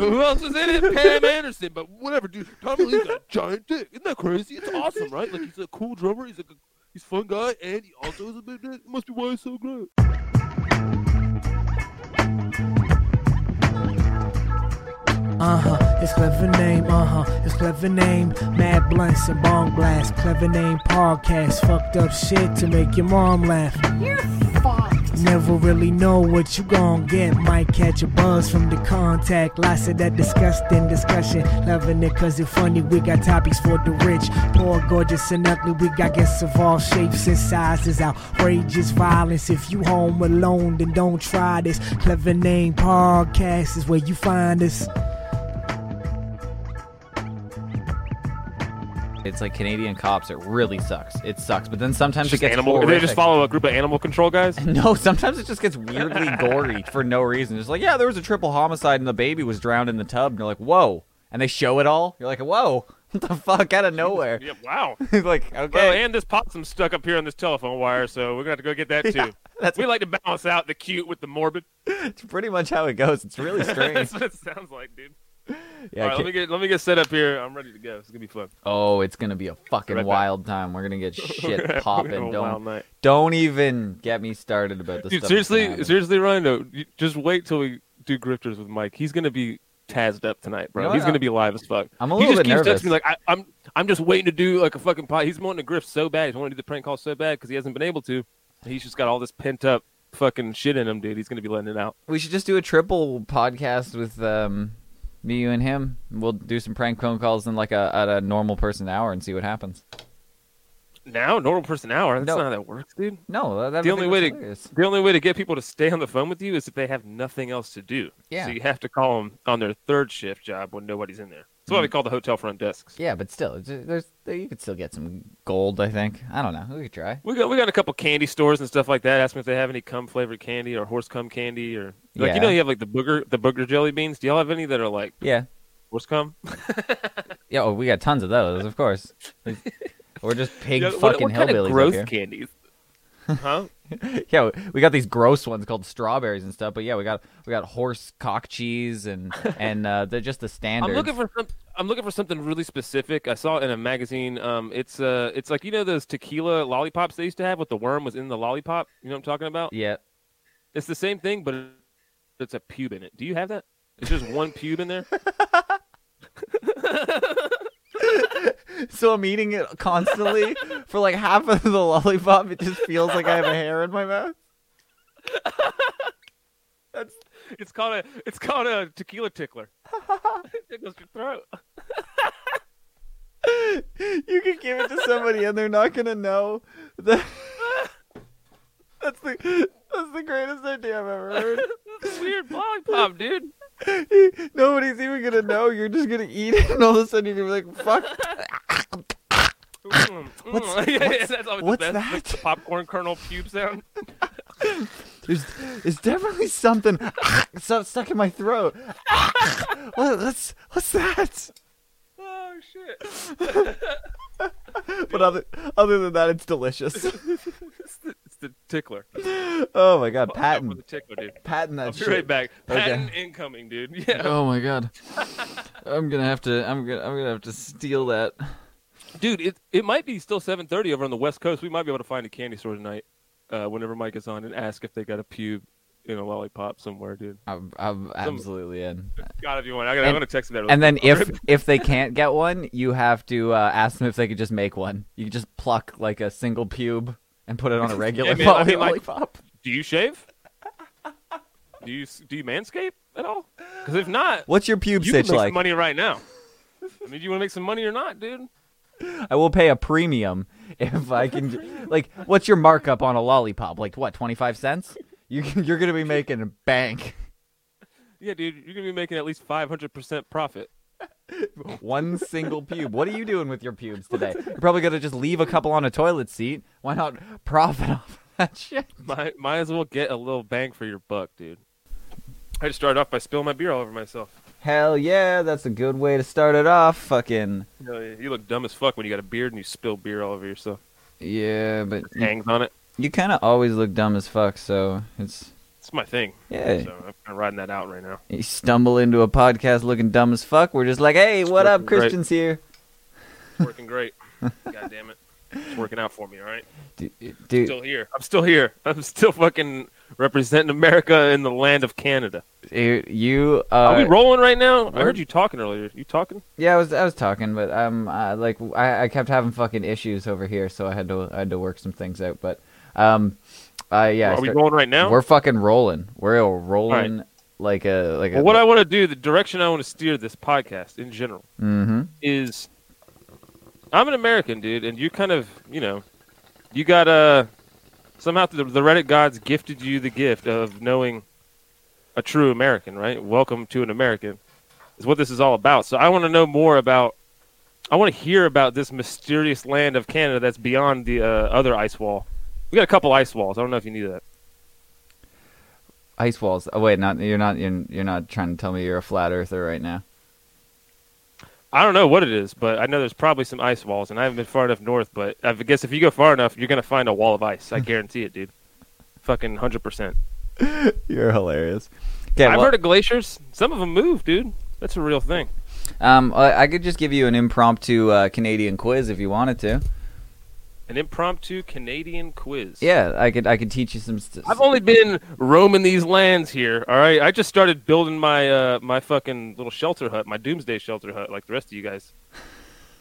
Who else is in it? Pam Anderson. But whatever, dude. Tommy Lee's got a giant dick. Isn't that crazy? It's awesome, right? Like he's a cool drummer. He's like a, he's a fun guy, and he also has a big dick. Must be why he's so great. Uh huh, it's clever name, uh huh, it's clever name. Mad blunts and bong blast, clever name podcast. Fucked up shit to make your mom laugh. You're fucked. Never really know what you gon' get. Might catch a buzz from the contact. Lots of that disgusting discussion. Loving it cause it's funny. We got topics for the rich. Poor, gorgeous, and ugly. We got guests of all shapes and sizes. Outrageous violence. If you home alone, then don't try this. Clever name podcast is where you find us. It's like Canadian cops. It really sucks. It sucks. But then sometimes it Just gets animal. They just follow a group of animal control guys. No, sometimes it just gets weirdly gory for no reason. It's like, yeah, there was a triple homicide and the baby was drowned in the tub. And you're like, whoa. And they show it all. You're like, whoa. What the fuck? Out of nowhere. Yeah, wow. like, okay. Well, and this potsum's stuck up here on this telephone wire, so we're gonna have to go get that too. Yeah, that's- we like to balance out the cute with the morbid. It's pretty much how it goes. It's really strange. That's what it sounds like, dude. Yeah, All right, let me get let me get set up here. I'm ready to go. It's gonna be fun. Oh, it's gonna be a fucking Right back. wild time. We're gonna get shit gonna have- we're gonna popping. have a wild Don't don't even get me started about this. Dude, stuff. that's gonna seriously, seriously, Ryan. Just wait till we do grifters with Mike. He's gonna be tazzed up tonight, bro. He's gonna be live as fuck. I'm a little he just bit keeps nervous. texting me like, I, I'm I'm just waiting to do like a fucking pot. He's wanting to grift so bad. He's wanting to do the prank call so bad because he hasn't been able to. He's just got all this pent up fucking shit in him, dude. He's gonna be letting it out. We should just do a triple podcast with um, me, you, and him. We'll do some prank phone calls in like a at a normal person hour and see what happens. Now, normal person hour. That's No. not how that works, dude. No, that, the only way to the only way to get people to stay on the phone with you is if they have nothing else to do. Yeah. So you have to call them on their third shift job when nobody's in there. That's why we call the hotel front desks. Yeah, but still, it's, there's you could still get some gold. I think. I don't know. We could try. We got we got a couple candy stores and stuff like that. Ask them if they have any cum flavored candy or horse cum candy or like Yeah. you know you have like the booger the booger jelly beans. Do y'all have any that are like Yeah. horse cum? Yeah. Oh, we got tons of those, of course. We're just pig Yeah, fucking what kind hillbillies of up gross candies? Huh? yeah, we got these gross ones called strawberries and stuff. But yeah, we got we got horse cock cheese and and uh, they're just the standard. I'm looking for some, I'm looking for something really specific. I saw it in a magazine. Um, it's uh, it's like you know those tequila lollipops they used to have with the worm was in the lollipop. You know what I'm talking about? Yeah. It's the same thing, but it's a pube in it. Do you have that? It's just one pube in there. So I'm eating it constantly for like half of the lollipop. It just feels like I have a hair in my mouth. That's it's called a it's called a tequila tickler. it tickles your throat. You could give it to somebody and they're not gonna know. That... That's the that's the greatest idea I've ever heard. A weird lollipop, dude. Nobody's even gonna know. You're just gonna eat it, and all of a sudden you're gonna be like, "Fuck." Mm, What's- mm. Yeah, yeah, what's- that's what's the best. that? The popcorn kernel pube sound. There's, there's definitely something so- stuck in my throat. what, what's what's that? Oh shit! But other other than that, it's delicious. it's, the, it's the tickler. Oh my god, With patent the tickler, dude. patent that I'll be shit. right back. Okay. Patent incoming, dude. Yeah. Oh my god, I'm gonna have to. I'm gonna. I'm gonna have to steal that. Dude, it it might be still 7:30 over on the West Coast. We might be able to find a candy store tonight. Uh, whenever Mike is on, and ask if they got a pube in a lollipop somewhere, dude. I'm, I'm absolutely in. God, if you want, I gotta, And- I'm gonna text you that. And then if if they can't get one, you have to uh, ask them if they could just make one. You can just pluck like a single pube and put it on a regular man, I mean, like- lollipop. do you shave? do you do you manscape at all? Because if not, What's your pube you stitch make like? money right now. I mean, do you want to make some money or not, dude? I will pay a premium if I can. like, what's your markup on a lollipop? Like what, twenty five cents? You, you're gonna be making a bank. Yeah, dude, you're gonna be making at least 500 percent profit. One single pube. What are you doing with your pubes today? You're probably gonna just leave a couple on a toilet seat. Why not profit off that shit? Might might as well get a little bang for your buck, dude. I just started off by spilling my beer all over myself. Hell yeah, that's a good way to start it off. Fucking Hell yeah, You look dumb as fuck when you got a beard and you spill beer all over yourself. yeah, but you, Hangs on it. you kind of always look dumb as fuck. So it's It's It's my thing. Yeah. So I'm kind of riding that out right now. You stumble into a podcast looking dumb as fuck. We're just like, hey, what up? great. Christian's here. It's working great. God damn it. It's working out for me, all right? Dude, dude Still here. I'm still here. I'm still fucking representing America in the land of Canada. you, you uh, Are we rolling right now? I heard you talking earlier. You talking? Yeah, I was I was talking, but um, uh, like I, I kept having fucking issues over here, so I had to I had to work some things out. But um, uh, yeah, I Are we start- rolling right now? we're fucking rolling. We're rolling like a like well, a. what I want to do, the direction I want to steer this podcast in general mm-hmm. is I'm an American, dude, and you kind of, you know, you got uh, somehow the, the Reddit gods gifted you the gift of knowing a true American, right? Welcome to an American is what this is all about. So I want to know more about. I want to hear about this mysterious land of Canada that's beyond the uh, other ice wall. We got a couple ice walls. I don't know if you knew that. Ice walls. Oh wait, not you're not you're, you're not trying to tell me you're a flat earther right now. I don't know what it is, but I know there's probably some ice walls, and I haven't been far enough north. But I guess if you go far enough, you're gonna find a wall of ice. I guarantee it, dude. Fucking hundred percent. You're hilarious. Okay, I've well, heard of glaciers. Some of them move, dude. That's a real thing. um, I, I could just give you an impromptu uh, Canadian quiz if you wanted to. An impromptu Canadian quiz. Yeah, I could I could teach you some. St- I've only been roaming these lands here. All right, I just started building my uh, my fucking little shelter hut, my doomsday shelter hut, like the rest of you guys.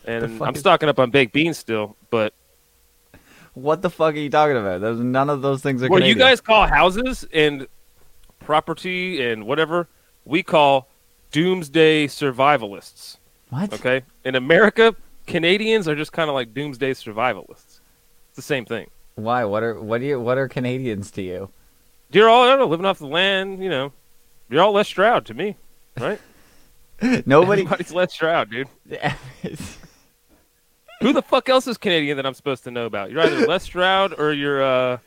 And I'm is- stocking up on baked beans still, but what the fuck are you talking about? Those, none of those things are. what you guys call houses and property and whatever, we call doomsday survivalists. What? Okay, in America, Canadians are just kind of like doomsday survivalists. The same thing. Why? What are what do you what are Canadians to you? You're all I don't know, living off the land. You know, you're all Les Stroud to me, right? Nobody. Everybody's Les Stroud, dude. Who the fuck else is Canadian that I'm supposed to know about? You're either Les Stroud or you're uh,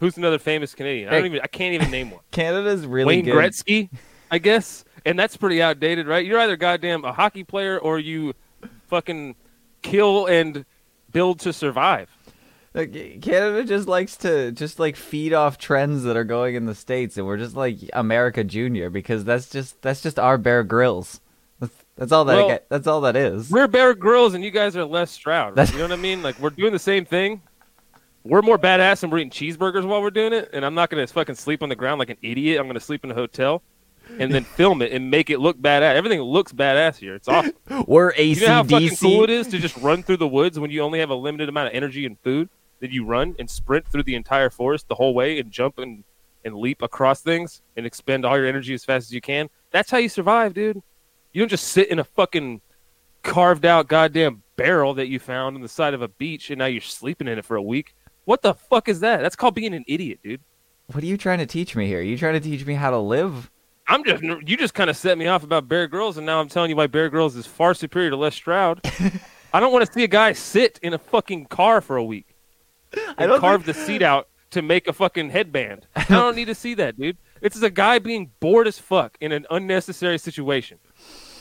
who's another famous Canadian? I don't even I can't even name one. Canada's really Wayne good. Gretzky, I guess, and that's pretty outdated, right? You're either goddamn a hockey player or you fucking kill and build to survive. Like, Canada just likes to just like feed off trends that are going in the states, and we're just like America Junior because that's just that's just our Bear Grylls. That's, that's all that Well, that's all that is. We're Bear Grylls and you guys are Les Stroud. That's- You know what I mean? Like we're doing the same thing. We're more badass and we're eating cheeseburgers while we're doing it, and I'm not gonna fucking sleep on the ground like an idiot. I'm gonna sleep in a hotel and then film it and make it look badass. Everything looks badass here. It's awesome. We're ACDC. You know how fucking cool it is to just run through the woods when you only have a limited amount of energy and food? That you run and sprint through the entire forest the whole way and jump and, and leap across things and expend all your energy as fast as you can? That's how you survive, dude. You don't just sit in a fucking carved out goddamn barrel that you found on the side of a beach and now you're sleeping in it for a week. What the fuck is that? That's called being an idiot, dude. What are you trying to teach me here? Are you trying to teach me how to live? I'm just you just kind of set me off about Bear Grylls, and now I'm telling you why Bear Grylls is far superior to Les Stroud. I don't want to see a guy sit in a fucking car for a week and don't carve the seat out to make a fucking headband. I don't need to see that, dude. It's just a guy being bored as fuck in an unnecessary situation.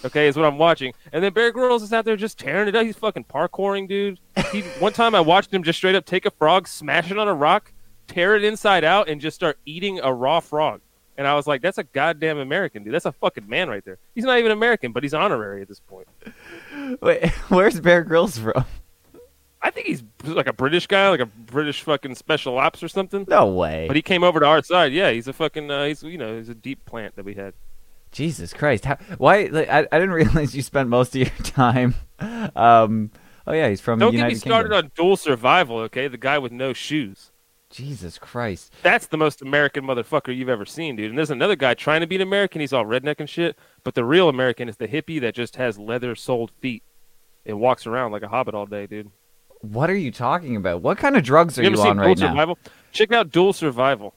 Okay, is what I'm watching, and then Bear Grylls is out there just tearing it up. He's fucking parkouring, dude. He one time I watched him just straight up take a frog, smash it on a rock, tear it inside out, and just start eating a raw frog. And I was like, that's a goddamn American, dude. That's a fucking man right there. He's not even American, but he's honorary at this point. Wait, where's Bear Grylls from? I think he's like a British guy, like a British fucking special ops or something. No way. But he came over to our side. Yeah, he's a fucking, uh, he's you know, he's a deep plant that we had. Jesus Christ! How, why? Like, I I didn't realize you spent most of your time. Um. Oh yeah, he's from the Don't the get me started Kingdom. on dual survival, okay? The guy with no shoes. Jesus Christ! That's the most American motherfucker you've ever seen, dude. And there's another guy trying to be an American. He's all redneck and shit. But the real American is the hippie that just has leather soled feet and walks around like a hobbit all day, dude. What are you talking about? What kind of drugs are you you, on Dual right now? Survival? Check out Dual Survival.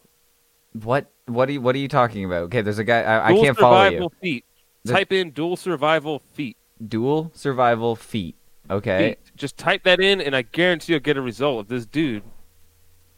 What what are you what are you talking about? Okay, there's a guy I, I can't follow Survival you. feet. The- Type in Dual Survival feet. Dual survival feet. Okay. feet. Just type that in, and I guarantee you'll get a result of this dude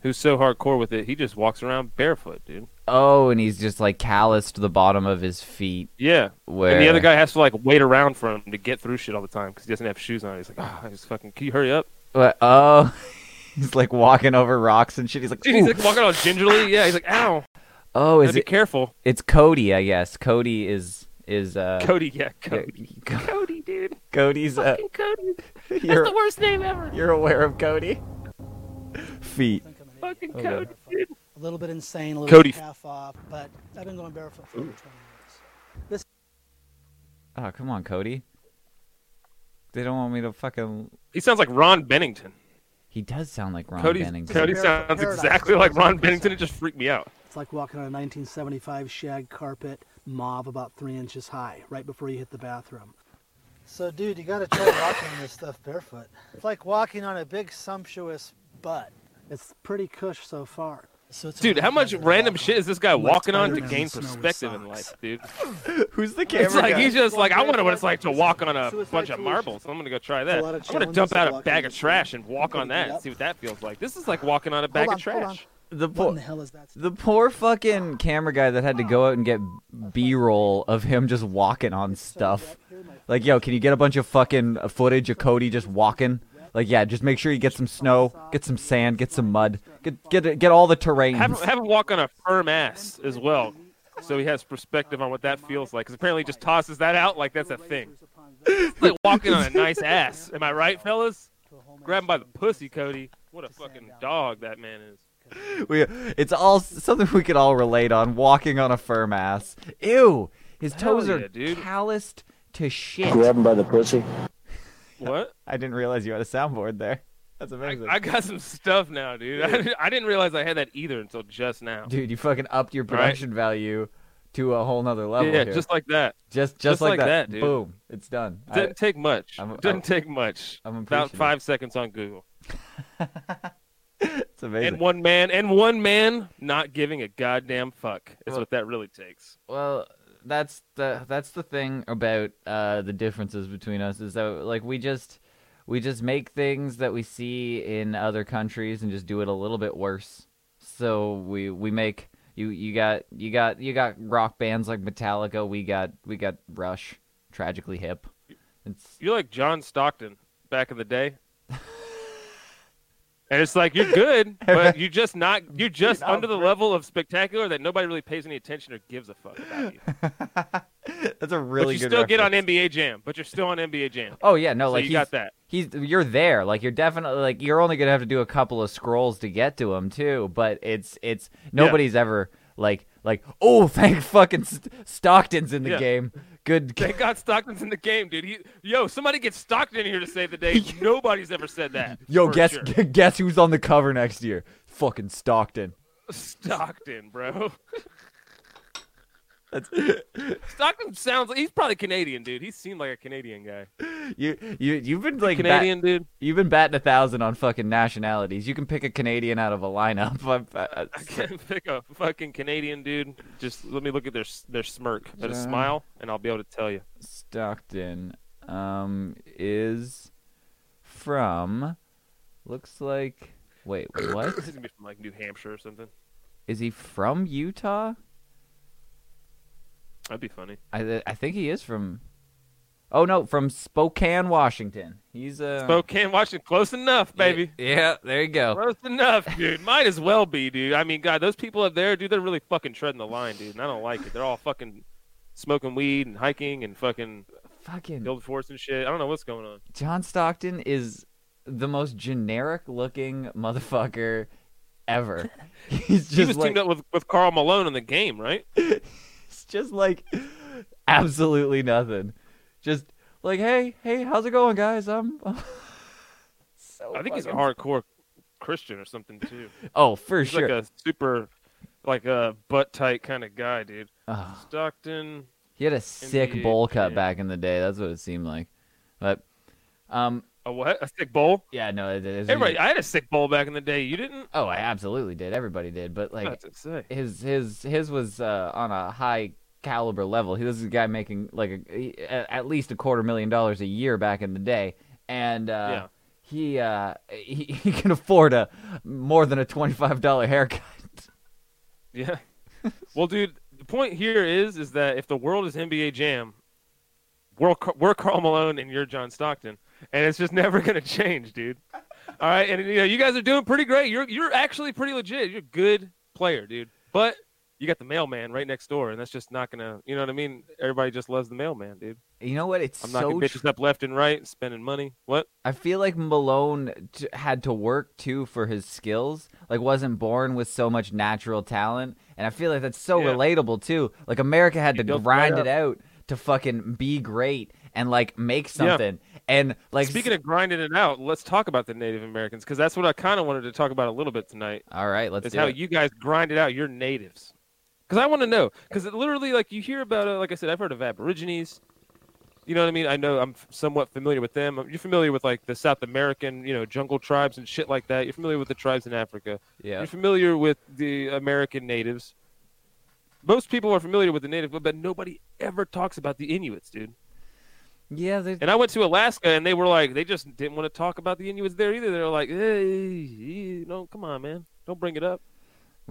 who's so hardcore with it. He just walks around barefoot, dude. Oh, and he's just like calloused the bottom of his feet. Yeah. Where And the other guy has to like wait around for him to get through shit all the time because he doesn't have shoes on. He's like, oh, I just fucking, can you hurry up? What? Oh, he's like walking over rocks and shit. He's like, Dude, he's "Ooh." like walking all gingerly. Yeah, he's like, ow. Oh, Gotta is be it? careful. It's Cody, I guess. Cody is is uh Cody, yeah, Cody. Cody, dude. Cody's uh Fucking Cody. That's you're the worst name ever. you're aware of Cody? Feet. think I'm an Fucking Okay. Cody, dude. a little bit insane, a little Cody. bit half off, but I've been going barefoot for over 20 years. Oh, come on, Cody. They don't want me to fucking He sounds like Ron Bennington. He does sound like Ron Cody's, Bennington. Cody sounds paradise. exactly like Ron Bennington. It just freaked me out. It's like walking on a 1975 shag carpet, mauve about three inches high, right before you hit the bathroom. So, dude, you gotta try walking this stuff barefoot. It's like walking on a big, sumptuous butt. It's pretty cush so far. So it's Dude, how much random shit is this guy Like walking on to gain the snow with perspective in life, dude? Who's the camera It's like guy? he's just like, I wonder what it's like to walk on a suicide bunch of solution. marbles. I'm gonna go try that. I'm gonna dump out a bag of trash and walk on that and see what that feels like. This is like walking on a bag Hold of on, on. trash. the What poor in the hell is that? the poor fucking camera guy that had to go out and get B-roll of him just walking on stuff. Like, yo, can you get a bunch of fucking footage of Cody just walking? Like, yeah, just make sure you get some snow, get some sand, get some mud, get get get all the terrains. Have, him- have him walk on a firm ass as well, so he has perspective on what that feels like. Because apparently he just tosses that out like that's a thing. It's like walking on a nice ass. Am I right, fellas? Grab him by the pussy, Cody. What a fucking dog that man is. we, it's all something we could all relate on. Walking on a firm ass. Ew, his toes yeah, are dude. calloused to shit. Grab him by the pussy. What? I didn't realize you had a soundboard there. That's I, amazing. I got some stuff now, dude. I, didn't- I didn't realize I had that either until just now. Dude, you fucking upped your Right. production value to a whole nother level. yeah, here. just like that. just just, just like, like that. that, dude. Boom, it's done. I- Didn't take much. I'm- Didn't I'm- take much. I'm About five seconds on Google. it's amazing. And one man, and one man not giving a goddamn fuck is Well- what that really takes. Well, that's the that's the thing about uh, the differences between us is that like we just we just make things that we see in other countries and just do it a little bit worse. So we we make you you got you got you got rock bands like Metallica. We got we got Rush, tragically hip. It's You're like John Stockton back in the day. And it's like you're good, but you just not you're just under the level of spectacular that nobody really pays any attention or gives a fuck about you. that's a really good but you still get on. NBA Jam, but you're still on NBA Jam. Oh yeah, no, so like you he's, got that. he's you're there like you're definitely like you're only gonna have to do a couple of scrolls to get to him too but it's it's nobody's ever like like oh thank fucking St- stockton's in the Yeah. game good Thank God Stockton's in the game, dude. He, yo, somebody get Stockton in here to save the day. Nobody's ever said that. yo guess sure. guess who's on the cover next year fucking stockton Stockton, bro. That's, Stockton sounds like he's probably Canadian, dude. He seemed like a Canadian guy. you you you've been like bat- Canadian, dude. you've been batting a thousand on fucking nationalities you can pick a canadian out of a lineup I- I- I can't pick a fucking Canadian dude. Just let me look at their their smirk, at a Yeah. smile, and I'll be able to tell you. Stockton um is from looks like wait what He's gonna be from like New Hampshire or something. is he from Utah? That'd be funny. I I think he is from Oh no, from Spokane, Washington. He's uh Spokane, Washington, close enough, baby. Yeah, there you go. Close enough, dude. Might as well be, dude. I mean, God, those people up there, dude, they're really fucking treading the line, dude. And I don't like it. They're all fucking smoking weed and hiking and fucking Fucking building forts and shit. I don't know what's going on. John Stockton is the most generic looking motherfucker ever. He's just he was like teamed up with, with Karl Malone in the game, right? Just like absolutely nothing. Just like, hey, hey, how's it going, guys? I'm. so I think he's a hardcore Christian or something too. Oh, for He's sure. like a super, like a butt tight kind of guy, dude. Oh, Stockton. he had a sick NBA, bowl cut yeah. back in the day. That's what it seemed like. But, um, A what? A sick bowl? yeah, no, it is. Everybody, I had a sick bowl back in the day. You didn't? Oh, I absolutely did. Everybody did. But like, What to say? his his his was uh, on a high caliber level. He this is a guy making like a, a- at least a quarter million dollars a year back in the day, and uh, Yeah. he uh he, he can afford a more than a twenty five dollar haircut. Yeah. well, dude, the point here is, is that if the world is NBA Jam, we're, we're Karl Malone and you're John Stockton, and it's just never gonna change, dude. All right, and you know you guys are doing pretty great. You're you're actually pretty legit. You're a good player, dude. But you got the mailman right next door, and that's just not gonna. You know what I mean? Everybody just loves the mailman, dude. You know what? It's I'm so knocking bitches tr- up left and right, spending money. What? I feel like Malone t- had to work too for his skills. Like wasn't born with so much natural talent, and I feel like that's so Yeah. relatable too. Like America had He to grind it out to fucking be great and like make Yeah. something. And like Speaking of grinding it out, let's talk about the Native Americans because that's what I kind of wanted to talk about a little bit tonight. all right, let's is how it. you guys grind it out your natives. Because I want to know. Because literally, like you hear about, uh, like I said, I've heard of Aborigines. You know what I mean? I know I'm somewhat familiar with them. You're familiar with like the South American, you know, jungle tribes and shit like that. You're familiar with the tribes in Africa. yeah. You're familiar with the American natives. Most people are familiar with the native, but nobody ever talks about the Inuits, dude. Yeah, they're... And I went to Alaska, and they were like, they just didn't want to talk about the Inuits there either. They were like, hey, no, come on, man, don't bring it up.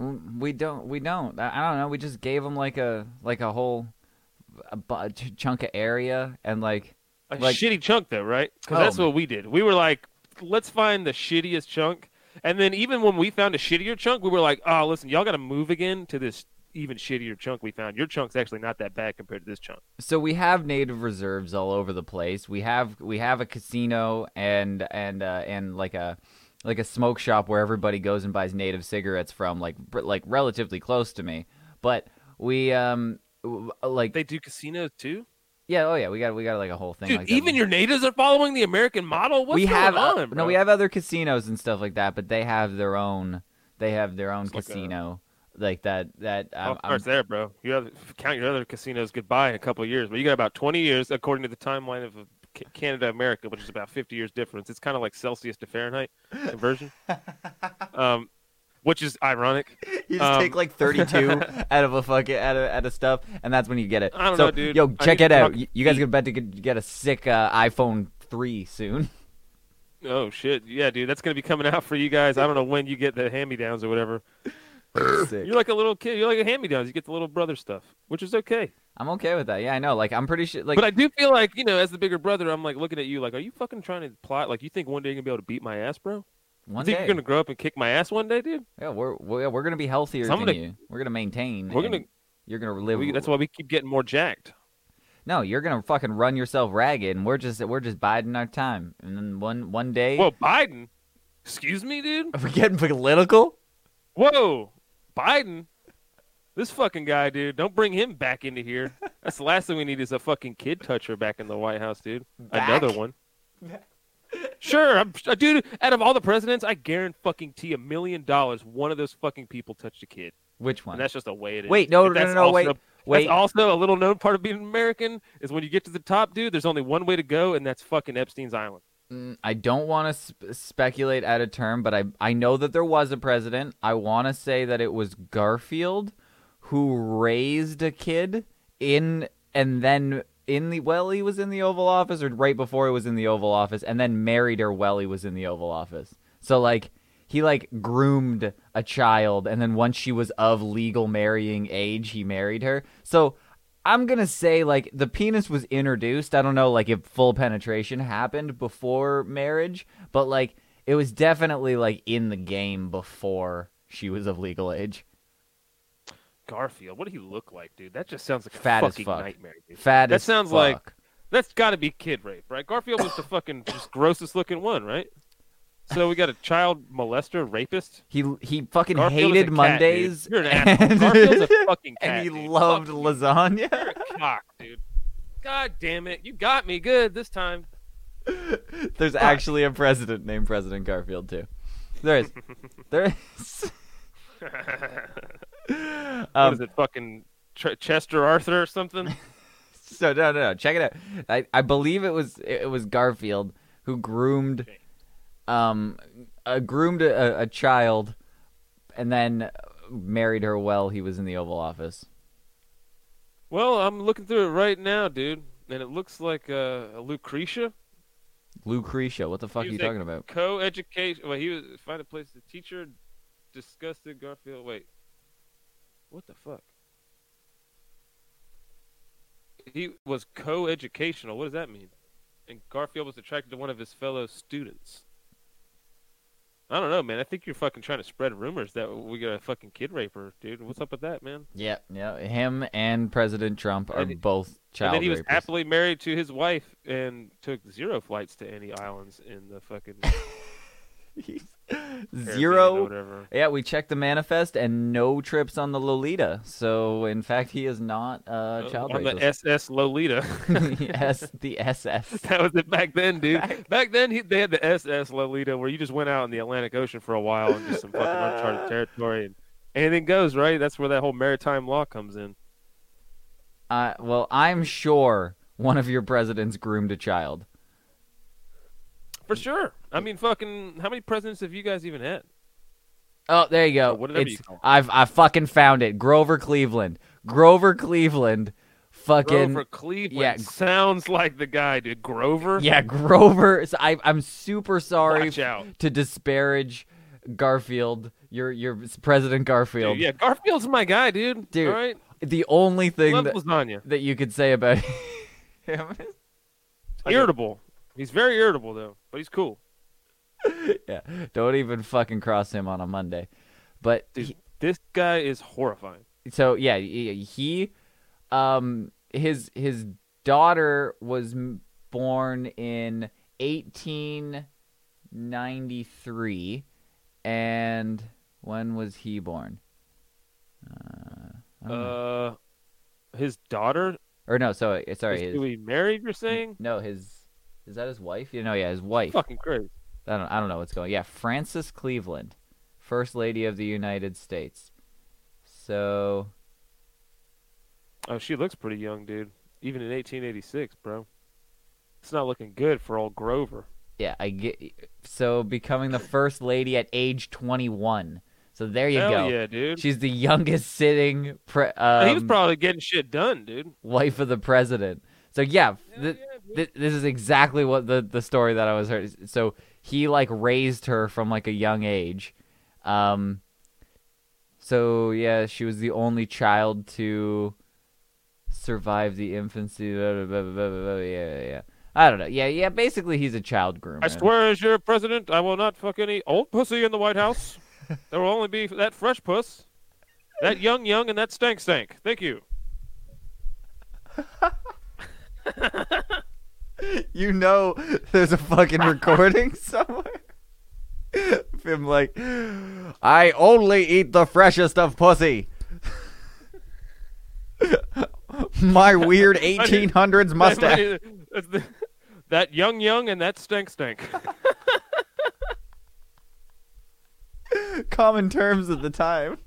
Mm, we don't we don't. I, I don't know. We just gave them like a like a whole a chunk of area and like A Like- shitty chunk, though, right? Because Oh, that's what we did. We were like, let's find the shittiest chunk. And then even when we found a shittier chunk, we were like, oh, listen, y'all got to move again to this even shittier chunk we found. Your chunk's actually not that bad compared to this chunk. so we have native reserves all over the place. We have we have a casino and and uh, and like a like a smoke shop where everybody goes and buys native cigarettes from, like like relatively close to me. But we um like They do casinos too, yeah oh yeah we got we got like a whole thing dude. like that. even your natives are following the American model. What's we going have on, uh, bro? no we have other casinos and stuff like that, but they have their own they have their own It's like a- casino like that that um, of course, there, bro. You have count your other casinos goodbye in a couple of years, but you got about twenty years according to the timeline of uh, Canada America, which is about fifty years difference. It's kind of like Celsius to Fahrenheit conversion, um, which is ironic. You just Um, take like 32 out of a fucking out of, out of stuff, and that's when you get it. I don't so, know, dude. Yo, check need it out. talk You, you guys feet. are about to get, get a sick uh, iPhone 3 soon. Oh shit, yeah, dude, that's gonna be coming out for you guys. I don't know when you get the hand me downs or whatever. You're like a little kid. You're like a hand me downs. You get the little brother stuff, which is okay. I'm okay with that. Yeah, I know. Like, I'm pretty sure. Like, but I do feel like you know, as the bigger brother, I'm like looking at you like, are you fucking trying to plot? Like, you think one day you're gonna be able to beat my ass, bro? one you think day, you're gonna grow up and kick my ass one day, dude? yeah, we're we're, we're gonna be healthier So than gonna- you. We're gonna maintain. We're gonna- You're gonna live. We, that's why we keep getting more jacked. No, you're gonna fucking run yourself ragged, and we're just we're just biding our time. And then one one day, Well, Biden. Excuse me, dude. Are we're getting political. Whoa, Biden. This fucking guy, dude. Don't bring him back into here. That's the last thing we need is a fucking kid toucher back in the White House, dude. Another one. Sure, I'm, uh, dude. Out of all the presidents, I guarantee a million dollars one of those fucking people touched a kid, Which one? and that's just the way it is. Wait, no, no, no, no, wait, wait. That's also a little known part of being American is when you get to the top, dude. There's only one way to go, and that's fucking Epstein's island. Mm, I don't want to sp- speculate at a term, but I I know that there was a president. I want to say that it was Garfield who raised a kid in and then in the well he was in the Oval Office or right before he was in the Oval Office and then married her while he was in the Oval Office. So like he like groomed a child and then once she was of legal marrying age, he married her. So I'm gonna say like the penis was introduced. I don't know like if full penetration happened before marriage, but like it was definitely like in the game before she was of legal age. Garfield, what did he look like, dude? That just sounds like a Fat as fucking fuck. nightmare, dude. Fat That sounds like- That's got to be kid rape, right? Garfield was the fucking just grossest looking one, right? So we got a child molester, rapist. he he fucking Garfield is a hated cat, Mondays. dude. You're an asshole. Garfield's a fucking cat, and he dude. loved Fuck lasagna. You're a cock, dude. God damn it, you got me good this time. There's actually a president named President Garfield too. There is. There is. what Um, is it, fucking Ch- Chester Arthur or something? So no, no, no. Check it out. I, I believe it was it was Garfield who groomed, Okay. Um, uh, groomed a, a child, and then married her while he was in the Oval Office. well, I'm looking through it right now, dude, and it looks like uh, a Lucretia. Lucretia, what the fuck are you talking about? Co-education. Well, he was find a place. The teacher disgusted Garfield. Wait, what the fuck? He was co-educational. What does that mean? And Garfield was attracted to one of his fellow students. I don't know, man. I think you're fucking trying to spread rumors that we got a fucking kid raper, dude. What's up with that, man? Yeah, yeah. Him and President Trump are And both child and then he was happily married to his wife and took zero flights to any islands in the fucking Zero. Yeah, we checked the manifest and no trips on the Lolita. So, in fact, he is not uh, child on the. SS Lolita. yes, the SS. that was it back then, dude. Back, then, he, they had the SS Lolita, where you just went out in the Atlantic Ocean for a while and just some fucking uncharted territory, and anything goes, right? That's where that whole maritime law comes in. Uh, well, I'm sure one of your presidents groomed a child. For sure. I mean, fucking, how many presidents have you guys even had? Oh, there you go. You It's. I've I fucking found it. Grover Cleveland. Grover Cleveland. Fucking Grover Cleveland yeah. sounds like the guy, dude. Grover. yeah, Grover. So I, I'm super sorry to disparage Garfield. Your your President Garfield. Dude, yeah, Garfield's my guy, dude. Dude, All right. The only thing that, that you could say about him is Irritable. He's very irritable though, but he's cool. yeah, don't even fucking cross him on a Monday. But Dude, this guy is horrifying. so yeah, he, he um his his daughter was born in 1893 and when was he born? Uh, I don't know. Uh, his daughter. or no, so sorry, is his, he married? You're saying? no, his is that his wife? You know, yeah, his wife. Fucking crazy. I don't I don't know what's going. Yeah, Frances Cleveland, First Lady of the United States. So Oh, she looks pretty young, dude. Even in 1886, bro. It's not looking good for old Grover. yeah, I get. So becoming the first lady at age 21. So there you Hell go. yeah, dude. She's the youngest sitting pre- he was um, probably getting shit done, dude. wife of the president. So yeah, Hell th- yeah, dude. Th- this is exactly what the the story that I was heard. So he like raised her from like a young age. Um. So yeah, she was the only child to survive the infancy. Blah, blah, blah, yeah, yeah. I don't know. Yeah, yeah. Basically, he's a child groomer. I swear, as your president, I will not fuck any old pussy in the White House. there will only be that fresh puss, that young young, and that stank stank. Thank you. You know, there's a fucking recording somewhere. of him like, I only eat the freshest of pussy. My weird 1800s mustache. That young young and that stink stink. Common terms at the time.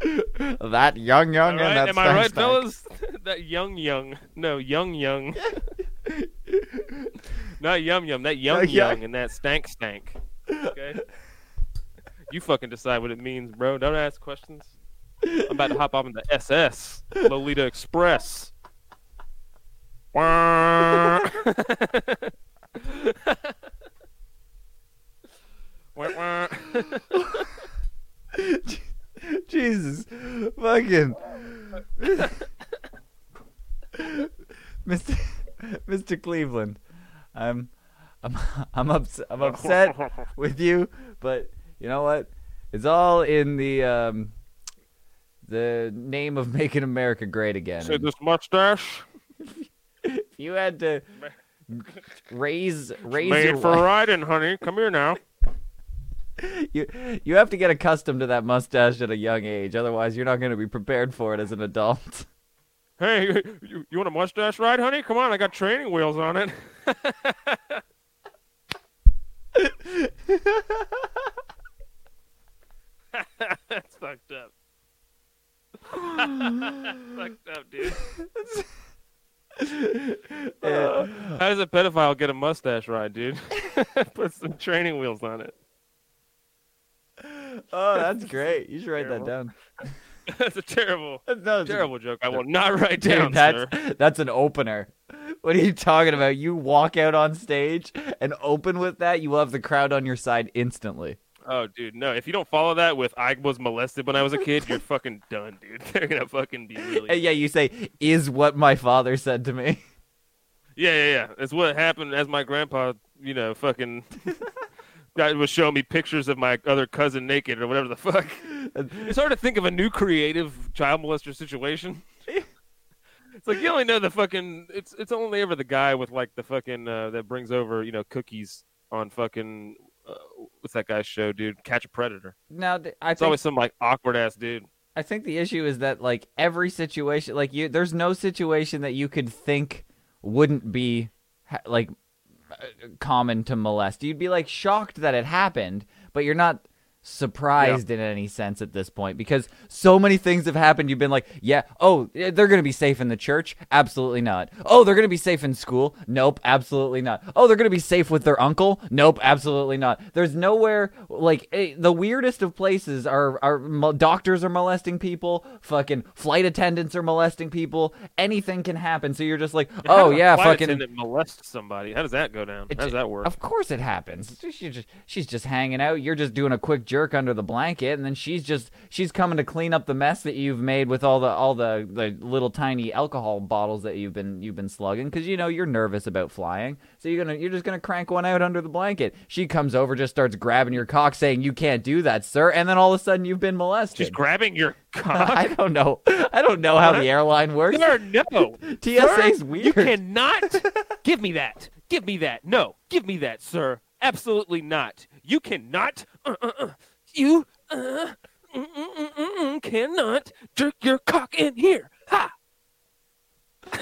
that young young All and right, that am I right, stank stank. fellas? that young young, no young young, not yum yum. That young Yeah, yeah. young and that stank stank. Okay, you fucking decide what it means, bro. Don't ask questions. I'm about to hop off in the SS Lolita Express. Jesus, fucking, Mr. Mr. Cleveland, I'm, I'm, I'm upset. I'm upset with you, but you know what? It's all in the um, the name of making America great again. Say this mustache if you had to raise raise made your for wife- riding, honey. Come here now. you you have to get accustomed to that mustache at a young age, otherwise you're not going to be prepared for it as an adult. Hey, you, you want a mustache ride, honey? Come on, I got training wheels on it. That's fucked up. fucked up, dude. Yeah. How does a pedophile get a mustache ride, dude? Put some training wheels on it. Oh, that's great. You should write that down. That's a terrible, No, it's a- terrible joke. I will not write Dude, down, that's sir. that's an opener. What are you talking about? You walk out on stage and open with that, you will have the crowd on your side instantly. Oh, dude, no. If you don't follow that with "I was molested when I was a kid," you're fucking done, dude. They're gonna fucking be really. And yeah, you say, "Is what my father said to me." Yeah, yeah, yeah. It's what happened as my grandpa you know, fucking guy was showing me pictures of my other cousin naked or whatever the fuck. It's hard to think of a new creative child molester situation. It's like you only know the fucking. It's it's only ever the guy with like the fucking uh, that brings over you know cookies on fucking uh, what's that guy's show, dude? Catch a Predator. Now, th- I It's think always some like awkward ass dude. I think the issue is that like every situation, like you, there's no situation that you could think wouldn't be ha- like Uh, common to molest. You'd be like shocked that it happened, but you're not surprised in any sense at this point because so many things have happened. You've been like, yeah, oh, eh, they're gonna be safe in the church, absolutely not. Oh, they're gonna be safe in school, nope, absolutely not. Oh, they're gonna be safe with their uncle, nope, absolutely not. There's nowhere like eh, the weirdest of places are are doctors are molesting people, fucking flight attendants are molesting people. Anything can happen. So you're just like, oh yeah, fucking. attendant molest somebody. How does that go down? How does that work? Of course it happens. She's just, she's just hanging out. You're just doing a quick jerk under the blanket, and then she's just she's coming to clean up the mess that you've made with all the all the, the little tiny alcohol bottles that you've been you've been slugging because you know you're nervous about flying. So you're gonna you're just gonna crank one out under the blanket. She comes over, just starts grabbing your cock, saying you can't do that, sir, and then all of a sudden you've been molested. She's grabbing your cock. I don't know. I don't know how the airline works. Sir, no. TSA's Sir, weird. You cannot. give me that. Give me that. No, give me that, sir. Absolutely not. You cannot. Uh, uh, uh, you uh, mm, mm, mm, mm, mm, cannot jerk your cock in here. Ha.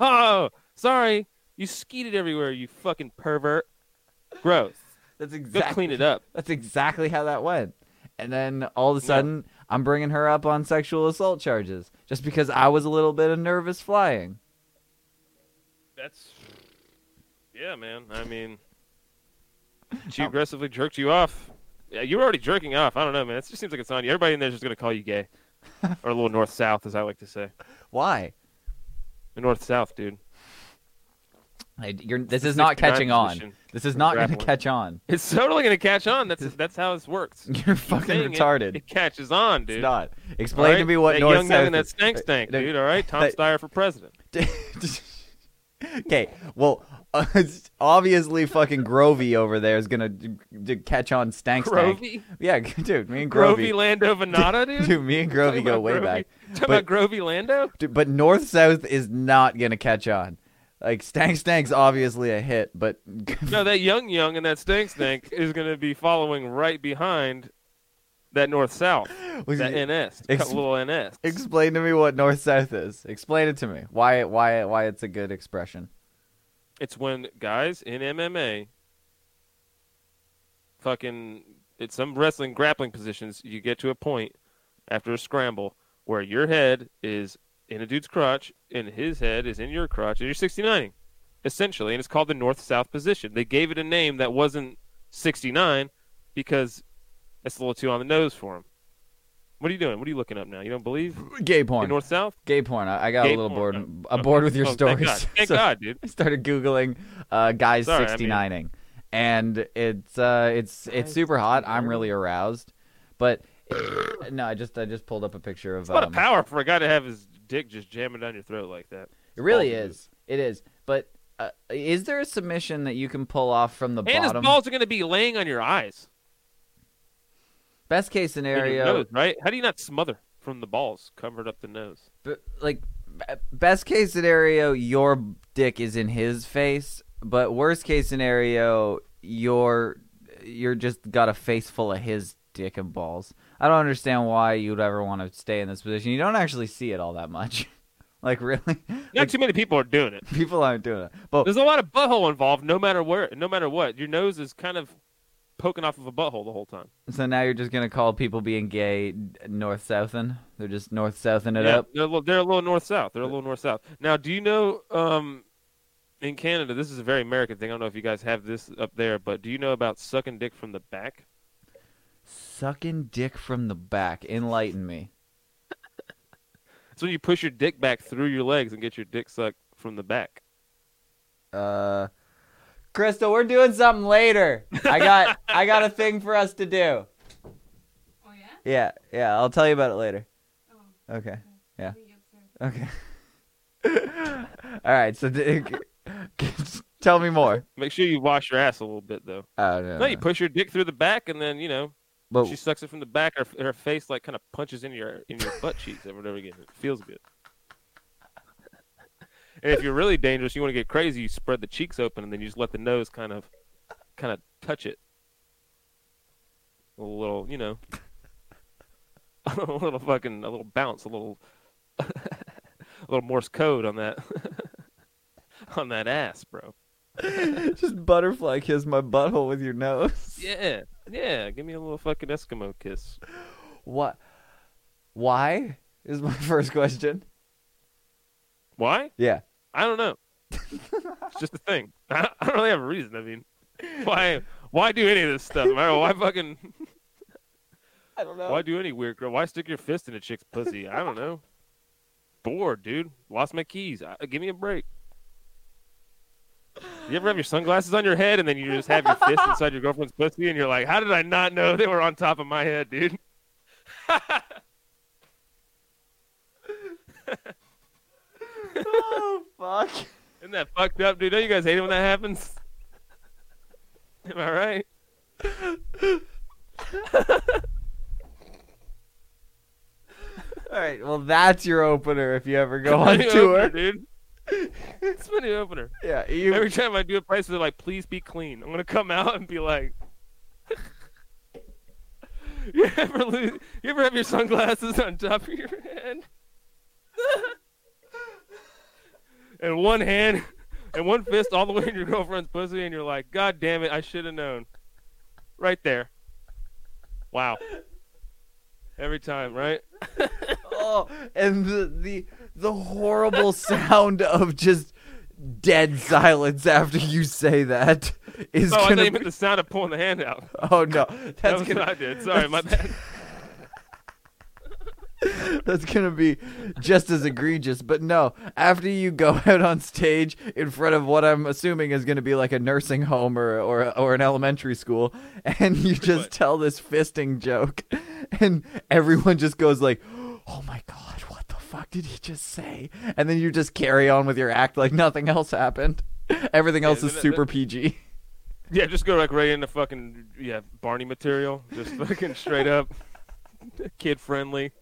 oh, sorry. You skeeted everywhere. You fucking pervert. Gross. That's exactly. Go clean it up. That's exactly how that went. And then all of a sudden, I'm bringing her up on sexual assault charges just because I was a little bit of nervous flying. That's. Yeah, man. I mean, she aggressively jerked you off. Yeah, you were already jerking off. I don't know, man. It just seems like it's on you. Everybody in there is just gonna call you gay, or a little north south, as I like to say. Why? The north south, dude. I, you're, this the is not catching on. This is not going to catch on. It's totally gonna catch on. That's that's how this works. You're fucking saying it, retarded. It, catches on, dude. It's not. All Explain to me what that north young man south in that is- stank stank, dude. All right, Tom that- Steyer for president. okay, well, uh, it's obviously fucking Grovey over there is gonna d- d- catch on stank stank. Grovey, Yeah, dude, me and Grovey Grovey, Lando Venata, dude. dude, me and Grovey go way back. Talking But- about Grovey Lando. Dude, but north south is not gonna catch on. Like stank stank's obviously a hit, but No, that young young and that stank stank is going to be following right behind that north south, Was that it- NS, ex- little NS. explain to me what north south is. Explain it to me. Why why why it's a good expression. It's when guys in MMA, fucking, it's some wrestling grappling positions. You get to a point after a scramble where your head is in a dude's crotch and his head is in your crotch, and you're 69ing, essentially, and it's called the north south position. They gave it a name that wasn't 69 because it's a little too on the nose for him. What are you doing? What are you looking up now? You don't believe Gay in porn. north south? Gay porn. I, I got Gay a little porn. bored. Oh, I'm bored with your oh, stories. Thank God, thank So God dude. I started googling uh, guys Sorry, I mean- 69ing, and it's uh, it's it's super hot. I'm really aroused, but no, I just I just pulled up a picture of. It's a lot um, of power for a guy to have his dick just jamming down your throat like that. It really is. It is. But uh, is there a submission that you can pull off from the And his balls are going to be laying on your eyes. Best case scenario, nose, right? How do you not smother from the balls covered up the nose? But, like best case scenario, your dick is in his face. But worst case scenario, you're you're just got a face full of his dick and balls. I don't understand why you'd ever want to stay in this position. You don't actually see it all that much. like really, Not too many people are doing it. people aren't doing it. But There's a lot of butthole involved, no matter where, no matter what. Your nose is kind of poking off of a butthole the whole time. so now you're just gonna call people being gay north southin. They're just north southin it yeah, up. they're a little, they're a little north south. They're a little north south. Now, do you know um, in Canada? This is a very American thing. I don't know if you guys have this up there, but do you know about sucking dick from the back? Sucking dick from the back. Enlighten me. It's when you push your dick back through your legs and get your dick sucked from the back. Uh, Crystal, we're doing something later. I got I got a thing for us to do. Oh yeah? Yeah, yeah. I'll tell you about it later. Oh, Okay. Yeah. I'll meet you upstairs. Okay. All right. So, d- Tell me more. Make sure you wash your ass a little bit though. Oh no. No, you push your dick through the back, and then you know but she sucks it from the back. Her, her face like kind of punches in your in your butt cheeks every now and again. It feels good. And if you're really dangerous, you want to get crazy, you spread the cheeks open, and then you just let the nose kind of kind of touch it. A little, you know, a little fucking, a little bounce, a little, a little Morse code on that, on that ass, bro. just butterfly kiss my butthole with your nose. Yeah, yeah. Give me a little fucking Eskimo kiss. What? Why is my first question? Why? Yeah. I don't know. it's just a thing. I I don't really have a reason. I mean, why? Why do any of this stuff? Why fucking? I don't know. Why do any weird girl? Why stick your fist in a chick's pussy? I don't know. Bored, dude. Lost my keys. I, give me a break. You ever have your sunglasses on your head and then you just have your fist inside your girlfriend's pussy and you're like, how did I not know they were on top of my head, dude? oh fuck. Isn't that fucked up, dude? Don't you guys hate it when that happens? Am I right? All right. Well, that's your opener if you ever go on tour. opener, dude. It's funny opener. Yeah. You. Every time I do a price, they're like, "Please be clean." I'm gonna come out and be like, "You ever lose, You ever have your sunglasses on top of your head, and one hand and one fist all the way in your girlfriend's pussy, and you're like, "God damn it, I should have known." Right there. Wow. Every time, right? oh, and the the the horrible sound of just dead silence after you say that is Oh, I thought gonna. you Be, meant the sound of pulling the hand out. oh no, That that's was gonna what I did. Sorry, my bad. that's gonna be just as egregious. But no, after you go out on stage in front of what I'm assuming is gonna be like a nursing home or or or an elementary school, and you just tell this fisting joke, and everyone just goes like, "Oh my god, what the fuck did he just say?" And then you just carry on with your act like nothing else happened. Everything else Yeah, is that- super PG. Yeah, just go like right into fucking yeah Barney material, just fucking straight up, kid friendly,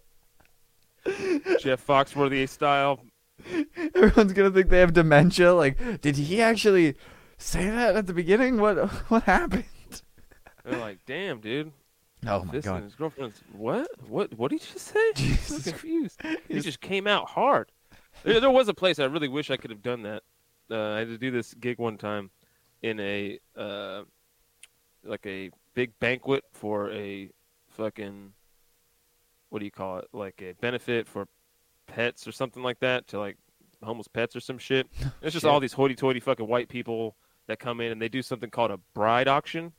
Jeff Foxworthy style. Everyone's gonna think they have dementia. Like, did he actually say that at the beginning? What what happened? They're like, damn, dude. Oh my This and god. his girlfriend's what? What? What did you just say? I'm Jesus so confused. He just came out hard. There, there was a place I really wish I could have done that. Uh, I had to do this gig one time in a uh, like a big banquet for a fucking what do you call it? Like a benefit for pets or something like that to like homeless pets or some shit. It's just Shit. all these hoity-toity fucking white people that come in and they do something called a bride auction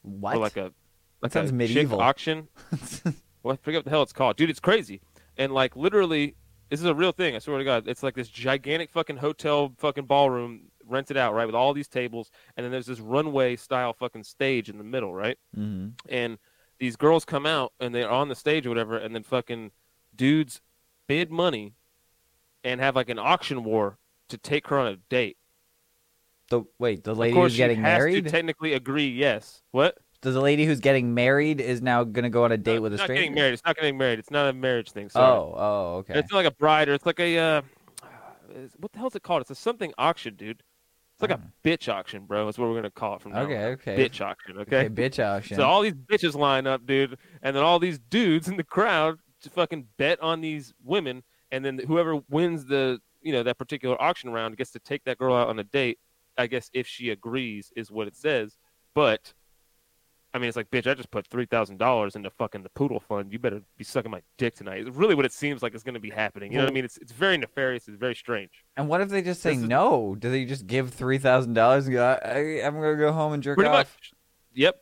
What? or like a like sounds a medieval. auction. well, I forget what the hell it's called, dude. It's crazy, and like literally, this is a real thing. I swear to God, it's like this gigantic fucking hotel fucking ballroom rented out, right, with all these tables, and then there's this runway style fucking stage in the middle, right, hmm and these girls come out and they're on the stage or whatever, and then fucking dudes bid money and have like an auction war to take her on a date. The wait, the lady who's getting she has married. to technically agree. Yes. What? Does the lady who's getting married is now gonna go on a date No, with a it's not getting married. It's not getting married. It's not a marriage thing. Sorry. Oh, oh, okay. It's not like a bride or it's like a uh, what the hell's it called? It's a something auction, dude. It's like a hmm. bitch auction, bro. That's what we're gonna call it from now. on. Okay, okay. Bitch auction, okay? okay, bitch auction. So all these bitches line up, dude, and then all these dudes in the crowd to fucking bet on these women, and then whoever wins the you know that particular auction round gets to take that girl out on a date. I guess if she agrees, is what it says. But I mean, it's like, bitch, I just put three thousand dollars into fucking the poodle fund. You better be sucking my dick tonight. It's really what it seems like is going to be happening. You know what I mean? It's it's very nefarious. It's very strange. and what if they just say This is- no? Do they just give three thousand dollars and go? I, I'm gonna go home and jerk Pretty off. much. Yep.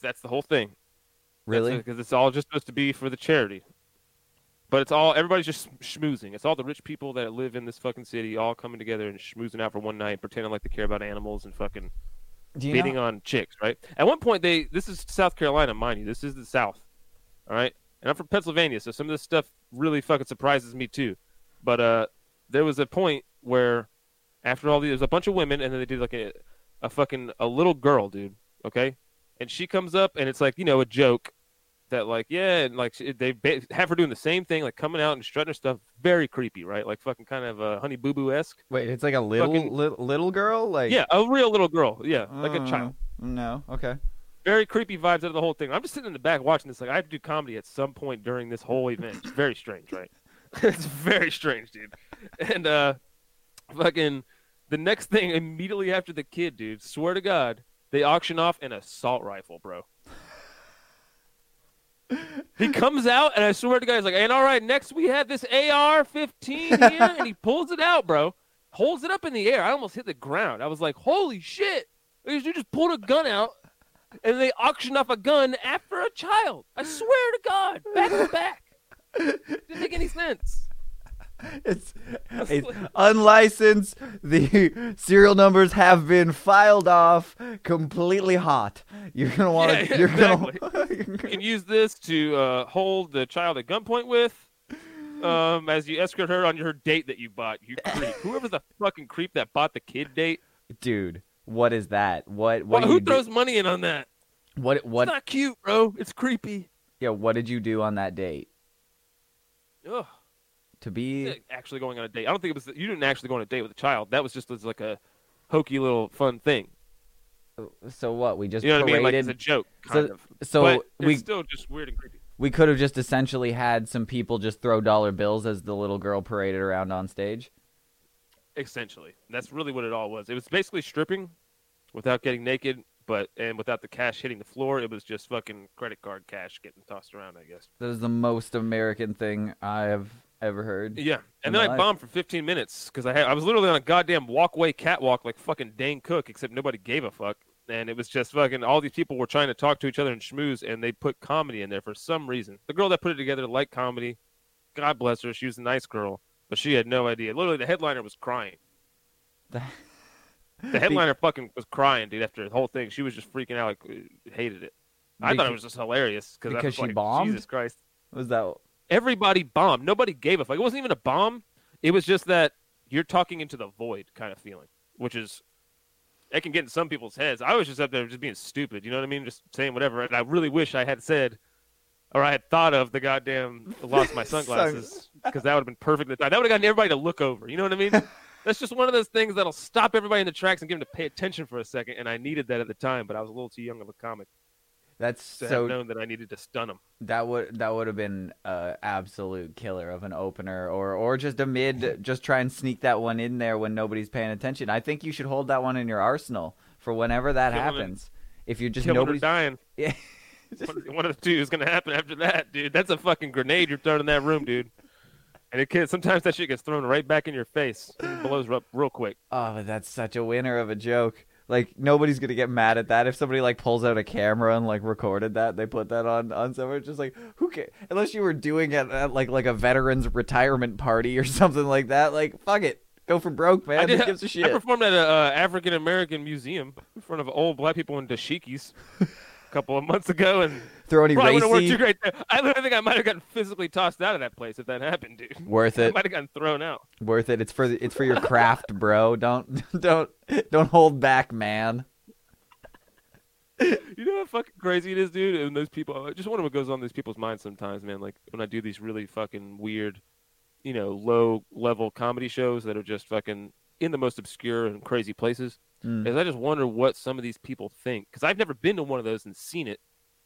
That's the whole thing. Really? Because it's all just supposed to be for the charity. But it's all everybody's just schmoozing. It's all the rich people that live in this fucking city all coming together and schmoozing out for one night, pretending like they care about animals and fucking beating know? on chicks, right? At one point, they this is South Carolina, mind you. This is the South, all right. And I'm from Pennsylvania, so some of this stuff really fucking surprises me too. But uh, there was a point where after all these, there's a bunch of women, and then they did like a, a fucking a little girl, dude. Okay, and she comes up, and it's like you know a joke that like yeah, and like they have her doing the same thing, like coming out and strutting her stuff, very creepy, right? Like fucking kind of uh, Honey Boo Boo esque. Wait, it's like a little Fucking- little, little girl, like Yeah, a real little girl. Yeah, like a Uh, child. No, okay. Very creepy vibes out of the whole thing. I'm just sitting in the back watching this. Like I have to do comedy at some point during this whole event. It's very strange, right? it's very strange, dude. And uh, fucking the next thing immediately after the kid, dude. Swear to God, they auction off an assault rifle, bro. He comes out, and I swear to God, he's like, "And all right, next we have this AR-15 here," and he pulls it out, bro. Holds it up in the air. I almost hit the ground. I was like, "Holy shit!" You just pulled a gun out, and they auctioned off a gun after a child. I swear to God, back to back. Didn't make any sense. It's, it's unlicensed. The serial numbers have been filed off completely hot. You're gonna want to. Yeah, you're exactly. gonna. You can use this to uh, hold the child at gunpoint with, um, as you escort her on your date that you bought. You creep. Whoever's the fucking creep that bought the kid date. Dude, what is that? What? What? Well, who you do- throws money in on that? What? What? It's not cute, bro. It's creepy. Yeah. What did you do on that date? Ugh. To be. Actually going on a date. I don't think it was. You didn't actually go on a date with a child. That was just as like a hokey little fun thing. So what? We just You know what I mean? Like paraded. it's a joke, So- of. so but we- it's still just weird and creepy. we could have just essentially had some people just throw dollar bills as the little girl paraded around on stage. Essentially, that's really what it all was. It was basically stripping, without getting naked, but and without the cash hitting the floor. It was just fucking credit card cash getting tossed around. I guess. That is the most American thing I have ever heard. Yeah, and then I life. bombed for 15 minutes because I had I was literally on a goddamn walkway catwalk like fucking Dane Cook, except nobody gave a fuck, and it was just fucking all these people were trying to talk to each other and schmooze, and they put comedy in there for some reason. The girl that put it together liked comedy. God bless her, she was a nice girl, but she had no idea. Literally, the headliner was crying. The headliner fucking was crying, dude. After the whole thing, she was just freaking out, like uh, hated it. I thought it was just hilarious because because was she like, bombed? Jesus Christ Was that? Everybody bombed. Nobody gave a fuck. It wasn't even a bomb. It was just that you're talking into the void kind of feeling, which is it can get in some people's heads. I was just up there just being stupid. You know what I mean? Just saying whatever. And I really wish I had said or I had thought of the goddamn lost my sunglasses because that would have been perfect. at the time. That would have gotten everybody to look over. You know what I mean? That's just one of those things that'll stop everybody in the tracks and get them to pay attention for a second. And I needed that at the time, but I was a little too young of a comic That's to so. have known that I needed to stun them. That would that would have been an absolute killer of an opener, or or just a mid. Just try and sneak that one in there when nobody's paying attention. I think you should hold that one in your arsenal for whenever that happens. If you're just nobody's dying. yeah. one, of the two is gonna happen after that, dude. That's a fucking grenade you're throwing in that room, dude. And it can, sometimes that shit gets thrown right back in your face. It blows up real quick. Oh, but that's such a winner of a joke. Like nobody's gonna get mad at that if somebody like pulls out a camera and like recorded that. They put that on on somewhere. Just like who cares? Unless you were doing it at like like a veterans retirement party or something like that. Like fuck it, go for broke, man. I, did, Who gives a shit? I performed at a uh, African American museum in front of old black people in dashikis couple of months ago, and Throw any probably have worked racy. too great. I literally think I might have gotten physically tossed out of that place if that happened, dude. Worth I it. might have gotten thrown out. Worth it. It's for the, it's for your craft, bro. Don't don't don't hold back, man. You know how fucking crazy it is, dude? And those people, I just wonder what goes on in these people's minds sometimes, man. Like when I do these really fucking weird, you know, low level comedy shows that are just fucking in the most obscure and crazy places. Mm. Is I just wonder what some of these people think because I've never been to one of those and seen it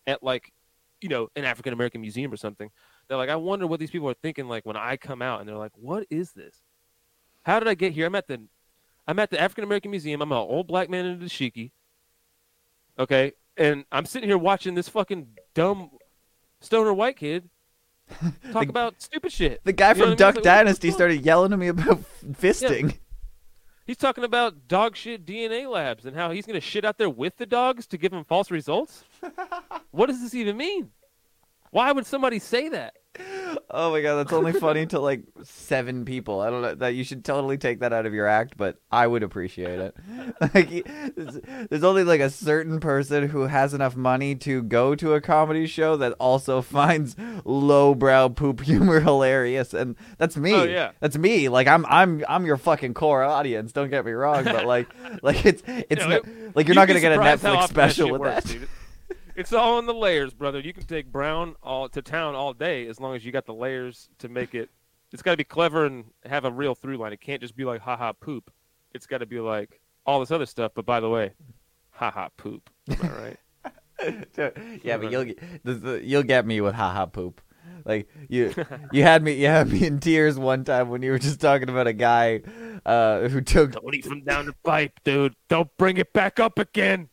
at like, you know, an African American museum or something. They're like, I wonder what these people are thinking like when I come out and they're like, what is this? How did I get here? I'm at the, I'm at the African American Museum. I'm an old black man in a dashiki. Okay, and I'm sitting here watching this fucking dumb stoner white kid talk The- about stupid shit. The guy You know from what I mean? Duck like, Dynasty started yelling at me about fisting. He's talking about dog shit DNA labs and how he's going to shit out there with the dogs to give them false results. what does this even mean? Why would somebody say that? Oh my god, that's only funny to like seven people. I don't know that you should totally take that out of your act, but I would appreciate it. Like, there's, only like a certain person who has enough money to go to a comedy show that also finds lowbrow poop humor hilarious, and that's me. Oh, yeah. that's me. Like I'm, I'm, I'm your fucking core audience. Don't get me wrong, but like, like it's, it's know, no- like you're not gonna get a Netflix special with works, that. dude. It's all in the layers, brother. You can take Brown all to town all day as long as you got the layers to make it. It's got to be clever and have a real through line. It can't just be like haha poop. It's got to be like all this other stuff. But by the way, haha poop. Am I right? yeah, but you'll get the, the, you'll get me with haha poop. Like you you had me you had me in tears one time when you were just talking about a guy uh, who took eat from down the pipe, dude. Don't bring it back up again.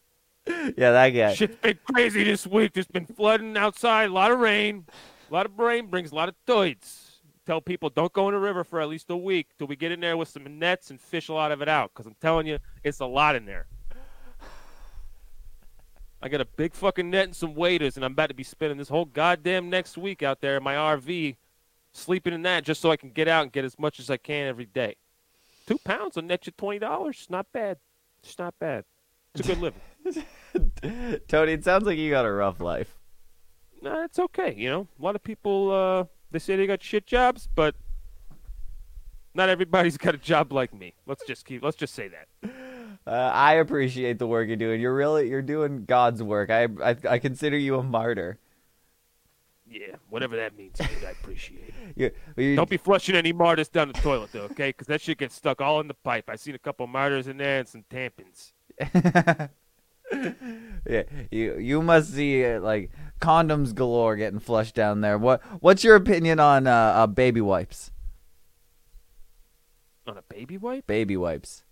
yeah that guy Shit's been crazy this week. There's been flooding outside, a lot of rain. A lot of rain brings a lot of toids. Tell people don't go in the river for at least a week till we get in there with some nets and fish a lot of it out. Because I'm telling you, it's a lot in there. I got a big fucking net and some waders, and I'm about to be spending this whole goddamn next week out there in my RV, sleeping in that just so I can get out and get as much as I can every day. Two pounds will net you twenty dollars. It's Not bad. It's not bad. It's a good living. Tony. It sounds like you got a rough life. Nah, it's okay. You know, a lot of people uh, they say they got shit jobs, but not everybody's got a job like me. Let's just keep. Let's just say that. Uh, I appreciate the work you're doing. You're really you're doing God's work. I I, I consider you a martyr. Yeah, whatever that means, dude, I appreciate it. You, Don't be flushing any martyrs down the toilet, though, okay? Because that shit gets stuck all in the pipe. I seen a couple martyrs in there and some tampons. yeah, you you must see uh, like condoms galore getting flushed down there. What what's your opinion on uh, uh, baby wipes? On a baby wipe? Baby wipes.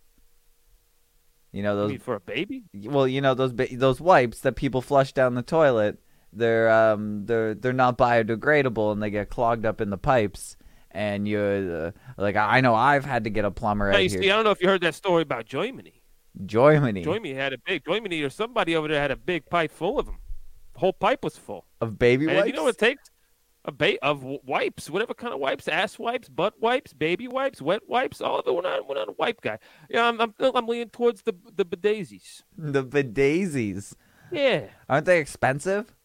You know those mean, for a baby? well, you know those ba- those wipes that people flush down the toilet. They're um they're they're not biodegradable and they get clogged up in the pipes. And you uh, like I know I've had to get a plumber Now, out you here. see, I don't know if you heard that story about Germany. Germany Germany had a big Germany or somebody over there had a big pipe full of them. The whole pipe was full. of baby And wipes. you know what it takes? A ba- of wipes, whatever kind of wipes, ass wipes, butt wipes, baby wipes, wet wipes, all of it. We're not, we're not a wipe guy. Yeah, I'm, I'm, I'm leaning towards the the bidazes. the daisies Yeah, aren't they expensive?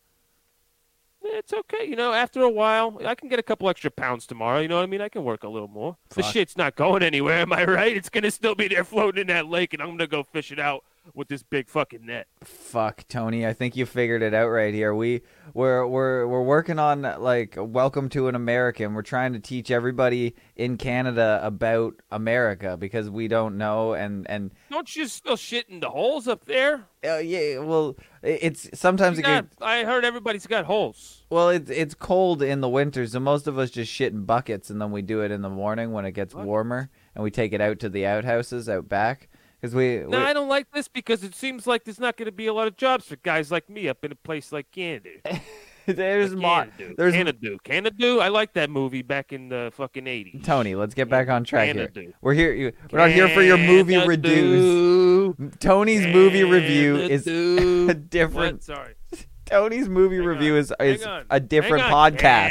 Eh, it's okay. You know, after a while, I can get a couple extra pounds tomorrow. You know what I mean? I can work a little more. The shit's not going anywhere. Am I right? It's gonna still be there floating in that lake, and I'm gonna go fish it out with this big fucking net. Fuck, Tony. I think you figured it out right here. We we're we're we're working on like Welcome to an American. We're trying to teach everybody in Canada about America because we don't know and and Don't you still shit in the holes up there? uh, yeah, well, it's sometimes it get, got- I heard everybody's got holes. well, it's it's cold in the winter, so most of us just shit in buckets and then we do it in the morning when it gets What? warmer and we take it out to the outhouses out back because we, we No, I don't like this because it seems like there's not going to be a lot of jobs for guys like me up in a place like Canada. there's Like Canada. there's Canada. Canada. I like that movie back in the fucking 80s. Tony. Let's get back on track here. We're here. We're not here for your movie reviews. Canada. Tony's movie review is a different. What? Sorry. Tony's movie Hang review on. is is a different podcast.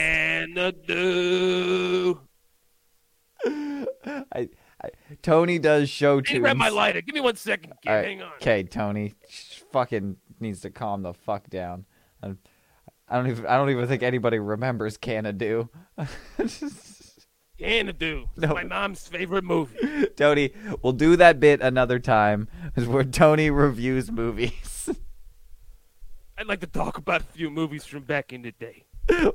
Canada. I, Tony does show tunes. grab my lighter. Give me one second, kid. Right. Hang on. Okay, Tony, fucking needs to calm the fuck down. i I don't even. I don't even think anybody remembers Canada. Canada. It's No. my mom's favorite movie. Tony, we'll do that bit another time, where Tony reviews movies. I'd like to talk about a few movies from back in the day.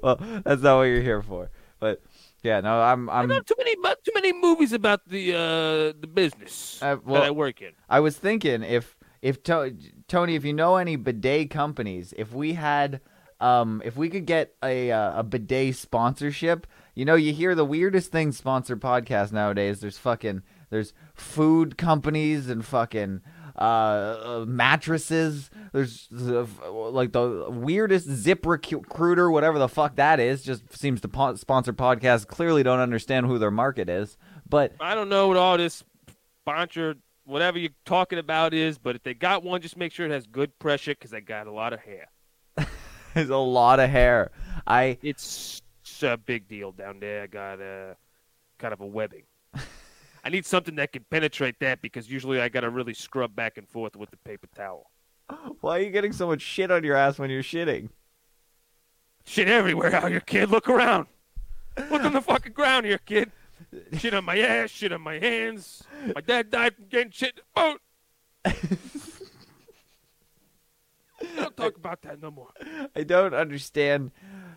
well, that's not what you're here for. But yeah, no, I'm. I'm. not too many too many movies about the uh the business Uh, well- that I work in. I was thinking if if to- Tony, if you know any bidet companies, if we had, um, if we could get a uh, a bidet sponsorship, you know, you hear the weirdest things sponsor podcasts nowadays. There's fucking there's food companies and fucking uh, uh mattresses. There's uh, like the weirdest zip recruiter, whatever the fuck that is, just seems to po- sponsor podcasts. Clearly, don't understand who their market is, but I don't know what all this sponsor whatever you're talking about is, but if they got one, just make sure it has good pressure because I got a lot of hair. there's a lot of hair. I It's a big deal down there. I got a kind of a webbing. I need something that can penetrate that because usually I got to really scrub back and forth with the paper towel. Why are you getting so much shit on your ass when you're shitting? Shit everywhere out here, kid. Look around. Look on the fucking ground here, kid. Shit on my ass, shit on my hands. My dad died from getting shit in the boat. Don't talk about that no more. I don't understand.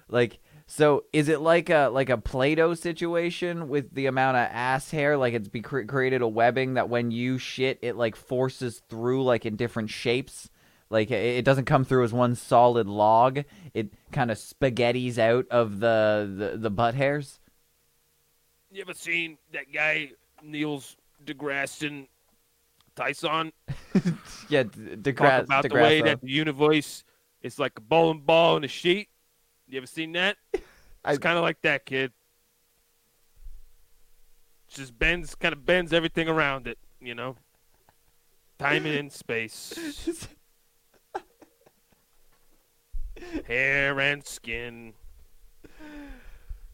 Like, so is it like a like a Play-Doh situation with the amount of ass hair? Like it's be cre- created a webbing that when you shit, it like forces through like in different shapes. Like it it doesn't come through as one solid log. It kind of spaghettis out of the, the the butt hairs. You ever seen that guy Niels deGrasse Tyson Yeah, d- talk DeGrasse, about the way that the universe is like a bowling ball in a sheet? You ever seen that? It's kind of like that, kid. Just bends, kind of bends everything around it, you know. Time and space, hair and skin.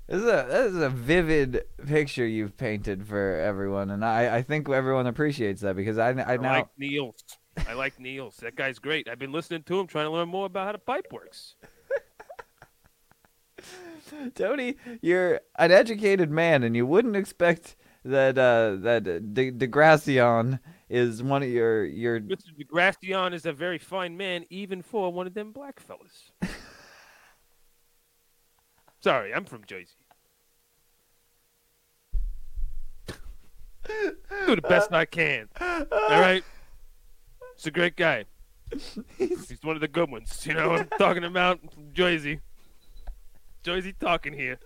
This is a this is a vivid picture you've painted for everyone, and I, I think everyone appreciates that because I I I now like Niels. I like Niels. That guy's great. I've been listening to him, trying to learn more about how the pipe works. Tony, you're an educated man, and you wouldn't expect that uh, that De- DeGracion is one of your your. Mr. DeGracian is a very fine man, even for one of them black fellas. Sorry, I'm from Jersey. Do the best I can. All right. He's a great guy. He's one of the good ones. You know what I'm talking about? From Jersey. Jersey talking here.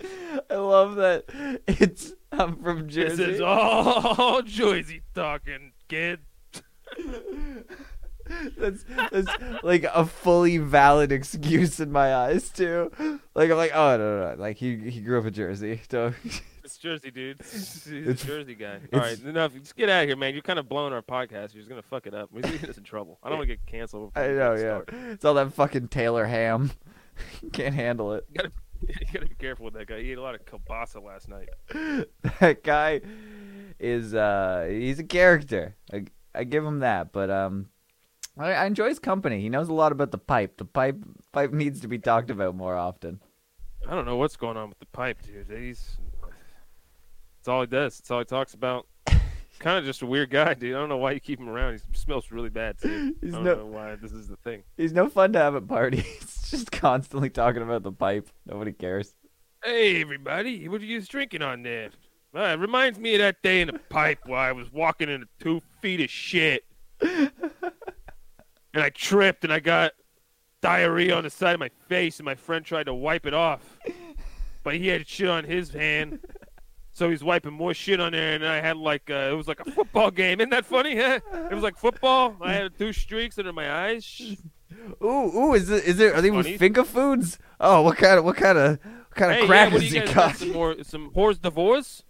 I love that it's I'm from Jersey. This Jersey. is all Jersey talking, kid. That's that's like a fully valid excuse in my eyes too. Like I'm like, oh no no, no. like he he grew up in Jersey. So It's Jersey, dude. He's It's- a Jersey guy. All right, enough. Just get out of here, man. You're kind of blowing our podcast. You're just gonna fuck it up. We're gonna get us in trouble. I don't want to get canceled. I know, yeah. started. It's all that fucking Taylor ham. Can't handle it. You gotta, be careful with that guy. He ate a lot of kielbasa last night. that guy is uh he's a character. I, I give him that, but um I, I enjoy his company. He knows a lot about the pipe. The pipe pipe needs to be talked about more often. I don't know what's going on with the pipe, dude. He's that's all he does. That's all he talks about. kind of just a weird guy, dude. I don't know why you keep him around. He smells really bad too. He's I don't no- know why this is the thing. He's no fun to have at parties. just constantly talking about the pipe. Nobody cares. Hey, everybody, what are you drinking on there? Uh, it reminds me of that day in the pipe where I was walking into two feet of shit. and I tripped and I got diarrhea on the side of my face, and my friend tried to wipe it off. But he had shit on his hand. So he's wiping more shit on there, and I had like uh, it was like a football game. Isn't that funny? It was like football. I had two streaks under my eyes. Ooh, ooh, is it is there are they finger foods? Oh, what kind of what kind of what kind of Hey, yeah, crackers what you got? Some more, some hors d'oeuvres.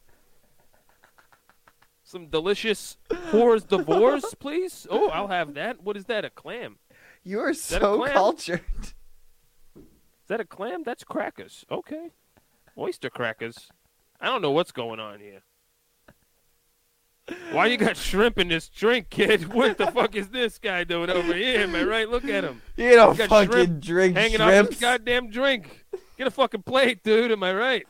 Some delicious whores divorce, please. Oh, I'll have that. What is that? A clam? You are so cultured. Is that a clam? That's crackers. Okay, oyster crackers. I don't know what's going on here. Why you got shrimp in this drink, kid? What the fuck is this guy doing over here? man? Right? Look at him. You don't got fucking shrimp drink hanging off shrimps. his goddamn drink. Get a fucking plate, dude. Am I right?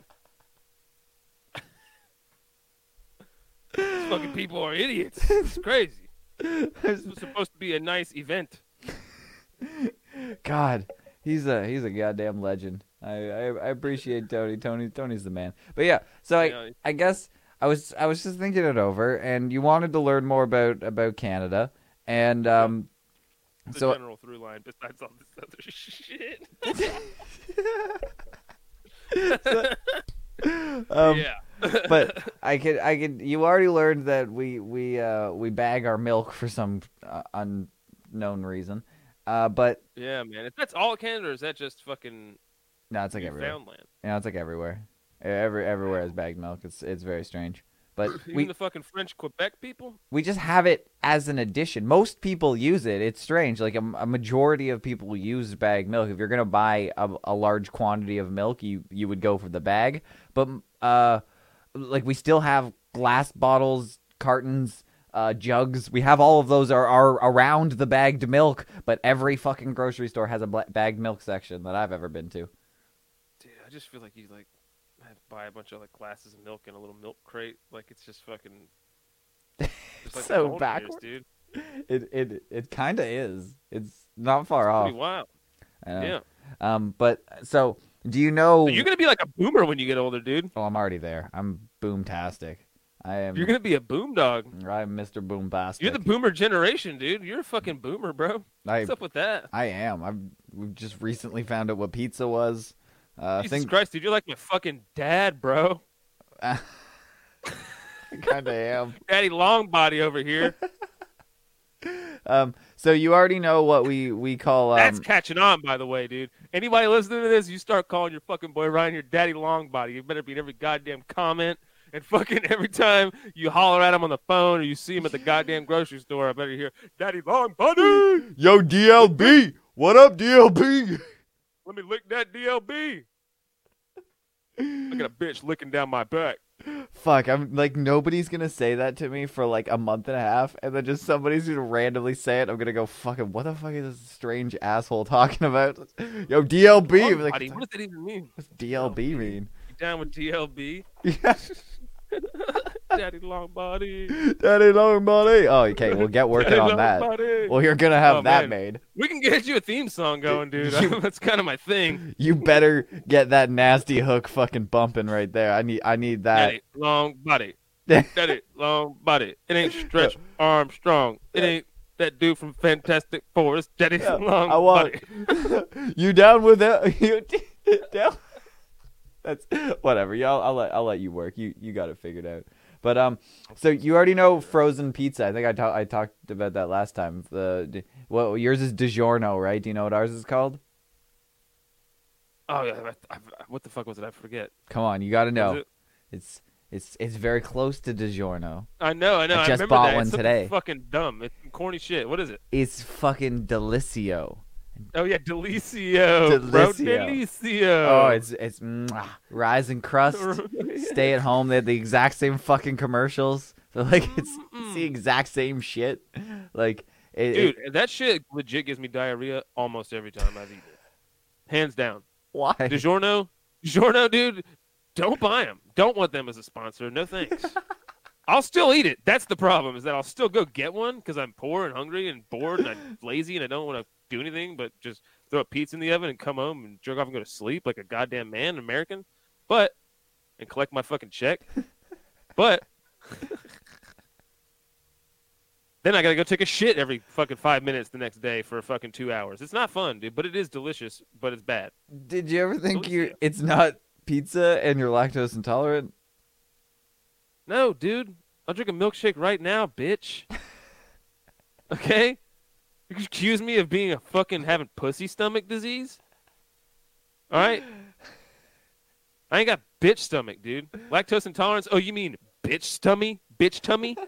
These fucking people are idiots. It's crazy. This was supposed to be a nice event. God, he's a he's a goddamn legend. I, I I appreciate Tony. Tony Tony's the man. But yeah, so I. I guess I was I was just thinking it over, and you wanted to learn more about about Canada, and um, The so general through line, besides all this other shit. um, yeah. but I could I could you already learned that we we uh we bag our milk for some uh, unknown reason, uh, but yeah, man. If that's all Canada, or is that just fucking no, it's like everywhere. Yeah, it's like everywhere. Every everywhere has bagged milk. It's it's very strange. But Even we the fucking French Quebec people. we just have it as an addition. Most people use it. It's strange. Like a, a majority of people use bagged milk. If you're gonna buy a, a large quantity of milk, you you would go for the bag. But uh, like we still have glass bottles, cartons, uh, jugs. We have all of those are are around the bagged milk. But every fucking grocery store has a bagged milk section that I've ever been to. Dude, I just feel like you like buy a bunch of like glasses of milk in a little milk crate. Like it's just fucking. Like So golden years, backwards. dude. It it it kind of is. It's not far off. Pretty wild. I know. Yeah. Um. But so, do you know? You're gonna be like a boomer when you get older, dude. Oh, I'm already there. I'm boomtastic. I am. You're gonna be a boom dog. I'm Mr. Boombastic. You're the boomer generation, dude. You're a fucking boomer, bro. I What's up with that? I am. I've we've just recently found out what pizza was. Uh, I Jesus think Christ, dude, you're like my fucking dad, bro. I kind of am. Daddy long body over here. Um. So you already know what we we call um. That's catching on, by the way, dude. Anybody listening to this, you start calling your fucking boy Ryan your daddy long body. You better be in every goddamn comment and fucking every time you holler at him on the phone or you see him at the goddamn grocery store. I better hear daddy long body. Yo, DLB. What up, DLB? Let me lick that DLB. Look at a bitch licking down my back. Fuck, I'm like nobody's gonna say that to me for like a month and a half, and then just somebody's gonna randomly say it. I'm gonna go, fucking, what the fuck is this strange asshole talking about? Yo, DLB. I'm like. What does that even mean? what's DLB mean? You down with DLB? Yeah, Daddy long body. Daddy long body. Oh, okay, we'll get working Daddy on that. body. Well, you're gonna have Oh, that man. made. We can get you a theme song going, dude. You- That's kind of my thing. You better get that nasty hook fucking bumping right there. I need, I need that. Daddy, long body. Daddy, long body. It ain't Stretch Armstrong. It ain't that dude from Fantastic Four. It's Daddy, Yeah, long I want- body. you down with that? You down? That's whatever. Y'all, I'll let I'll let you work. You you got it figured out. But um, so you already know frozen pizza. I think I talked I talked about that last time. The well, yours is DiGiorno, right? Do you know what ours is called? Oh yeah, I, I, what the fuck was it? I forget. Come on, you got to know. it- It's it's it's very close to DiGiorno. I know, I know. I I, just remember bought that. one It's today. Fucking dumb. It's corny shit. What is it? It's fucking Delissio. Oh yeah, Delissio. Bro, Delissio. Delissio. Oh, it's it's mwah, rise and crust. Stay at home. They had the exact same fucking commercials. So like it's, it's the exact same shit. Like it, Dude, it- that shit legit gives me diarrhea almost every time I've eaten it. Hands down. why? DiGiorno, DiGiorno, dude, don't buy them. Don't want them as a sponsor. No thanks. I'll still eat it. That's the problem. Is that I'll still go get one because I'm poor and hungry and bored and I'm lazy and I don't want to do anything but just throw a pizza in the oven and come home and jerk off and go to sleep like a goddamn man, American. But and collect my fucking check. But then I gotta go take a shit every fucking five minutes the next day for fucking two hours. It's not fun, dude. But it is delicious. But it's bad. Did you ever think you it's not pizza and you're lactose intolerant? No, dude. I'll drink a milkshake right now, bitch. Okay? You accuse me of being a fucking having pussy stomach disease? Alright? I ain't got bitch stomach, dude. Lactose intolerance? Oh, you mean bitch tummy? Bitch tummy?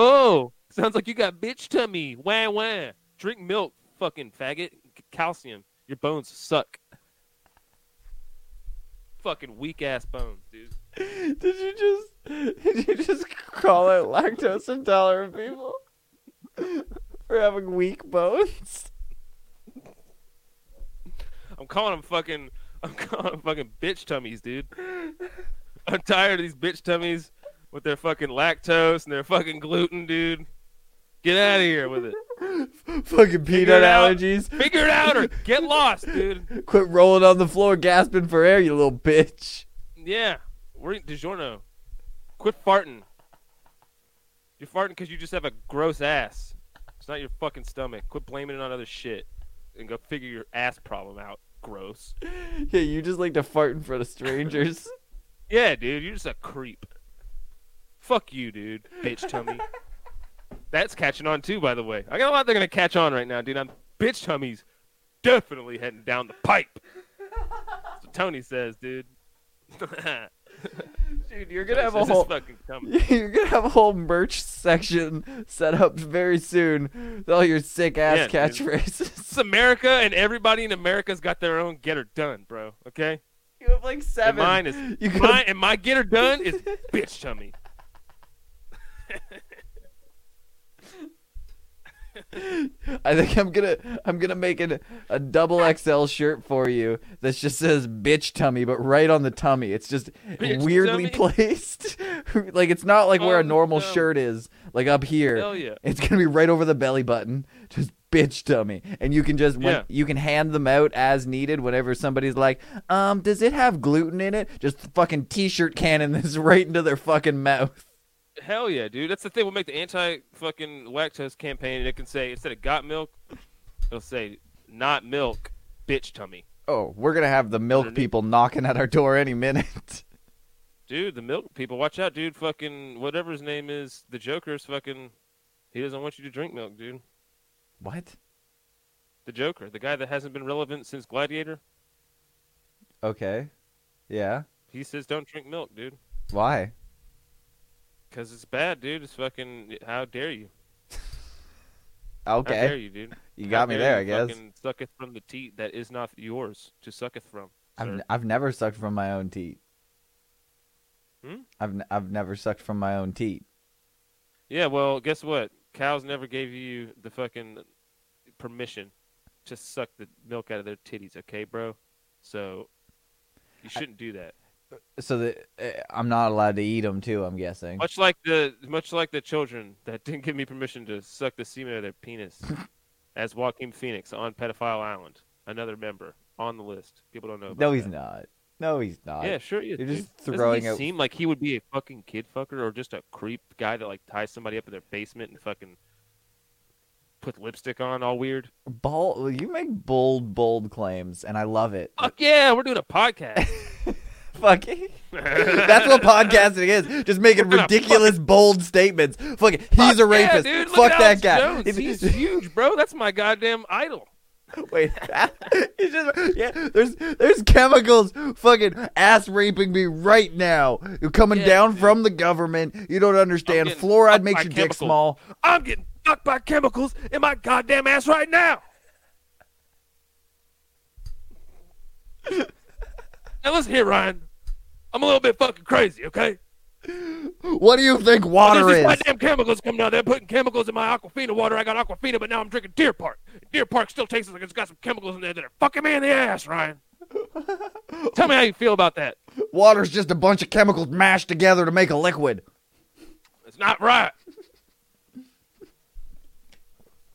Oh, sounds like you got bitch tummy. Wah wah. Drink milk, fucking faggot. Calcium. Your bones suck. Fucking weak ass bones, dude. Did you just did you just call out lactose intolerant people for having weak bones? I'm calling them fucking. I'm calling them fucking bitch tummies, dude. I'm tired of these bitch tummies with their fucking lactose and their fucking gluten, dude. Get out of here with it. Fucking Figure peanut it out. allergies. Figure it out or get lost, dude. Quit rolling on the floor gasping for air, you little bitch. Yeah, we're eating DiGiorno. Quit farting. You're farting because you just have a gross ass. It's not your fucking stomach. Quit blaming it on other shit and go figure your ass problem out. Gross. Yeah, you just like to fart in front of strangers. Yeah, dude, you're just a creep. Fuck you, dude. Bitch tummy. That's catching on too, by the way. I got a lot they're gonna catch on right now, dude. I'm bitch tummies definitely heading down the pipe. That's what Tony says, dude. Dude, you're gonna have a whole you're gonna have a whole merch section set up very soon with all your sick ass Yeah, dude. catchphrases. It's America, and everybody in America's got their own get her done, bro. Okay. You have like seven. And mine is You could- mine, and my get her done is bitch tummy. I think I'm gonna I'm gonna make an, a double XL shirt for you that just says "bitch tummy," but right on the tummy. It's just Bitch weirdly tummy? placed. like it's not like where a normal tummy. shirt is, like up here. Hell yeah. It's gonna be right over the belly button, just bitch tummy, and you can just when, Yeah. you can hand them out as needed whenever somebody's like, um, does it have gluten in it? Just fucking t-shirt cannon this right into their fucking mouth. Hell yeah, dude. That's the thing. We'll make the anti fucking lactose campaign, and it can say instead of got milk, it'll say not milk, bitch tummy. Oh, we're gonna have the milk Underneath. people knocking at our door any minute. Dude, the milk people, watch out, dude. Fucking whatever his name is, the Joker's fucking. He doesn't want you to drink milk, dude. what? The Joker, the guy that hasn't been relevant since Gladiator. Okay. Yeah. He says don't drink milk, dude. Why? Cause it's bad, dude. It's fucking. How dare you? Okay. How dare you, dude? You How got me there, I guess. Fucking sucketh from the teat that is not yours to sucketh from. I've n- I've never sucked from my own teat. Hmm? I've n- I've never sucked from my own teat. Yeah, well, guess what? Cows never gave you the fucking permission to suck the milk out of their titties, okay, bro? So you shouldn't do that. So that uh, I'm not allowed to eat them too. I'm guessing. Much like the much like the children that didn't give me permission to suck the semen of their penis, as Joaquin Phoenix on Pedophile Island, another member on the list. People don't know. About No, he's that. not. No, he's not. Yeah, sure he is. You're dude. just Doesn't throwing he out- seem like he would be a fucking kid fucker or just a creep guy that like ties somebody up in their basement and fucking put lipstick on all weird. Bold. You make bold, bold claims, and I love it. Fuck yeah, we're doing a podcast. Fuck it. That's what podcasting is. Just making ridiculous, bold statements. Fuck it. He's Fuck a rapist. Yeah. Fuck that Alex guy. Jones. He's huge, bro. That's my goddamn idol. Wait, it's just yeah. There's there's chemicals fucking ass raping me right now. You're coming Yeah, down dude. from the government. You don't understand. Fluoride makes your dick small. I'm getting fucked by chemicals in my goddamn ass right now. now listen here, Ryan. I'm a little bit fucking crazy, okay? What do you think water There's these is? goddamn chemicals coming out. They're putting chemicals in my Aquafina water. I got Aquafina, but now I'm drinking Deer Park. Deer Park still tastes like it's got some chemicals in there that are fucking me in the ass, Ryan. Tell me how you feel about that. Water's just a bunch of chemicals mashed together to make a liquid. It's not right.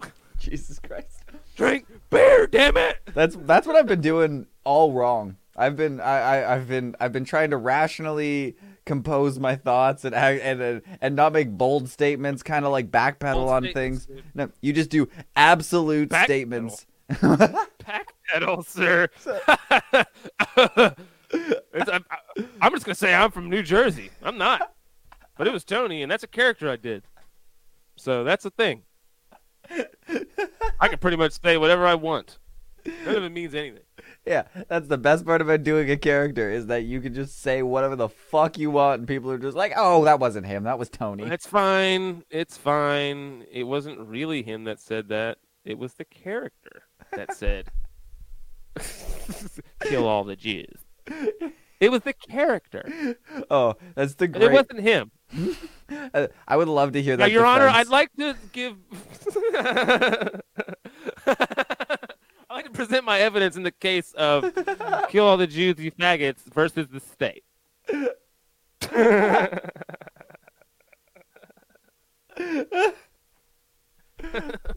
Jesus Christ. Drink beer, damn it. That's that's what I've been doing all wrong. I've been I, I I've been I've been trying to rationally compose my thoughts and and and, and not make bold statements, kind of like backpedal Bold on things. dude. No, you just do absolute statements. backpedal, sir. It's- I'm, I'm just gonna say I'm from New Jersey. I'm not, but it was Tony, and that's a character I did. So that's a thing. I can pretty much say whatever I want. None of it means anything. Yeah, that's the best part about doing a character is that you can just say whatever the fuck you want, and people are just like, "Oh, that wasn't him. That was Tony." It's fine. It's fine. It wasn't really him that said that. It was the character that said, "Kill all the Jews." It was the character. Oh, that's the great. It wasn't him. I would love to hear that. Now, that. Your Honor. I'd like to give. I'd like to present my evidence in the case of kill all the Jews, you faggots, versus the state.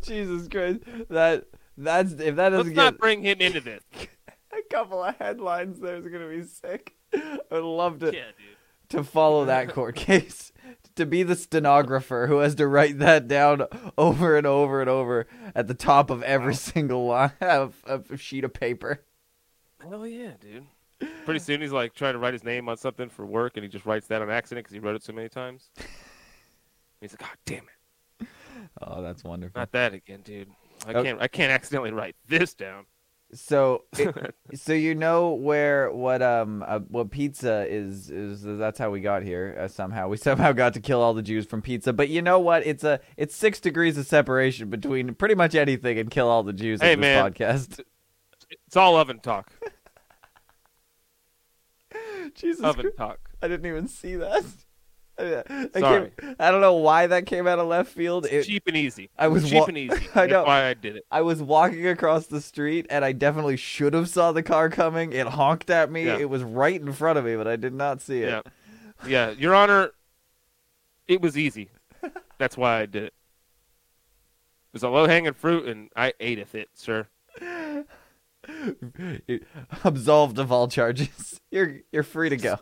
Jesus Christ, that that's if that doesn't Let's get bring him into this. a couple of headlines, there's gonna be sick. I'd love to Yeah, to follow that court case, to be the stenographer who has to write that down over and over and over at the top of every single line of, of sheet of paper. Hell yeah, dude. Pretty soon he's like trying to write his name on something for work, and he just writes that on accident because he wrote it so many times. He's like, God damn it, Oh, that's wonderful. not that again, dude. I Oh. can't. I can't accidentally write this down. So, it, so you know where what um uh, what pizza is is that's how we got here uh, somehow we somehow got to kill all the Jews from pizza. But you know what? It's a it's six degrees of separation between pretty much anything and kill all the Jews Hey, in this man. podcast. It's all oven talk. Jesus, Oven Christ. talk. I didn't even see that. I, Sorry. came- I don't know why that came out of left field. It, cheap and easy. I was cheap wa- and easy. I know. why I did it. I was walking across the street and I definitely should have saw the car coming. It honked at me. Yeah. It was right in front of me, but I did not see it. Yeah, yeah. Your Honor, it was easy. That's why I did it. It was a low hanging fruit, and I ate it, sir. Absolved of all charges. You're you're free to go.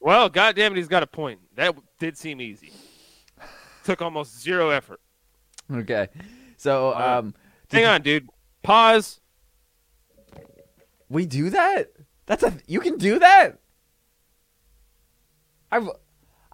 Well, goddamn it, he's got a point. That did seem easy. Took almost zero effort. Okay. So um Hang on, dude. Pause. we do that? That's a you can do that? I've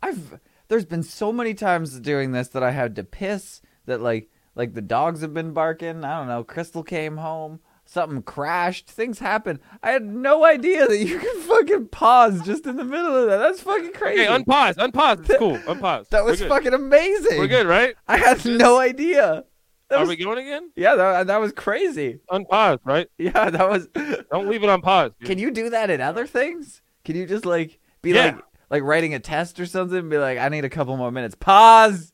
I've there's been so many times doing this that I had to piss that like like the dogs have been barking. I don't know. Crystal came home. Something crashed. Things happen. I had no idea that you could fucking pause just in the middle of that. That's fucking crazy. Okay, unpause. Unpause. It's cool. Unpause. that was fucking amazing. We're good, right? I had no idea. That Are was, we going again? yeah, that, that was crazy. Unpause, right? Yeah, that was. Don't leave it on pause. dude. Can you do that in other things? Can you just like be Yeah. like like writing a test or something and be like, I need a couple more minutes. Pause.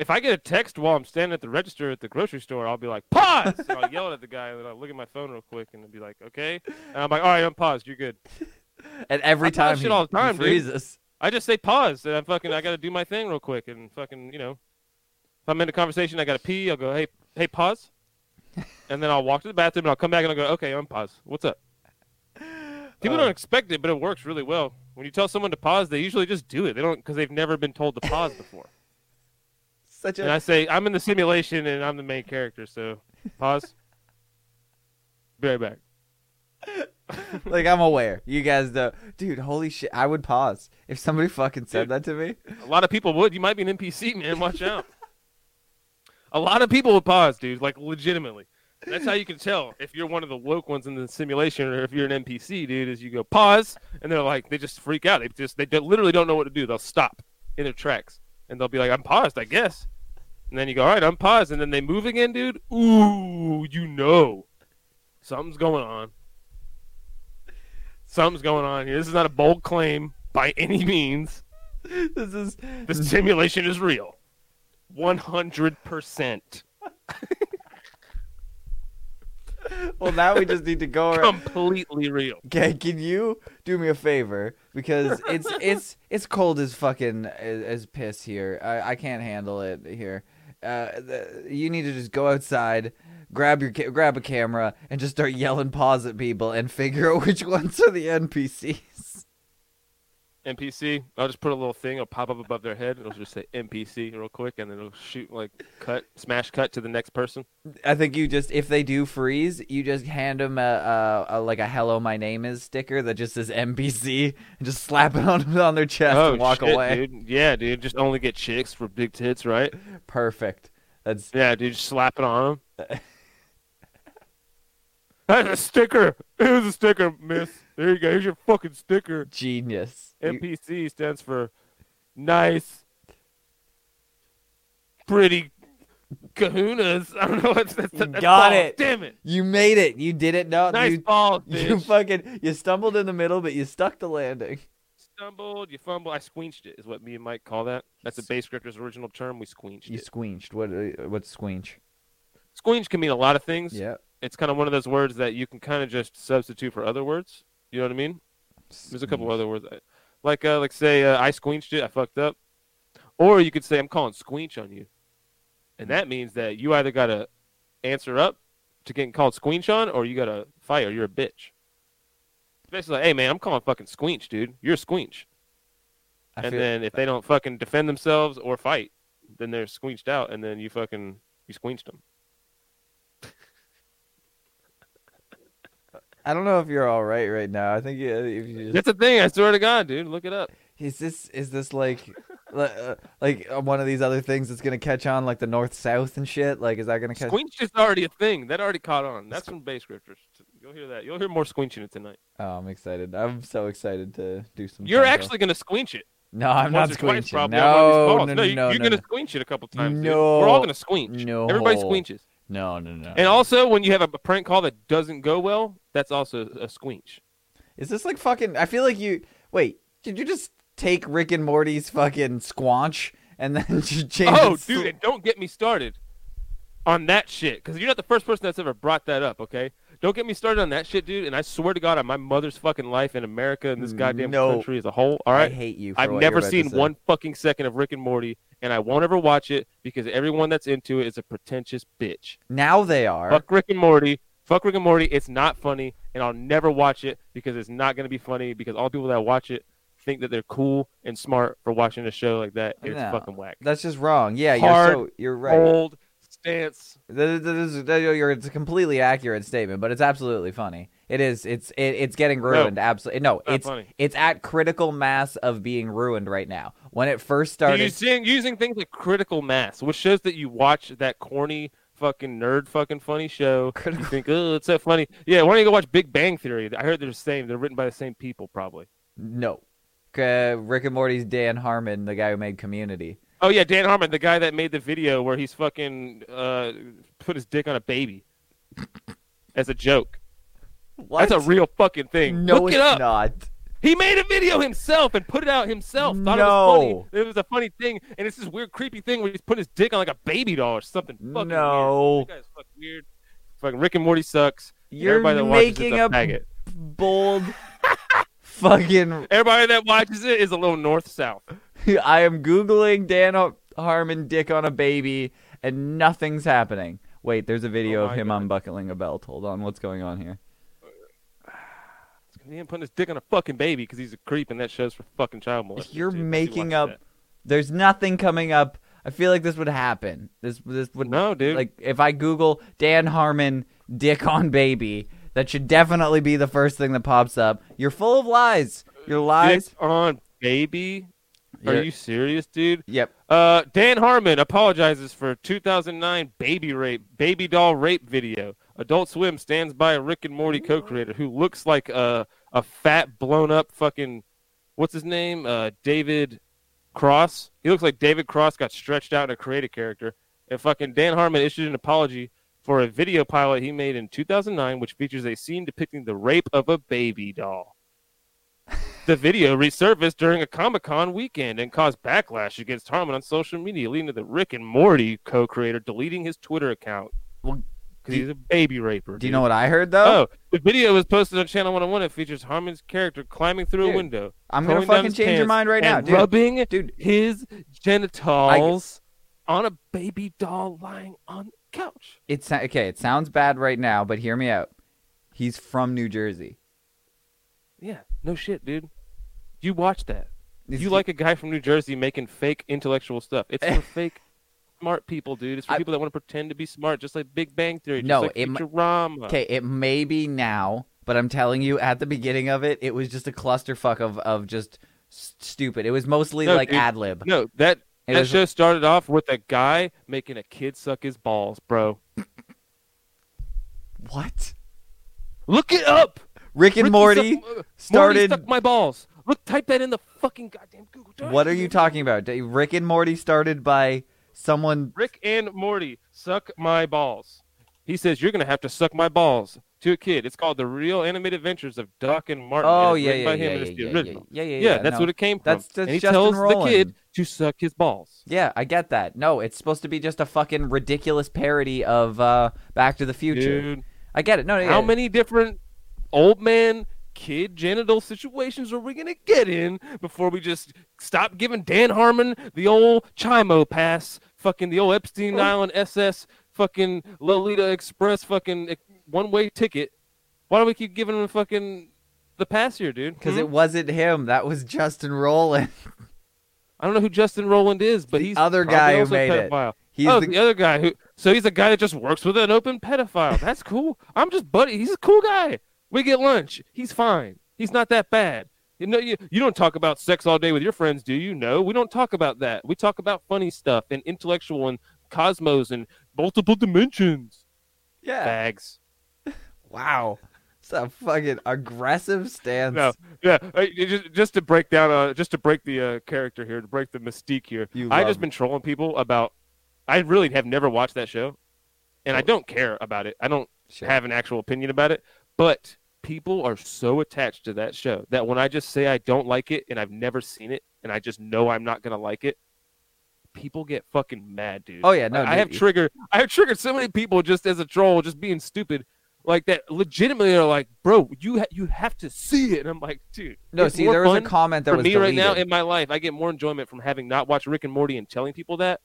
If I get a text while I'm standing at the register at the grocery store, I'll be like, pause! and I'll yell at the guy, and then I'll look at my phone real quick, and I'll be like, okay? And I'm like, all right, I'm paused. You're good. And every I time he, all the he time, dude. freezes. I just say pause, and I'm fucking, I gotta do my thing real quick, and fucking, you know, if I'm in a conversation, I gotta pee, I'll go, hey, hey, pause. and then I'll walk to the bathroom, and I'll come back, and I'll go, okay, unpause. What's up? People Uh. don't expect it, but it works really well. When you tell someone to pause, they usually just do it. They don't, because they've never been told to pause before. Such And I say, I'm in the simulation and I'm the main character, so pause. Be right back. like I'm aware. You guys know, dude. Holy shit! I would pause if somebody fucking said Dude. that to me. A lot of people would. You might be an NPC, man. Watch out. A lot of people would pause, dude. Like legitimately. That's how you can tell if you're one of the woke ones in the simulation, or if you're an NPC, dude. Is you go pause, and they're like, they just freak out. They just, they literally don't know what to do. They'll stop in their tracks, and they'll be like, "I'm paused, I guess." And then you go, "All right, I'm paused," and then they move again, dude. Ooh, you know, something's going on. Something's going on here. This is not a bold claim by any means. This is The simulation is real. 100% well. Now we just need to go. around. completely real. Okay, can you do me a favor because it's it's it's cold as fucking as, as piss here. I, I can't handle it here. Uh, the, you need to just go outside, grab your ca- grab a camera, and just start yelling pause at people and figure out which ones are the NPCs. NPC, I'll just put a little thing, it'll pop up above their head, it'll just say NPC real quick, and then it'll shoot like cut, smash cut to the next person. I think you just if they do freeze, you just hand them a, a, a like a "Hello, my name is" sticker that just says NPC and just slap it on on their chest oh, and walk shit, away. dude. Yeah, dude, just only get chicks for big tits, right? Perfect. That's Yeah, dude, just slap it on them. That's a sticker. It was a sticker, miss. There you go. Here's your fucking sticker. genius. NPC stands for nice, pretty kahunas. I don't know what's that's, You that's got balls. it. Damn it. You made it. You did it. No, Nice you, balls, you fucking you stumbled in the middle, but you stuck the landing. Stumbled, you fumbled. I squenched it, is what me and Mike call that. That's a base scripter's original term. We squenched You it. squenched. What? uh, What's squinch? Squinch can mean a lot of things. Yeah. It's kind of one of those words that you can kind of just substitute for other words. You know what I mean? There's a couple other words, like uh, like say uh, I squenched it, I fucked up, or you could say I'm calling squeech on you, and that means that you either gotta answer up to getting called squeech on, or you gotta fight, or you're a bitch. It's basically like, hey man, I'm calling fucking squeech, dude. You're a squeech. I and then if they don't fucking defend themselves or fight, then they're squeeched out, and then you fucking you squeeched them. I don't know if you're all right right now. I think you, if you just That's the thing. I swear to God, dude. Look it up. is this is this like uh, like uh, one of these other things that's gonna catch on, like the north south and shit. Like, is that gonna catch? Squinch is already a thing. That already caught on. That's from Bay Scripters. You'll hear that. You'll hear more squinching it tonight. Oh, I'm excited. I'm so excited to do some. You're actually gonna squinch it. No, I'm once not twice squinching. probably on one of these No, no, no, no, you, you're no, gonna no. squinch it a couple times. dude. No. We're all gonna squinch. No. Everybody squinches. No, no, no. And also, when you have a prank call that doesn't go well, that's also a squinch. Is this like fucking? I feel like you. Wait, did you just take Rick and Morty's fucking squanch and then just change? Oh, it dude, and don't get me started on that shit because you're not the first person that's ever brought that up. Okay, don't get me started on that shit, dude. And I swear to God, on my mother's fucking life in America and this goddamn No. country as a whole. All I hate you. For I've never seen one fucking second of Rick and Morty, and I won't ever watch it because everyone that's into it is a pretentious bitch. Now they are. Fuck Rick and Morty. Fuck Rick and Morty. It's not funny, and I'll never watch it because it's not going to be funny because all people that watch it think that they're cool and smart for watching a show like that. It's No. fucking whack. That's just wrong. Yeah, Hard, you're so you're right. Old stance. That- that is- that- you're- It's a completely accurate statement, but it's absolutely funny. It is. It's it, it's getting ruined. Absolutely. No, it's funny. it's at critical mass of being ruined right now. When it first started, Using, using things like critical mass, which shows that you watch that corny fucking nerd fucking funny show. Critical- You think, oh, it's so funny. Yeah, why don't you go watch Big Bang Theory? I heard they're the same. They're written by the same people, probably. no. Uh, Rick and Morty's Dan Harmon, the guy who made Community. Oh yeah, Dan Harmon, the guy that made the video where he's fucking uh, put his dick on a baby as a joke. What? That's a real fucking thing. no, Look it's it up. not. He made a video himself and put it out himself. Thought it was No. funny. It was a funny thing, and it's this weird, creepy thing where he's putting his dick on like a baby doll or something. Fucking No. weird. That guy's fucking weird. Fucking Rick and Morty sucks. You're everybody that watches it's making a faggot. bold fucking. Everybody that watches it is a little north south. I am googling Dan Harmon dick on a baby, and nothing's happening. Wait, there's a video Oh of him God. unbuckling a belt. Hold on, what's going on here? He ain't putting his dick on a fucking baby because he's a creep, and that shows for fucking child molestation. You're too. Making up. that. There's nothing coming up. I feel like this would happen. This this would No, dude. like if I Google Dan Harmon dick on baby, that should definitely be the first thing that pops up. You're full of lies. Your lies. Dick on baby. Are You're- you serious, dude? Yep. Uh, Dan Harmon apologizes for 2009 baby rape, baby doll rape video. Adult Swim stands by a Rick and Morty co-creator who looks like a a fat, blown up fucking, what's his name? Uh, David Cross. He looks like David Cross got stretched out in a creative character. And fucking Dan Harmon issued an apology for a video pilot he made in 2009, which features a scene depicting the rape of a baby doll. The video resurfaced during a Comic Con weekend and caused backlash against Harmon on social media, leading to the Rick and Morty co creator deleting his Twitter account. Well, Because he's a baby raper. Do you know what I heard though? Oh, the video was posted on Channel 101. It features Harmon's character climbing through Dude, a window. I'm gonna fucking change your mind right now, and dude. rubbing Dude. his genitals on a baby doll lying on the couch. It's okay. It sounds bad right now, but hear me out. He's from New Jersey. Yeah, no shit, dude. You watch that. You like a guy from New Jersey making fake intellectual stuff. It's for fake smart people, dude. It's for I- people that want to pretend to be smart, just like Big Bang Theory, No, like it Futurama. Okay, it may be now, but I'm telling you, at the beginning of it, it was just a clusterfuck of of just stupid. It was mostly No, like ad lib. No, that It that was- show started off with a guy making a kid suck his balls, bro. What? Look it up. Rick and Ricky Morty suck- uh, Morty started. my balls. Look, type that in the fucking goddamn Google. What are you talking about? Rick and Morty started by someone. Rick and Morty suck my balls. He says you're gonna have to suck my balls to a kid. It's called the Real Animated Adventures of Duck and Martin. Oh and it's yeah, yeah, by yeah, him, yeah, and it's yeah, yeah, yeah, Yeah, that's no. what it came from. That's- that's and he Justin tells Roiland. the kid to suck his balls. Yeah, I get that. No, it's supposed to be just a fucking ridiculous parody of uh, Back to the Future. Dude, I get it. No, how yeah. many different old man kid genital situations are we gonna get in before we just stop giving Dan Harmon the old Chimo pass, fucking the old Epstein Oh. Island SS, fucking Lolita Express, fucking one way ticket? Why don't we keep giving him fucking the pass here, dude? Because Hmm? it wasn't him. That was Justin Roiland. I don't know who Justin Roiland is, but The he's other guy who made it. He's oh, the- the... other guy who. So he's a guy that just works with an open pedophile. That's cool. I'm just buddy. He's a cool guy. We get lunch. He's fine. He's not that bad. You know, you, you don't talk about sex all day with your friends, do you? No, we don't talk about that. We talk about funny stuff and intellectual and cosmos and multiple dimensions. Yeah. Bags. Wow. It's a fucking aggressive stance. No, yeah. Just, just to break down, uh, just to break the uh, character here, to break the mystique here. You I've just been trolling people about. I really have never watched that show, and I don't care about it. I don't Sure. have an actual opinion about it. But people are so attached to that show that when I just say I don't like it and I've never seen it and I just know I'm not gonna like it, people get fucking mad, dude. Oh, yeah, no, I, I have triggered. I have triggered so many people just as a troll, just being stupid. Like that, legitimately are like, bro, you ha- you have to see it, and I'm like, dude. No, see, there was a comment that for was me right now in my life. I get more enjoyment from having not watched Rick and Morty and telling people that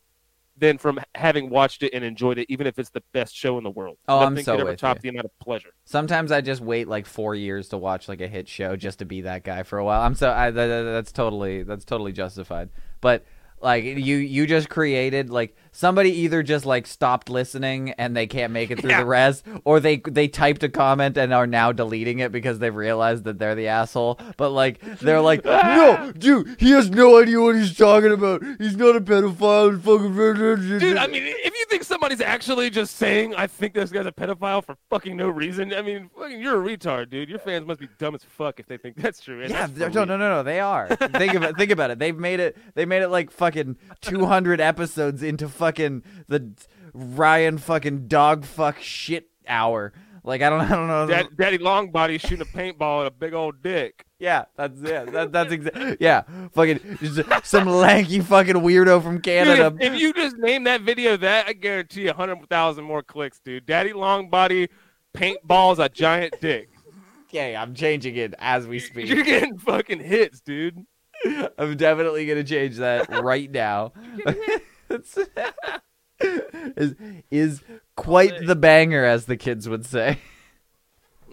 than from having watched it and enjoyed it, even if it's the best show in the world. Oh, I'm Nothing so could ever with top you. the amount of pleasure. Sometimes I just wait like four years to watch like a hit show just to be that guy for a while. I'm so I, that- that's totally that's totally justified. But like you you just created like somebody either just like stopped listening and they can't make it through Yeah. the rest, or they they typed a comment and are now deleting it because they've realized that they're the asshole. But like they're like, no, dude, he has no idea what he's talking about. He's not a pedophile. Fucking Dude, I mean, if you think somebody's actually just saying, I think this guy's a pedophile for fucking no reason, I mean, fucking, you're a retard, dude. Your fans must be dumb as fuck if they think that's true. and Yeah, that's no, no, no, no. They are. think about, think about it. They've made it. They made it like fucking two hundred episodes into fucking the Ryan fucking dog fuck shit hour. Like I don't, I don't know. Dad, Daddy Longbody shooting a paintball at a big old dick. yeah, that's yeah, that, that's exactly. Yeah, fucking just some lanky fucking weirdo from Dude, Canada. if, if you just name that video that, I guarantee a hundred thousand more clicks, dude. Daddy Longbody paintballs a giant dick. Okay, I'm changing it as we speak. You're getting fucking hits, dude. I'm definitely gonna change that right now. It's- is is quite the banger, as the kids would say.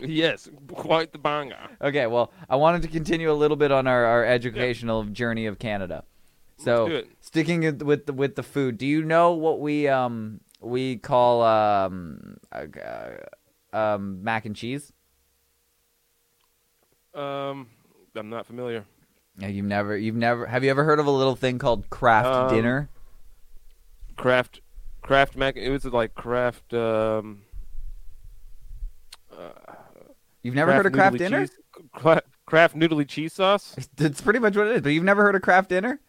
Yes, quite the banger. Okay, well, I wanted to continue a little bit on our, our educational journey of Canada. So, sticking with the, with the food, do you know what we um we call um uh, uh, um mac and cheese? Um, I'm not familiar. Yeah, you've never you've never have you ever heard of a little thing called Kraft Um, dinner? Kraft, Kraft mac. It was like Kraft. Um, You've never heard of Kraft dinner? cheese- Kraft noodly cheese sauce. That's pretty much what it is. But you've never heard of Kraft dinner?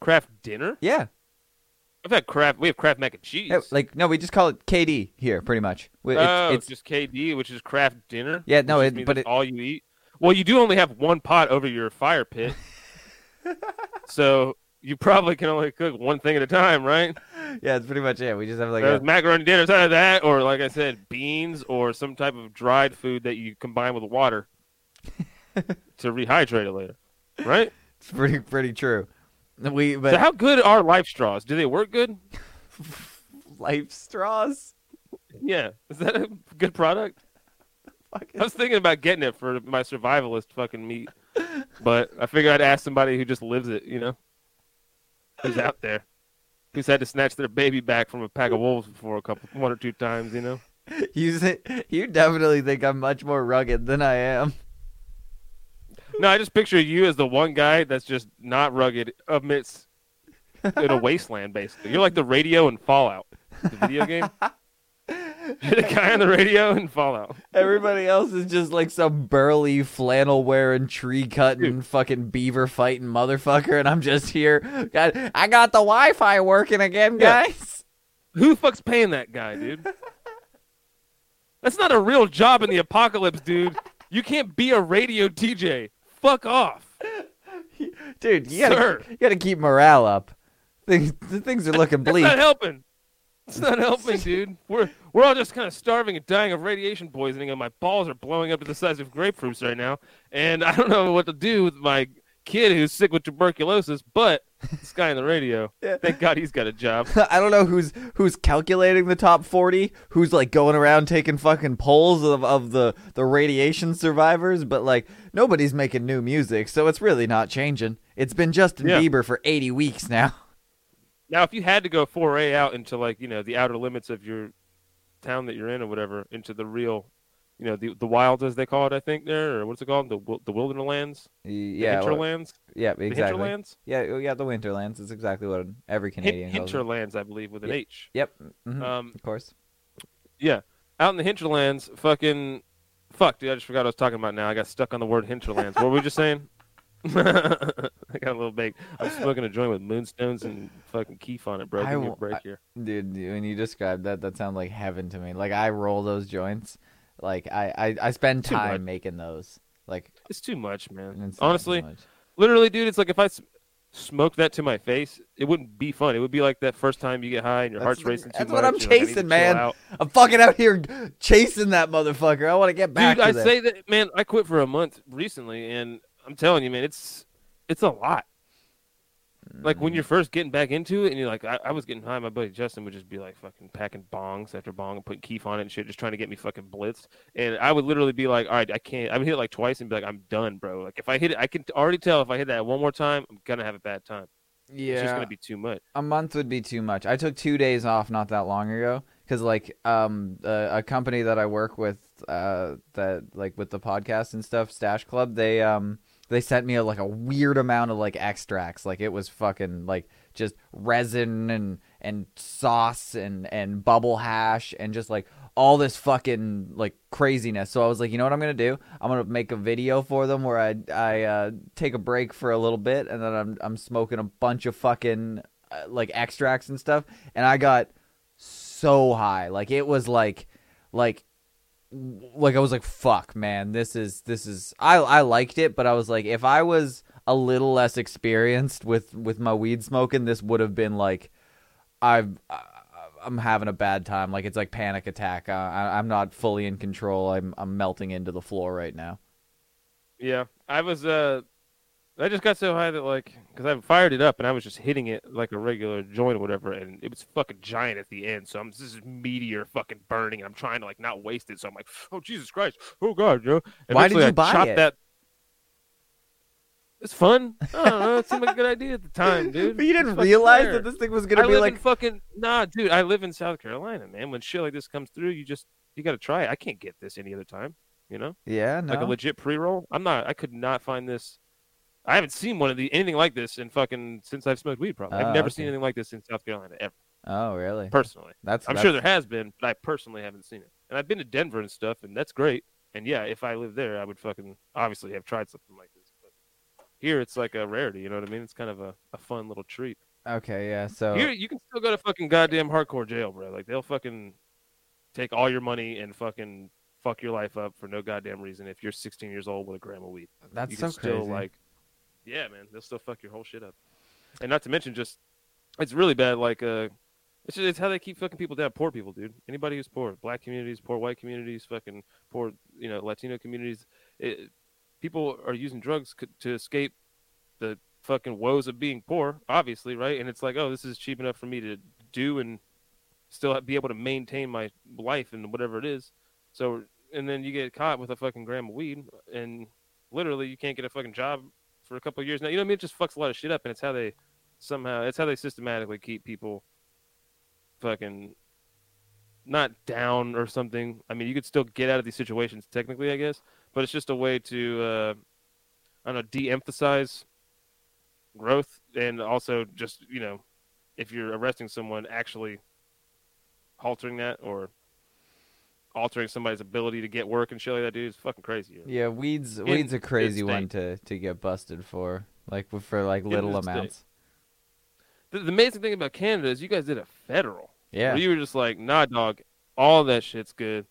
Kraft dinner. Yeah. I've had Kraft. We have Kraft mac and cheese. Yeah, like no, we just call it KD here, pretty much. It's, oh, it's just KD, which is Kraft dinner. Yeah, no, it- but it- all you eat. Well, you do only have one pot over your fire pit, so you probably can only cook one thing at a time, right? yeah, it's pretty much it. We just have like There's a, macaroni dinner, something of that, or like I said, beans or some type of dried food that you combine with water to rehydrate it later, right? it's pretty pretty true. We but so how good are LifeStraws? Do they work good? LifeStraws. Yeah, is that a good product? I was thinking about getting it for my survivalist fucking meat, but I figured I'd ask somebody who just lives it, you know, who's out there, who's had to snatch their baby back from a pack of wolves before a couple, one or two times, you know. You say, you definitely think I'm much more rugged than I am. No, I just picture you as the one guy that's just not rugged amidst in a wasteland, basically. You're like the radio in Fallout, the video game. You're the guy on the radio and Fallout. Everybody else is just like some burly flannel wearing, tree cutting, fucking beaver fighting motherfucker, and I'm just here. God, I got the Wi-Fi working again, Yeah. guys. Who the fuck's paying that guy, dude? That's not a real job in the apocalypse, dude. You can't be a radio DJ. Fuck off. Dude, you gotta, Sir. you gotta keep morale up. Things, things are looking That's bleak. not helping. It's not helping, dude. We're we're all just kind of starving and dying of radiation poisoning, and my balls are blowing up to the size of grapefruits right now. And I don't know what to do with my kid who's sick with tuberculosis. But this guy on the radio, Yeah. thank God he's got a job. I don't know who's who's calculating the top 40, who's like going around taking fucking polls of, of the, the radiation survivors, but like nobody's making new music, so it's really not changing. It's been Justin Yeah. Bieber for 80 weeks now. Now, if you had to go foray out into like you know the outer limits of your town that you're in or whatever, into the real you know the the wilds as they call it, I think there, or what's it called, the the wilderness, Y- the Yeah, well, hinterlands, yeah, the exactly. hinterlands, Yeah, oh, yeah, the Winterlands is exactly what every Canadian it. hinterlands, I believe, with an Yeah. H. Yep, mhm, Um, of course. Yeah, out in the hinterlands, fucking, fuck, dude, I just forgot what I was talking about. Now I got stuck on the word hinterlands. what were we just saying? I got a little baked. I'm smoking a joint with moonstones and fucking keef on it, bro. I Give me a w- break here. Dude, when you described that, that sounded like heaven to me. Like I roll those joints. Like I, I, I spend Too much. time making those. Like It's too much, man. Honestly, much. literally, dude, it's like if I smoked that to my face, it wouldn't be fun. It would be like that first time you get high and your That's heart's racing too that's much. what I'm you're like, I need to chasing, man. I'm fucking out here chasing that motherfucker. I want to get back Dude, I say that, man. I quit for a month recently, and I'm telling you, man, it's it's a lot. Like Mm. when you're first getting back into it, and you're like, I, I was getting high. My buddy Justin would just be like fucking packing bongs after bong and putting keef on it and shit, just trying to get me fucking blitzed. And I would literally be like, all right, I can't. I would hit it like twice and be like, I'm done, bro. Like if I hit it, I can already tell if I hit that one more time, I'm gonna have a bad time. yeah, It's just gonna be too much. a month would be too much. I took two days off not that long ago because like um a, a company that I work with uh that like with the podcast and stuff Stash Club they um they sent me a, like a weird amount of like extracts like it was fucking like just resin and and sauce and and bubble hash and just like all this fucking like craziness. So I was like, you know what I'm gonna do? I'm gonna make a video for them where I I uh, take a break for a little bit and then I'm I'm smoking a bunch of fucking uh, like extracts and stuff. And I got so high, like it was like like like I was like, fuck, man, this is this is I I liked it, but I was like, if I was a little less experienced with with my weed smoking, this would have been like, I've I'm having a bad time. Like it's like panic attack. Uh, I, I'm not fully in control. I'm I'm melting into the floor right now. Yeah, I was. uh I just got so high that like, because I fired it up and I was just hitting it like a regular joint or whatever, and it was fucking giant at the end. So I'm this is meteor fucking burning, and I'm trying to like not waste it. So I'm like, oh Jesus Christ, oh God, Joe. Why did you I buy it? That. It's fun. I don't know. It seemed like a good idea at the time, dude. But you didn't realize rare. that this thing was gonna be live like in fucking nah, dude. I live in South Carolina, man. When shit like this comes through, you just you got to try it. I can't get this any other time. You know yeah, no. like a legit pre-roll. I'm not. I could not find this. I haven't seen one of the anything like this in fucking since I've smoked weed. Probably, Oh, I've never seen anything like this in South Carolina ever. oh, really? Personally, That's I'm that's, sure there has been, but I personally haven't seen it. And I've been to Denver and stuff, and that's great. And yeah, if I lived there, I would fucking obviously have tried something like this. But here, it's like a rarity. You know what I mean? It's kind of a, a fun little treat. Okay, yeah. So Here, you can still go to fucking goddamn hardcore jail, bro. Like they'll fucking take all your money and fucking fuck your life up for no goddamn reason if you're 16 years old with a gram of weed. that's you so can still crazy. like, yeah, man, they'll still fuck your whole shit up. And not to mention, just it's really bad. Like, uh, it's just, it's how they keep fucking people down. Poor people, dude. Anybody who's poor, black communities, poor white communities, fucking poor, you know, Latino communities. It, people are using drugs c- to escape the fucking woes of being poor, obviously, right? And it's like, oh, this is cheap enough for me to do and still be able to maintain my life and whatever it is. So, and then you get caught with a fucking gram of weed, and literally you can't get a fucking job for a couple years now. You know what I mean? It just fucks a lot of shit up, and it's how they somehow it's how they systematically keep people fucking not down or something. I mean, you could still get out of these situations technically, I guess, but it's just a way to uh, I don't know de-emphasize growth and also just you know if you're arresting someone actually altering that or altering somebody's ability to get work and shit like that, dude, is fucking crazy. Yeah, weeds In weeds a crazy one to to get busted for. Like for like little amounts. The, the amazing thing about Canada is you guys did a federal. Yeah. Where you were just like, nah, dog, all that shit's good.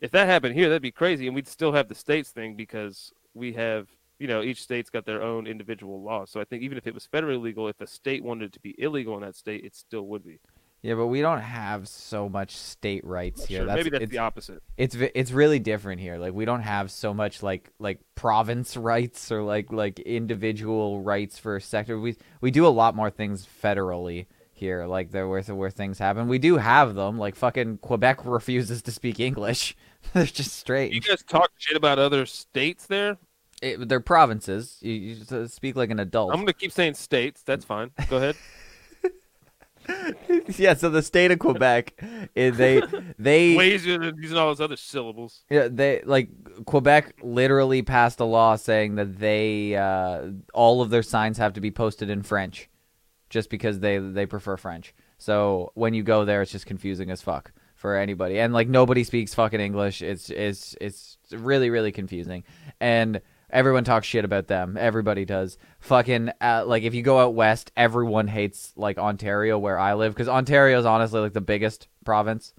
If that happened here, that'd be crazy, and we'd still have the states thing because we have, you know, each state's got their own individual laws. So I think even if it was federally legal, if a state wanted it to be illegal in that state, it still would be. Yeah, but we don't have so much state rights here. Sure, That's, maybe that's the opposite. it's it's really different here. Like we don't have so much like like province rights or like like individual rights for a sector. We we do a lot more things federally here. Like there where where things happen. We do have them. Like fucking Quebec refuses to speak English. They're just straight. You guys talk shit about other states there. It, they're provinces. You, you speak like an adult. I'm gonna keep saying states. That's fine. Go ahead. yeah, so the state of Quebec, eh, they they Way easier than using all those other syllables. Yeah, they like Quebec literally passed a law saying that they uh, all of their signs have to be posted in French, just because they they prefer French. So when you go there, it's just confusing as fuck for anybody, and like nobody speaks fucking English. It's it's it's really really confusing, and everyone talks shit about them. Everybody does. Fucking uh, like if you go out west, everyone hates like Ontario where I live because Ontario is honestly like the biggest province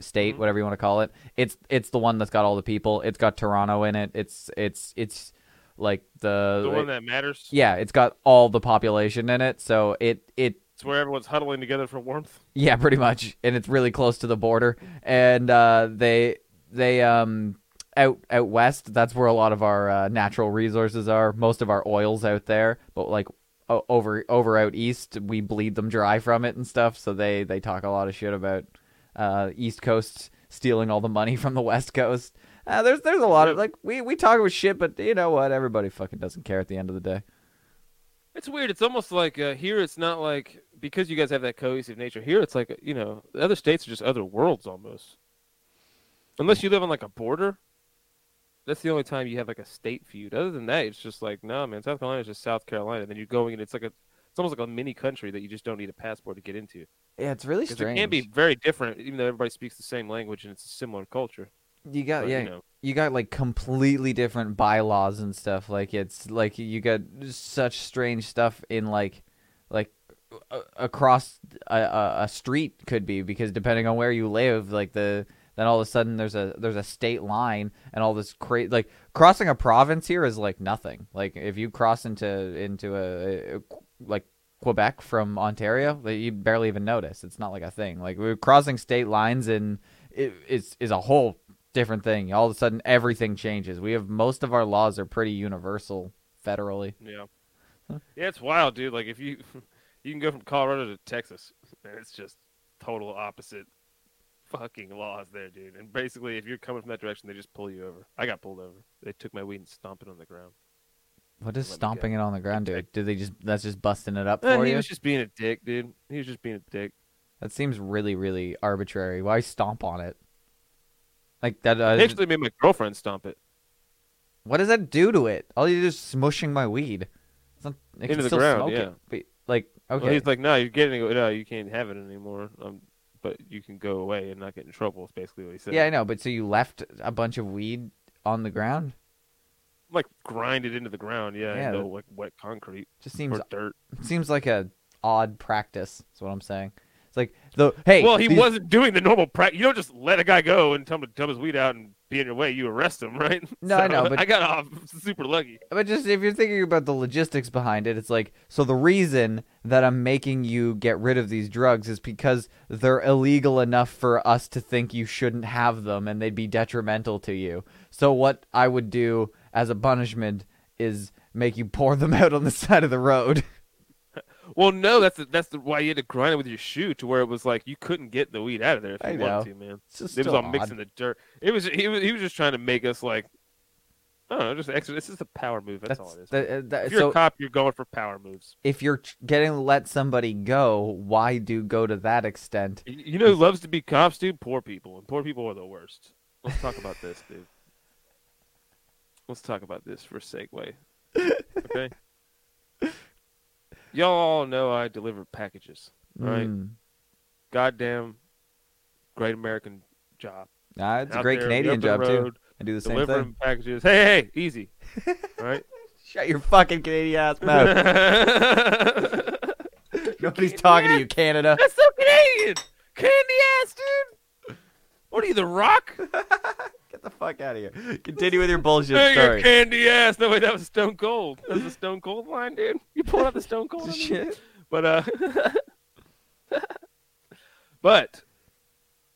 state, Mm-hmm. whatever you want to call it. It's it's the one that's got all the people. It's got Toronto in it. It's it's it's like the, The one that matters. yeah, it's got all the population in it. So it it It's where everyone's huddling together for warmth. yeah, pretty much, and it's really close to the border. And uh, they they um out out west, that's where a lot of our uh, natural resources are. Most of our oils out there, but like o- over over out east, we bleed them dry from it and stuff. So they they talk a lot of shit about uh, East Coast stealing all the money from the West Coast. Uh, there's there's a lot of like we we talk about shit, but you know what? Everybody fucking doesn't care at the end of the day. It's weird. It's almost like uh, here. It's not like because you guys have that cohesive nature. Here, it's like you know, the other states are just other worlds almost. Unless you live on like a border, that's the only time you have like a state feud. Other than that, it's just like no, man. South Carolina is just South Carolina. And Then you're going, and it's like a, it's almost like a mini country that you just don't need a passport to get into. Yeah, it's really Because it can be very different, even though everybody speaks the same language and it's a similar culture. You got But, yeah. you know, you got like completely different bylaws and stuff like it's like you got such strange stuff in like like across a, a street could be because depending on where you live like the then all of a sudden there's a there's a state line and all this crazy like crossing a province here is like nothing like if you cross into into a, a like Quebec from Ontario that you barely even notice it's not like a thing like we're crossing state lines and it is is a whole different thing. All of a sudden, everything changes. We have most of our laws are pretty universal federally. yeah, yeah, it's wild, dude. Like if you you can go from Colorado to Texas, and it's just total opposite fucking laws there, dude. And basically, if you're coming from that direction, they just pull you over. I got pulled over. They took my weed and stomped it on the ground. What does Let me stomping it on the ground do? They just that's just busting it up for he you? was just being a dick, dude. He was just being a dick. That seems really really arbitrary. Why stomp on it? Like that. Uh, They actually made my girlfriend stomp it. what does that do to it? All you do is smushing my weed. It's not, it Into can the still ground, smoke yeah. it. But, like okay, Well, he's like, no, you're getting it. No, you can't have it anymore. Um, but you can go away and not get in trouble. Is basically what he said. yeah, I know. But so you left a bunch of weed on the ground? like grind it into the ground. Yeah, Yeah, into like wet concrete Just seems or dirt. seems like a odd practice. Is what I'm saying. It's like the hey. well, he these- wasn't doing the normal practice. You don't just let a guy go and tell him to dump his weed out and be in your way. You arrest him, right? No, I know, but- I got off super lucky. But just if you're thinking about the logistics behind it, it's like so the reason that I'm making you get rid of these drugs is because they're illegal enough for us to think you shouldn't have them and they'd be detrimental to you. So what I would do as a punishment is make you pour them out on the side of the road. Well, no, that's the, that's the, why you had to grind it with your shoe to where it was like you couldn't get the weed out of there if I you know. wanted to, man. It's just It was all odd. in the dirt. It was he was he was just trying to make us like. I don't know, just extra. This is a power move. That's, all it is. that- that- if you're so a cop, you're going for power moves. if you're getting to let somebody go, why do go to that extent? You know who loves to be cops, dude? Poor people, and poor people are the worst. Let's talk about this, dude. Let's talk about this for a segue. Okay. Y'all all know I deliver packages, right? Mm. Goddamn, great American job. Nah, it's a great there, Canadian job the too. I do the same delivering thing. packages. Hey, hey, easy. right? Shut your fucking Canadian ass mouth. Nobody's talking to you, Canada. That's so Canadian. Candy ass, dude. What are you, The Rock? Get the fuck out of here. Continue with your bullshit Hey, your candy ass. No, wait, that was Stone Cold. That was a Stone Cold line, dude. You pulled out the Stone Cold. Shit. But uh, but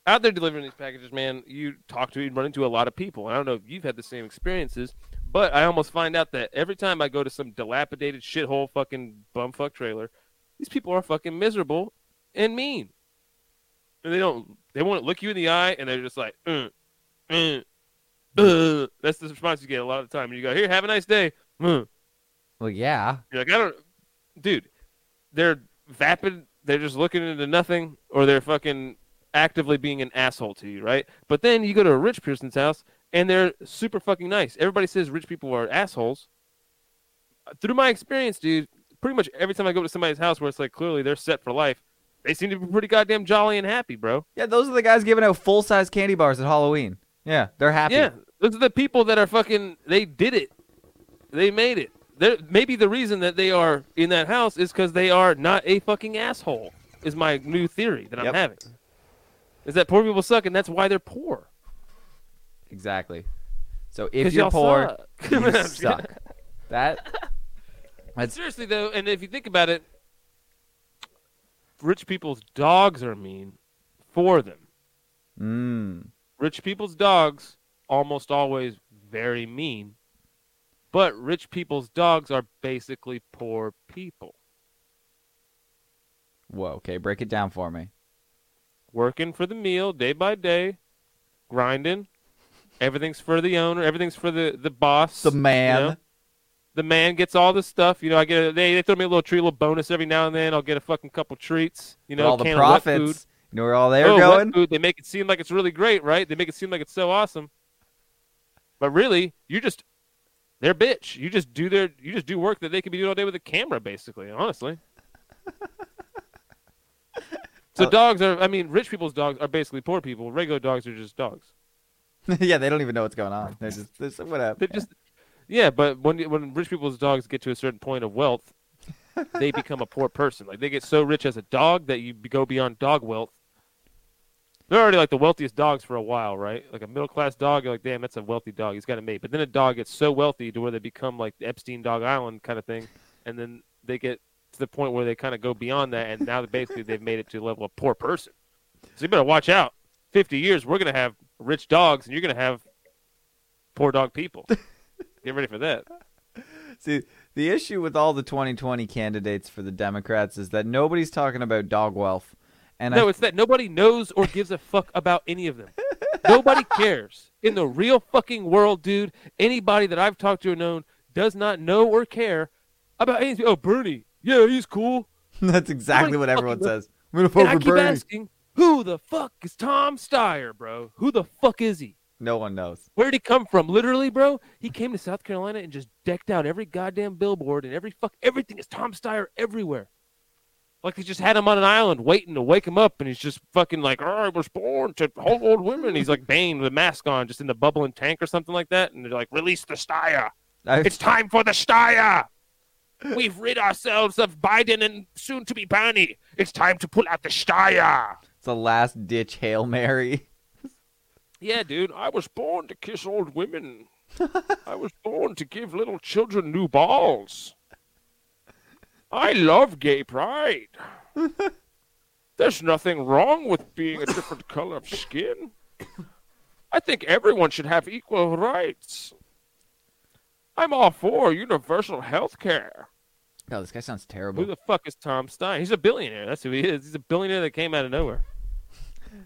out there delivering these packages, man, you talk to and run into a lot of people. And I don't know if you've had the same experiences, but I almost find out that every time I go to some dilapidated shithole fucking bumfuck trailer, these people are fucking miserable and mean. And they don't, they won't look you in the eye, and they're just like, mm, uh, uh. That's the response you get a lot of the time. You go, here, have a nice day. Uh. Well, yeah. You're like, I don't, dude. They're vapid. They're just looking into nothing, or they're fucking actively being an asshole to you, right? But then you go to a rich person's house and they're super fucking nice. Everybody says rich people are assholes. Through my experience, dude, pretty much every time I go to somebody's house where it's like clearly they're set for life, they seem to be pretty goddamn jolly and happy, bro. Yeah, those are the guys giving out full size candy bars at Halloween. Yeah, they're happy. Yeah, those are the people that are fucking. They did it. They made it. They're, maybe the reason that they are in that house is because they are not a fucking asshole. Is my new theory that I'm Yep. having. Is that poor people suck, and that's why they're poor. Exactly. So if you're poor, suck. you suck. That That's- Seriously though, and if you think about it, rich people's dogs are mean for them. mm, Rich people's dogs almost always very mean, but rich people's dogs are basically poor people. whoa. Okay, break it down for me. working for the meal day by day, grinding. Everything's for the owner. Everything's for the the boss. The you man. know? The man gets all the stuff. You know, I get a, they they throw me a little treat, a little bonus every now and then. I'll get a fucking couple treats. You know, all the can of wet food. profits. You know where all they're oh, going? food. They make it seem like it's really great, right? They make it seem like it's so awesome. But really, you just they're bitch. You just do their you just do work that they could be doing all day with a camera, basically. Honestly. So Uh, dogs are. I mean, rich people's dogs are basically poor people. Regular dogs are just dogs. yeah, they don't even know what's going on. They're just, they're just whatever. They just, yeah. But when when rich people's dogs get to a certain point of wealth, they become a poor person. Like they get so rich as a dog that you go beyond dog wealth. They're already like the wealthiest dogs for a while, right? Like a middle class dog, you're like, damn, that's a wealthy dog. He's got a mate. But then a dog gets so wealthy to where they become like the Epstein Dog Island kind of thing, and then they get to the point where they kind of go beyond that, and now basically they've made it to the level of poor person. So you better watch out. Fifty years, we're gonna have rich dogs, and you're gonna have poor dog people. Get ready for that. See, the issue with all the 2020 candidates for the Democrats is that nobody's talking about dog wealth. And No, I, it's that nobody knows or gives a fuck about any of them. nobody cares. In the real fucking world, dude, anybody that I've talked to or known does not know or care about anything. Oh, Bernie. Yeah, he's cool. that's exactly Nobody what everyone says. I'm gonna vote And I keep Bernie. asking, who the fuck is Tom Steyer, bro? Who the fuck is he? No one knows. Where'd he come from? Literally, bro, he came to South Carolina and just decked out every goddamn billboard and every fuck everything is Tom Steyer everywhere. Like they just had him on an island waiting to wake him up, and he's just fucking like, "I was born to hold old women." He's like Bane with a mask on, just in the bubbling tank or something like that, and they're like, "Release the! I, It's time for the Steyer! We've rid ourselves of Biden and soon to be Bernie. It's time to pull out the Steyer." it's a last ditch hail mary. Yeah, dude, I was born to kiss old women. I was born to give little children new balls. I love gay pride. There's nothing wrong with being a different color of skin. I think everyone should have equal rights. I'm all for universal health care. God, this guy sounds terrible. Who the fuck is Tom Stein? He's a billionaire. That's who he is. He's a billionaire that came out of nowhere.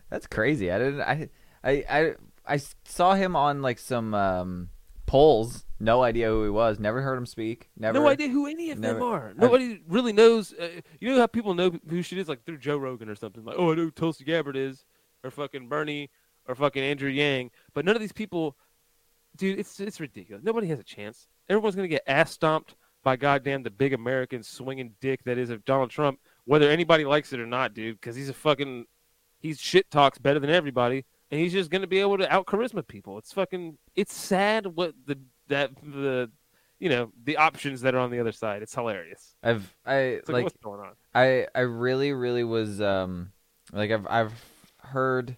That's crazy. I didn't. I, I, I, I saw him on like some um, polls. No idea who he was. Never heard him speak. Never. No idea who any of them never- are. I've- Nobody really knows. Uh, you know how people know who she is, like through Joe Rogan or something. Like, oh, I know who Tulsi Gabbard is, or fucking Bernie, or fucking Andrew Yang. But none of these people, dude, it's it's ridiculous. Nobody has a chance. Everyone's gonna get ass stomped by goddamn the big American swinging dick that is of Donald Trump, whether anybody likes it or not, dude. Because he's a fucking, he's shit talks better than everybody, and he's just gonna be able to out charisma people. It's fucking, it's sad what the that the you know the options that are on the other side. It's hilarious. I've. I like, like. what's going on? I. I really, really was. Um. Like I've. I've heard.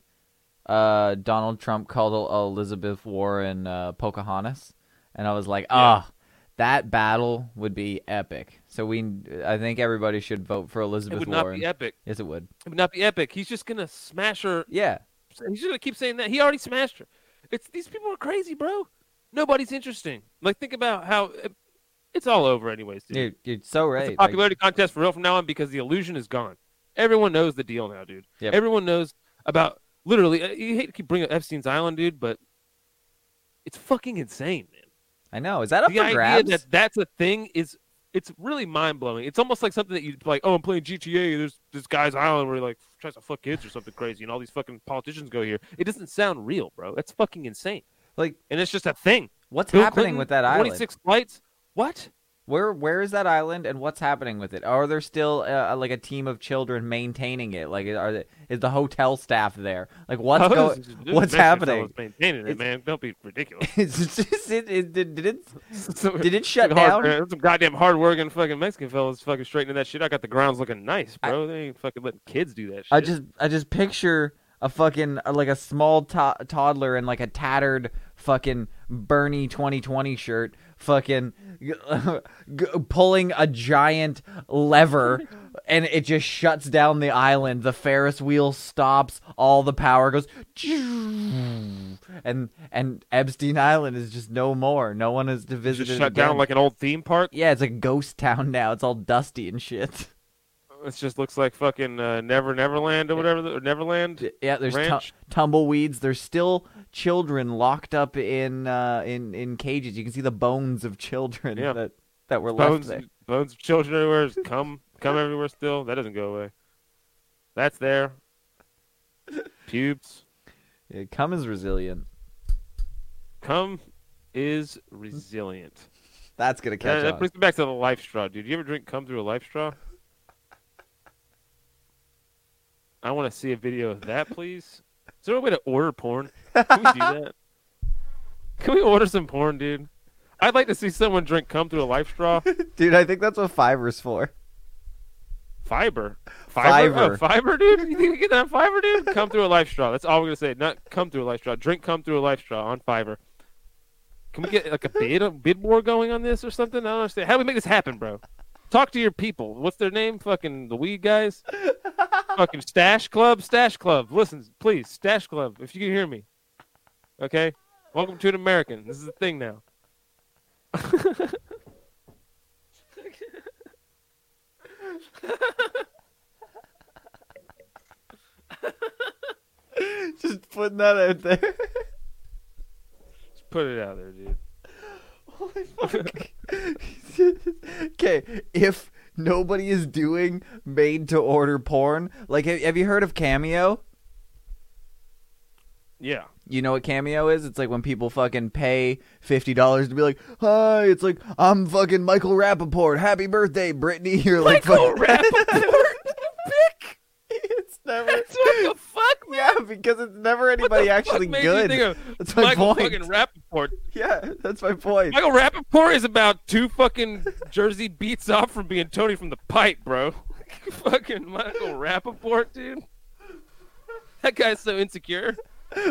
Uh, Donald Trump called Elizabeth Warren uh, Pocahontas, and I was like, Yeah. ah, that battle would be epic. So we, I think everybody should vote for It Elizabeth would not Warren. be epic. yes, it would. It would not be epic. He's just gonna smash her. Yeah, He's just gonna keep saying that. He already smashed her. It's these people are crazy, bro. Nobody's interesting. Like think about how it's all over, anyways. Dude. you're, you're so right. It's a Like, popularity contest for real from now on because the illusion is gone. Everyone knows the deal now, dude. Yep. Everyone knows about literally. uh, You hate to keep bringing up Epstein's Island, dude, but it's fucking insane, man. I know. Is that up the for idea grabs? that that's a thing is it's really mind blowing. It's almost like something that you like. Oh, I'm playing GTA. There's this guy's island where he like tries to fuck kids or something crazy, and all these fucking politicians go here. It doesn't sound real, bro. That's fucking insane. Like, And it's just a thing. what's Bill happening Clinton, with that island? 26 flights. What? Where where is that island and what's happening with it? Are there still uh, like a team of children maintaining it? Like are they, is the hotel staff there? Like what's Oh, going? What's happening? Maintaining it, It's- man. Don't be ridiculous. Just- it, it- did, did it So- did it shut hard, down? man. Some goddamn hard-working fucking Mexican fellas fucking straightening that shit. I got the grounds looking nice, bro. they ain't fucking letting kids do that shit. I just I just picture a fucking uh, like a small to- toddler in like a tattered fucking Bernie 2020 shirt, fucking pulling a giant lever, and it just shuts down the island. The Ferris wheel stops, all the power goes, and and Epstein Island is just no more. No one is to visit just it shut down like an old theme park. yeah, it's a ghost town now. It's all dusty and shit. It just looks like fucking uh, Never Neverland or whatever. the- Or Neverland. Yeah, there's tu- tumbleweeds. There's still children locked up in uh, in in cages. You can see the bones of children Yeah. that that were bones, left there. bones of children everywhere. Come, come everywhere. Still, that doesn't go away. That's there. Pubes. Yeah, cum is resilient. Come is resilient. That's gonna catch that on. brings me back to the LifeStraw, dude. You ever drink cum through a LifeStraw? I want to see a video of that, please. Is there a way to order porn? Can we do that? Can we order some porn, dude? I'd like to see someone drink cum through a LifeStraw. Dude, I think that's what Fiverr's for. Fiber. Fiber. Fiverr. Oh, fiber, dude. You think we get that on Fiverr, dude? Come through a LifeStraw. That's all we're gonna say. Not come through a LifeStraw. Drink come through a LifeStraw on Fiverr. Can we get like a bid a bid war going on this or something? I don't understand. How do we make this happen, bro? Talk to your people. What's their name? Fucking the weed guys. Fucking Stash Club. Stash Club. Listen, please, Stash Club. If you can hear me, okay. Welcome to an American. This is a thing now. Just putting that out there. Just put it out there, dude. Holy fuck. okay, if nobody is doing made to order porn, like have, have you heard of Cameo? Yeah. You know what Cameo is? It's like when people fucking pay fifty dollars to be like, "Hi," it's like I'm fucking Michael Rappaport. Happy birthday, Brittany. You're like, Michael fuck- Rappaport. it's never. what the fuck, man? Yeah, because it's never anybody actually good. That's my Michael point. fucking Rappaport. Yeah, that's my point. Michael Rappaport is about two fucking Jersey beats off from being Tony from the pipe, bro. fucking Michael Rappaport, dude. That guy's so insecure.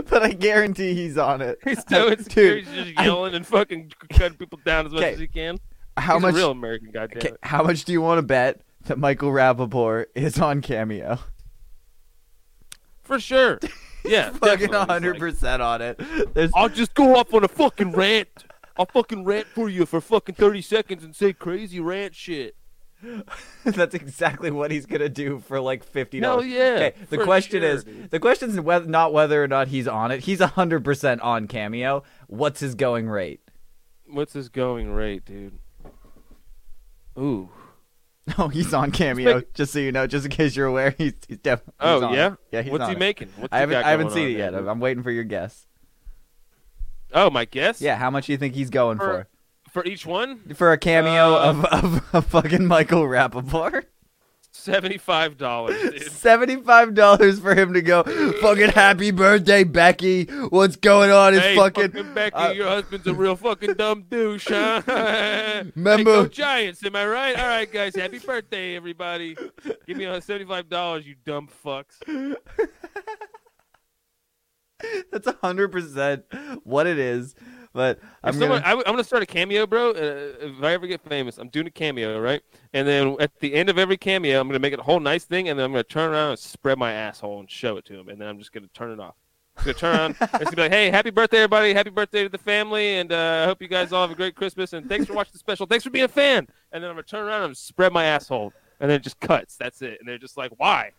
but I guarantee he's on it. He's so insecure. Dude, He's just I- yelling and fucking cutting people down as much Okay. as he can. how He's much? a real American, goddamn okay, how much do you want to bet that Michael Rappaport is on Cameo? For sure. Yeah, Fucking hundred percent on it. There's I'll just go off on a fucking rant. I'll fucking rant for you for fucking 30 seconds and say crazy rant shit. That's exactly what he's gonna do for like fifty dollars. yeah, Okay, the question sure, is, dude. the question is whether not whether or not he's on it. He's hundred percent on Cameo. What's his going rate? What's his going rate, dude? Ooh. Oh, he's on Cameo. Just so you know, just in case you're aware, he's he's definitely. Oh yeah, yeah. He's What's on he it. making? What's I he haven't got I haven't going seen on it yet. there, I'm. I'm waiting for your guess. Oh, my guess. Yeah, how much do you think he's going For- For each one, for? For a cameo Uh, of, of of fucking Michael Rappaport. Seventy-five dollars. Seventy-five dollars for him to go. Fucking happy birthday, Becky. What's going on? Is hey, fucking. Becky, uh, your husband's a real fucking dumb douche, huh? hey, Remember- go Giants, am I right? All right, guys, happy birthday, everybody. Give me seventy-five dollars, you dumb fucks. That's a hundred percent what it is. But I'm someone, gonna. I, am gonna start a cameo, bro. Uh, if I ever get famous, I'm doing a cameo, right? And then at the end of every cameo, I'm gonna make it a whole nice thing, and then I'm gonna turn around and spread my asshole and show it to him, and then I'm just gonna turn it off. I'm gonna turn around. it's gonna be like, "Hey, happy birthday, everybody! Happy birthday to the family, and uh, I hope you guys all have a great Christmas. And thanks for watching the special. Thanks for being a fan." And then I'm gonna turn around and spread my asshole, and then it just cuts. That's it. And they're just like, "Why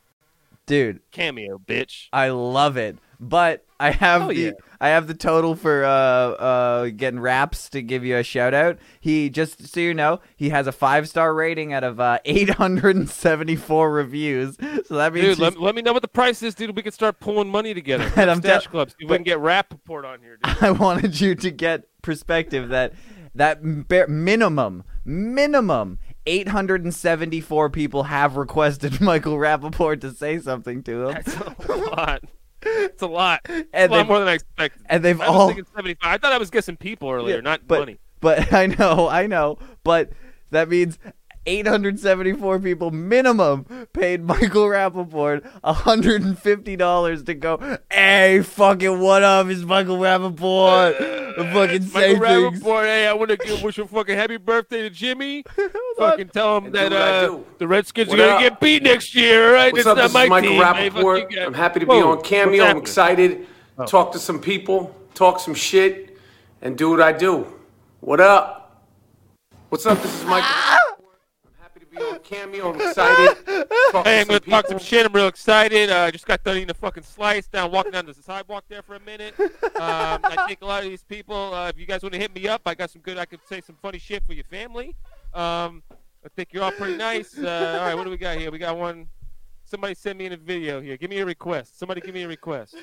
Dude, cameo, bitch?" I love it. But I have Hell the yeah. I have the total for uh uh getting raps to give you a shout out. He just so you know, he has a five star rating out of uh 874 reviews. So that means Dude, let, let me know what the price is, dude. We can start pulling money together. And I'm Stash tell- clubs. See if but- we can get Rappaport on here, dude. I wanted you to get perspective that that bare minimum minimum 874 people have requested Michael Rappaport to say something to him. That's a lot. It's a lot. It's And a lot more than I expected. and they've I was all- thinking 75. I thought I was guessing people earlier, Yeah, not but, money. But I know, I know, but that means 874 people minimum paid Michael Rappaport $150 to go, hey, fucking what up, it's Michael Rappaport. I fucking say Michael things. Rappaport, hey, I want to give wish a fucking happy birthday to Jimmy. fucking tell him And that uh, the Redskins What are gonna get beat next year. All right, What's it's up? not This my is Michael team. Rappaport. fuck you guys. I'm happy to be Whoa, on Cameo. I'm happening? excited. Talk to some people, talk some shit, and do what I do. What up? What's up? This is Michael. Rappaport. I'm happy to be on Cameo. I'm excited. Talk Hey, I'm gonna some talk some shit. I'm real excited. Uh, I just got done eating a fucking slice. Down walking down the sidewalk there for a minute. Um, I think a lot of these people. Uh, if you guys want to hit me up, I got some good. I could say some funny shit for your family. Um, I think you're all pretty nice. Uh, all right, what do we got here? We got one. Somebody send me in a video here. Give me a request. Somebody give me a request.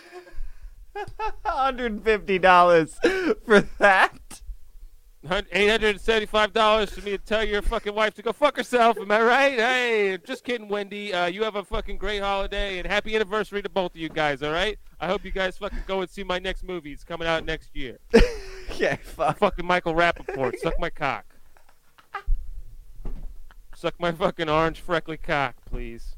$150 for that? Eight hundred and seventy-five dollars for me to tell your fucking wife to go fuck herself. Am I right? Hey, just kidding, Wendy. Uh, you have a fucking great holiday and happy anniversary to both of you guys. All right. I hope you guys fucking go and see my next movie. It's coming out next year. yeah, fuck. fucking Michael Rappaport. Suck my cock. Suck my fucking orange freckly cock, please.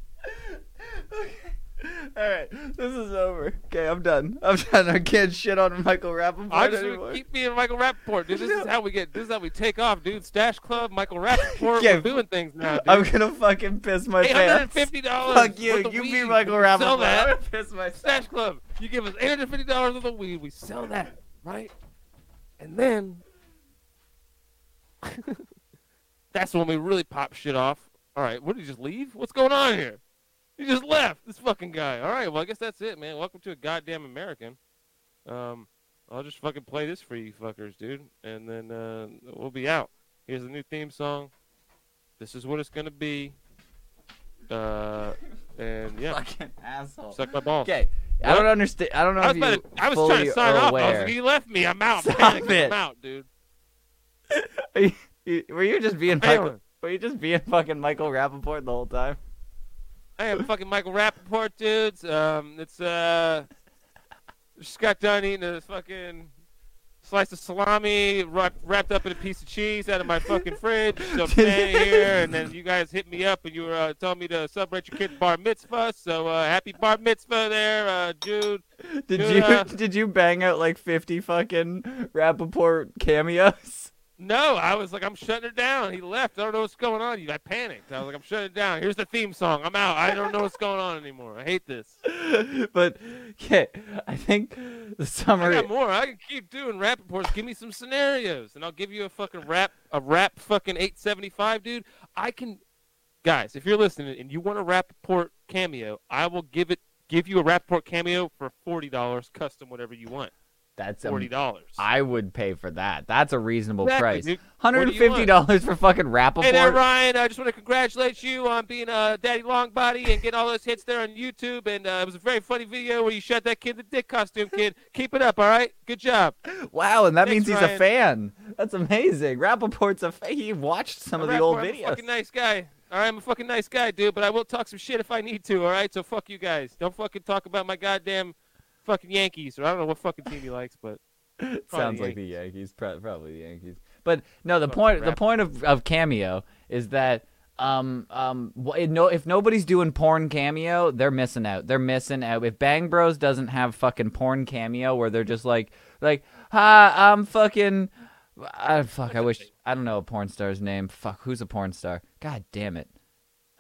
All right, this is over. Okay, I'm done. I'm done. I can't shit on Michael Rappaport I just anymore. keep being Michael Rappaport, dude. This is how we get. This is how we take off, dude. Stash Club, Michael Rappaport. Yeah, We're doing things now, dude. I'm gonna fucking piss my Eight hundred and pants. fifty dollars. Fuck you. You be Michael Rappaport. Sell I'm gonna piss my Stash Club. You give us eight hundred fifty dollars of the weed. We sell that, right? And then that's when we really pop shit off. All right, what did you just leave? What's going on here? You just left this fucking guy. All right, well I guess that's it, man. Welcome to a goddamn American. Um, I'll just fucking play this for you fuckers, dude, and then uh, we'll be out. Here's the new theme song. This is what it's gonna be. Uh, and yeah, fucking asshole. suck my balls. Okay, I don't understand. I don't know I was, if you to, I was fully trying to sign off. I was aware. like, he left me. I'm out. Stop Panic. it. I'm out, dude. You- were you just being. Michael? Were you just being fucking Michael Rappaport the whole time? I am fucking Michael Rappaport, dudes. Um, it's uh, just got done eating a fucking slice of salami wrapped, wrapped up in a piece of cheese out of my fucking fridge. So I'm standing here, and then you guys hit me up, and you were uh, telling me to celebrate your kid's bar mitzvah. So uh, happy bar mitzvah there, uh, dude. Did you uh, did you bang out like 50 fucking Rappaport cameos? No, I was like, I'm shutting it down. He left. I don't know what's going on. You, I panicked. I was like, I'm shutting it down. Here's the theme song. I'm out. I don't know what's going on anymore. I hate this. but yeah, I think the I summary. got more. I can keep doing Rappaports. Give me some scenarios, and I'll give you a fucking rap, a rap fucking 875, dude. I can, guys, if you're listening and you want a rap report cameo, I will give it, give you a Rappaport cameo for forty dollars, custom, whatever you want. That's a, Forty dollars. I would pay for that. That's a reasonable Exactly, price. Hundred and fifty dollars for fucking Rappaport. Hey there, Ryan. I just want to congratulate you on being a daddy long body and getting all those hits there on YouTube. And uh, it was a very funny video where you shot that kid in the dick costume, kid. Keep it up, all right? Good job. Wow, and that Thanks, means he's a fan. That's amazing. Rappaport's a fan. He watched some of the old I'm a videos. fucking nice guy. All right, I'm a fucking nice guy, dude. But I will talk some shit if I need to. All right, so fuck you guys. Don't fucking talk about my goddamn fucking Yankees, or I don't know what fucking team he likes, but Sounds the like the Yankees, probably the Yankees. But no, the Fucking point the point of, of cameo is that um um no if nobody's doing porn cameo, they're missing out. They're missing out. If Bang Bros doesn't have fucking porn cameo where they're just like like hi I'm fucking I fuck I wish I don't know a porn star's name. Fuck who's a porn star? God damn it.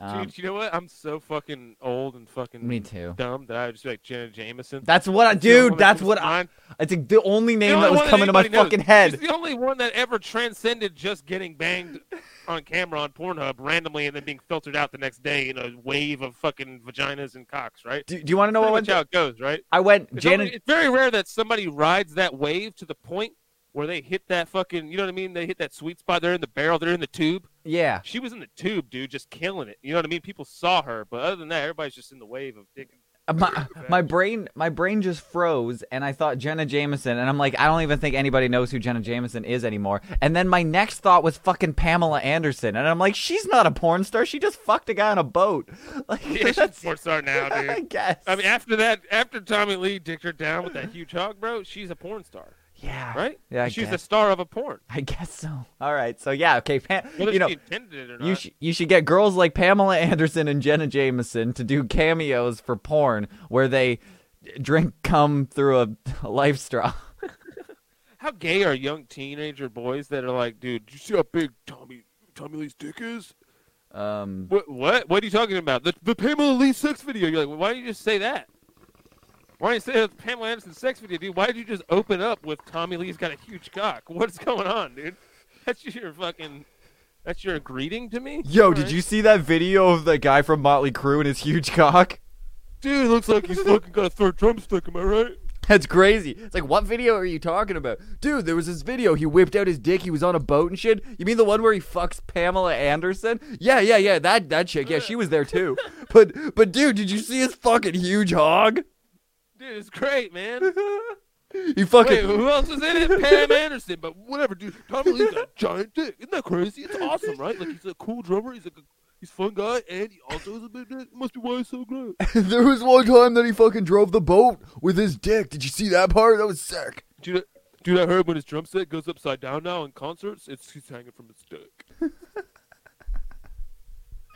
Um, dude, you know what? I'm so fucking old and fucking me too. dumb that I would just be like Jenna Jameson. That's what I dude. That's what I. It's like the only The name only that was coming to my knows. fucking head. She's the only one that ever transcended just getting banged on camera on Pornhub randomly and then being filtered out the next day in a wave of fucking vaginas and cocks, right? Do, do you want to know Pretty what much went? how it goes, right? I went. It's, Janet. only- it's very rare that somebody rides that wave to the point where they hit that fucking, you know what I mean? They hit that sweet spot. They're in the barrel. They're in the tube. yeah. She was in the tube, dude, just killing it. You know what I mean? People saw her, but other than that, everybody's just in the wave of dick. Uh, my, my brain my brain just froze and I thought Jenna Jameson and I'm like I don't even think anybody knows who Jenna Jameson is anymore. And then my next thought was fucking Pamela Anderson and I'm like she's not a porn star. She just fucked a guy on a boat. Like Yeah, she's a that's- porn star now, dude. I guess. I mean, after that, after Tommy Lee dicked her down with that huge hog, bro, she's a porn star, yeah. right? Yeah, I she's the star of a porn. I guess so. All right. So yeah, okay, Pam, you know, she intended it or not. you should you should get girls like Pamela Anderson and Jenna Jameson to do cameos for porn where they drink cum through a, a LifeStraw. How gay are young teenager boys that are like, dude, did you see how big Tommy Tommy Lee's dick is? Um, What? What? What are you talking about? The, the Pamela Lee sex video. You're like, well, why don't you just say that? Why don't you say Pamela Anderson sex video, dude? Why did you just open up with Tommy Lee's got a huge cock? What's going on, dude? That's your fucking. That's your greeting to me. Yo, All did right. you see that video of the guy from Motley Crue and his huge cock? Dude, looks like he's fucking got a third drumstick. Am I right? That's crazy. It's like, what video are you talking about? Dude, there was this video. He whipped out his dick. He was on a boat and shit. You mean the one where he fucks Pamela Anderson? Yeah, yeah, yeah. That that chick. Yeah, she was there too. but but dude, did you see his fucking huge hog? Dude, it's great, man. He fucking. Wait, who else was in it? Pam Anderson. But whatever, dude. Tommy Lee's got a giant dick. Isn't that crazy? It's awesome, right? Like he's a cool drummer. He's like a he's a fun guy, and he also has a big dick. Must be why he's so great. there was one time that he fucking drove the boat with his dick. Did you see that part? That was sick. Dude, dude, I heard when his drum set goes upside down now in concerts, it's he's hanging from his dick.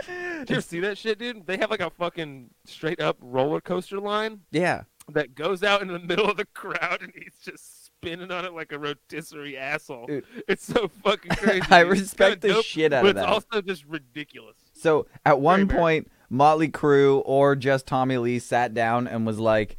Did you ever see that shit, dude? They have like a fucking straight up roller coaster line Yeah. That goes out in the middle of the crowd, and he's just spinning on it like a rotisserie asshole. Dude. It's so fucking crazy. I respect the dope, shit out but of it's also just ridiculous. So at one Very point, Motley Crue or just Tommy Lee sat down and was like,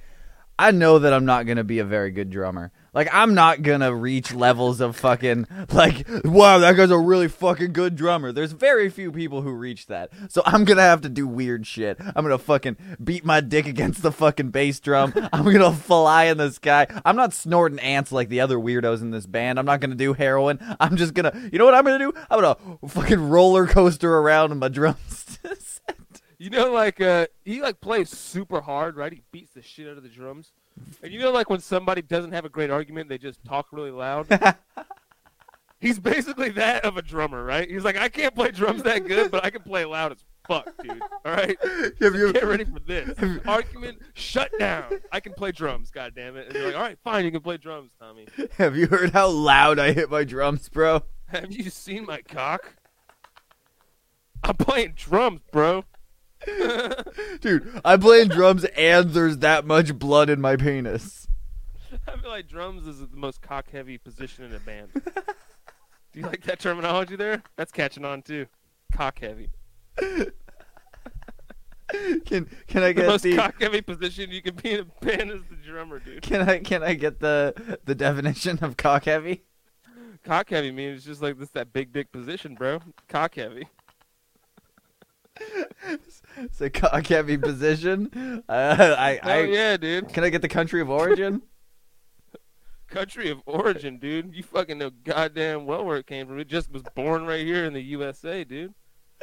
I know that I'm not gonna be a very good drummer. Like I'm not gonna reach levels of fucking like wow that guy's a really fucking good drummer. There's very few people who reach that. So I'm gonna have to do weird shit. I'm gonna fucking beat my dick against the fucking bass drum. I'm gonna fly in the sky. I'm not snorting ants like the other weirdos in this band. I'm not gonna do heroin. I'm just gonna you know what I'm gonna do? I'm gonna fucking roller coaster around in my drums. You know, like uh, he like plays super hard, right? He beats the shit out of the drums. And you know, like when somebody doesn't have a great argument, they just talk really loud. He's basically that of a drummer, right? He's like, I can't play drums that good, but I can play loud as fuck, dude. All right, Have you- get ready for this argument. Shut down. I can play drums. God damn it! And you're like, all right, fine, you can play drums, Tommy. Have you heard how loud I hit my drums, bro? Have you seen my cock? I'm playing drums, bro. Dude, I'm playing drums and there's that much blood in my penis. I feel like drums is the most cock heavy position in a band. Do you like that terminology there? That's catching on too. Cock heavy. Can can I get The most the cock heavy position you can be in a band is the drummer, dude. can I can I get the the definition of cock heavy? Cock heavy means it's just like this that big dick position, bro. Cock heavy. It's a cock heavy position. Uh, I Oh I yeah, dude. can I get the country of origin? Country of origin, dude. You fucking know goddamn well where it came from. It just was born right here in the USA, dude.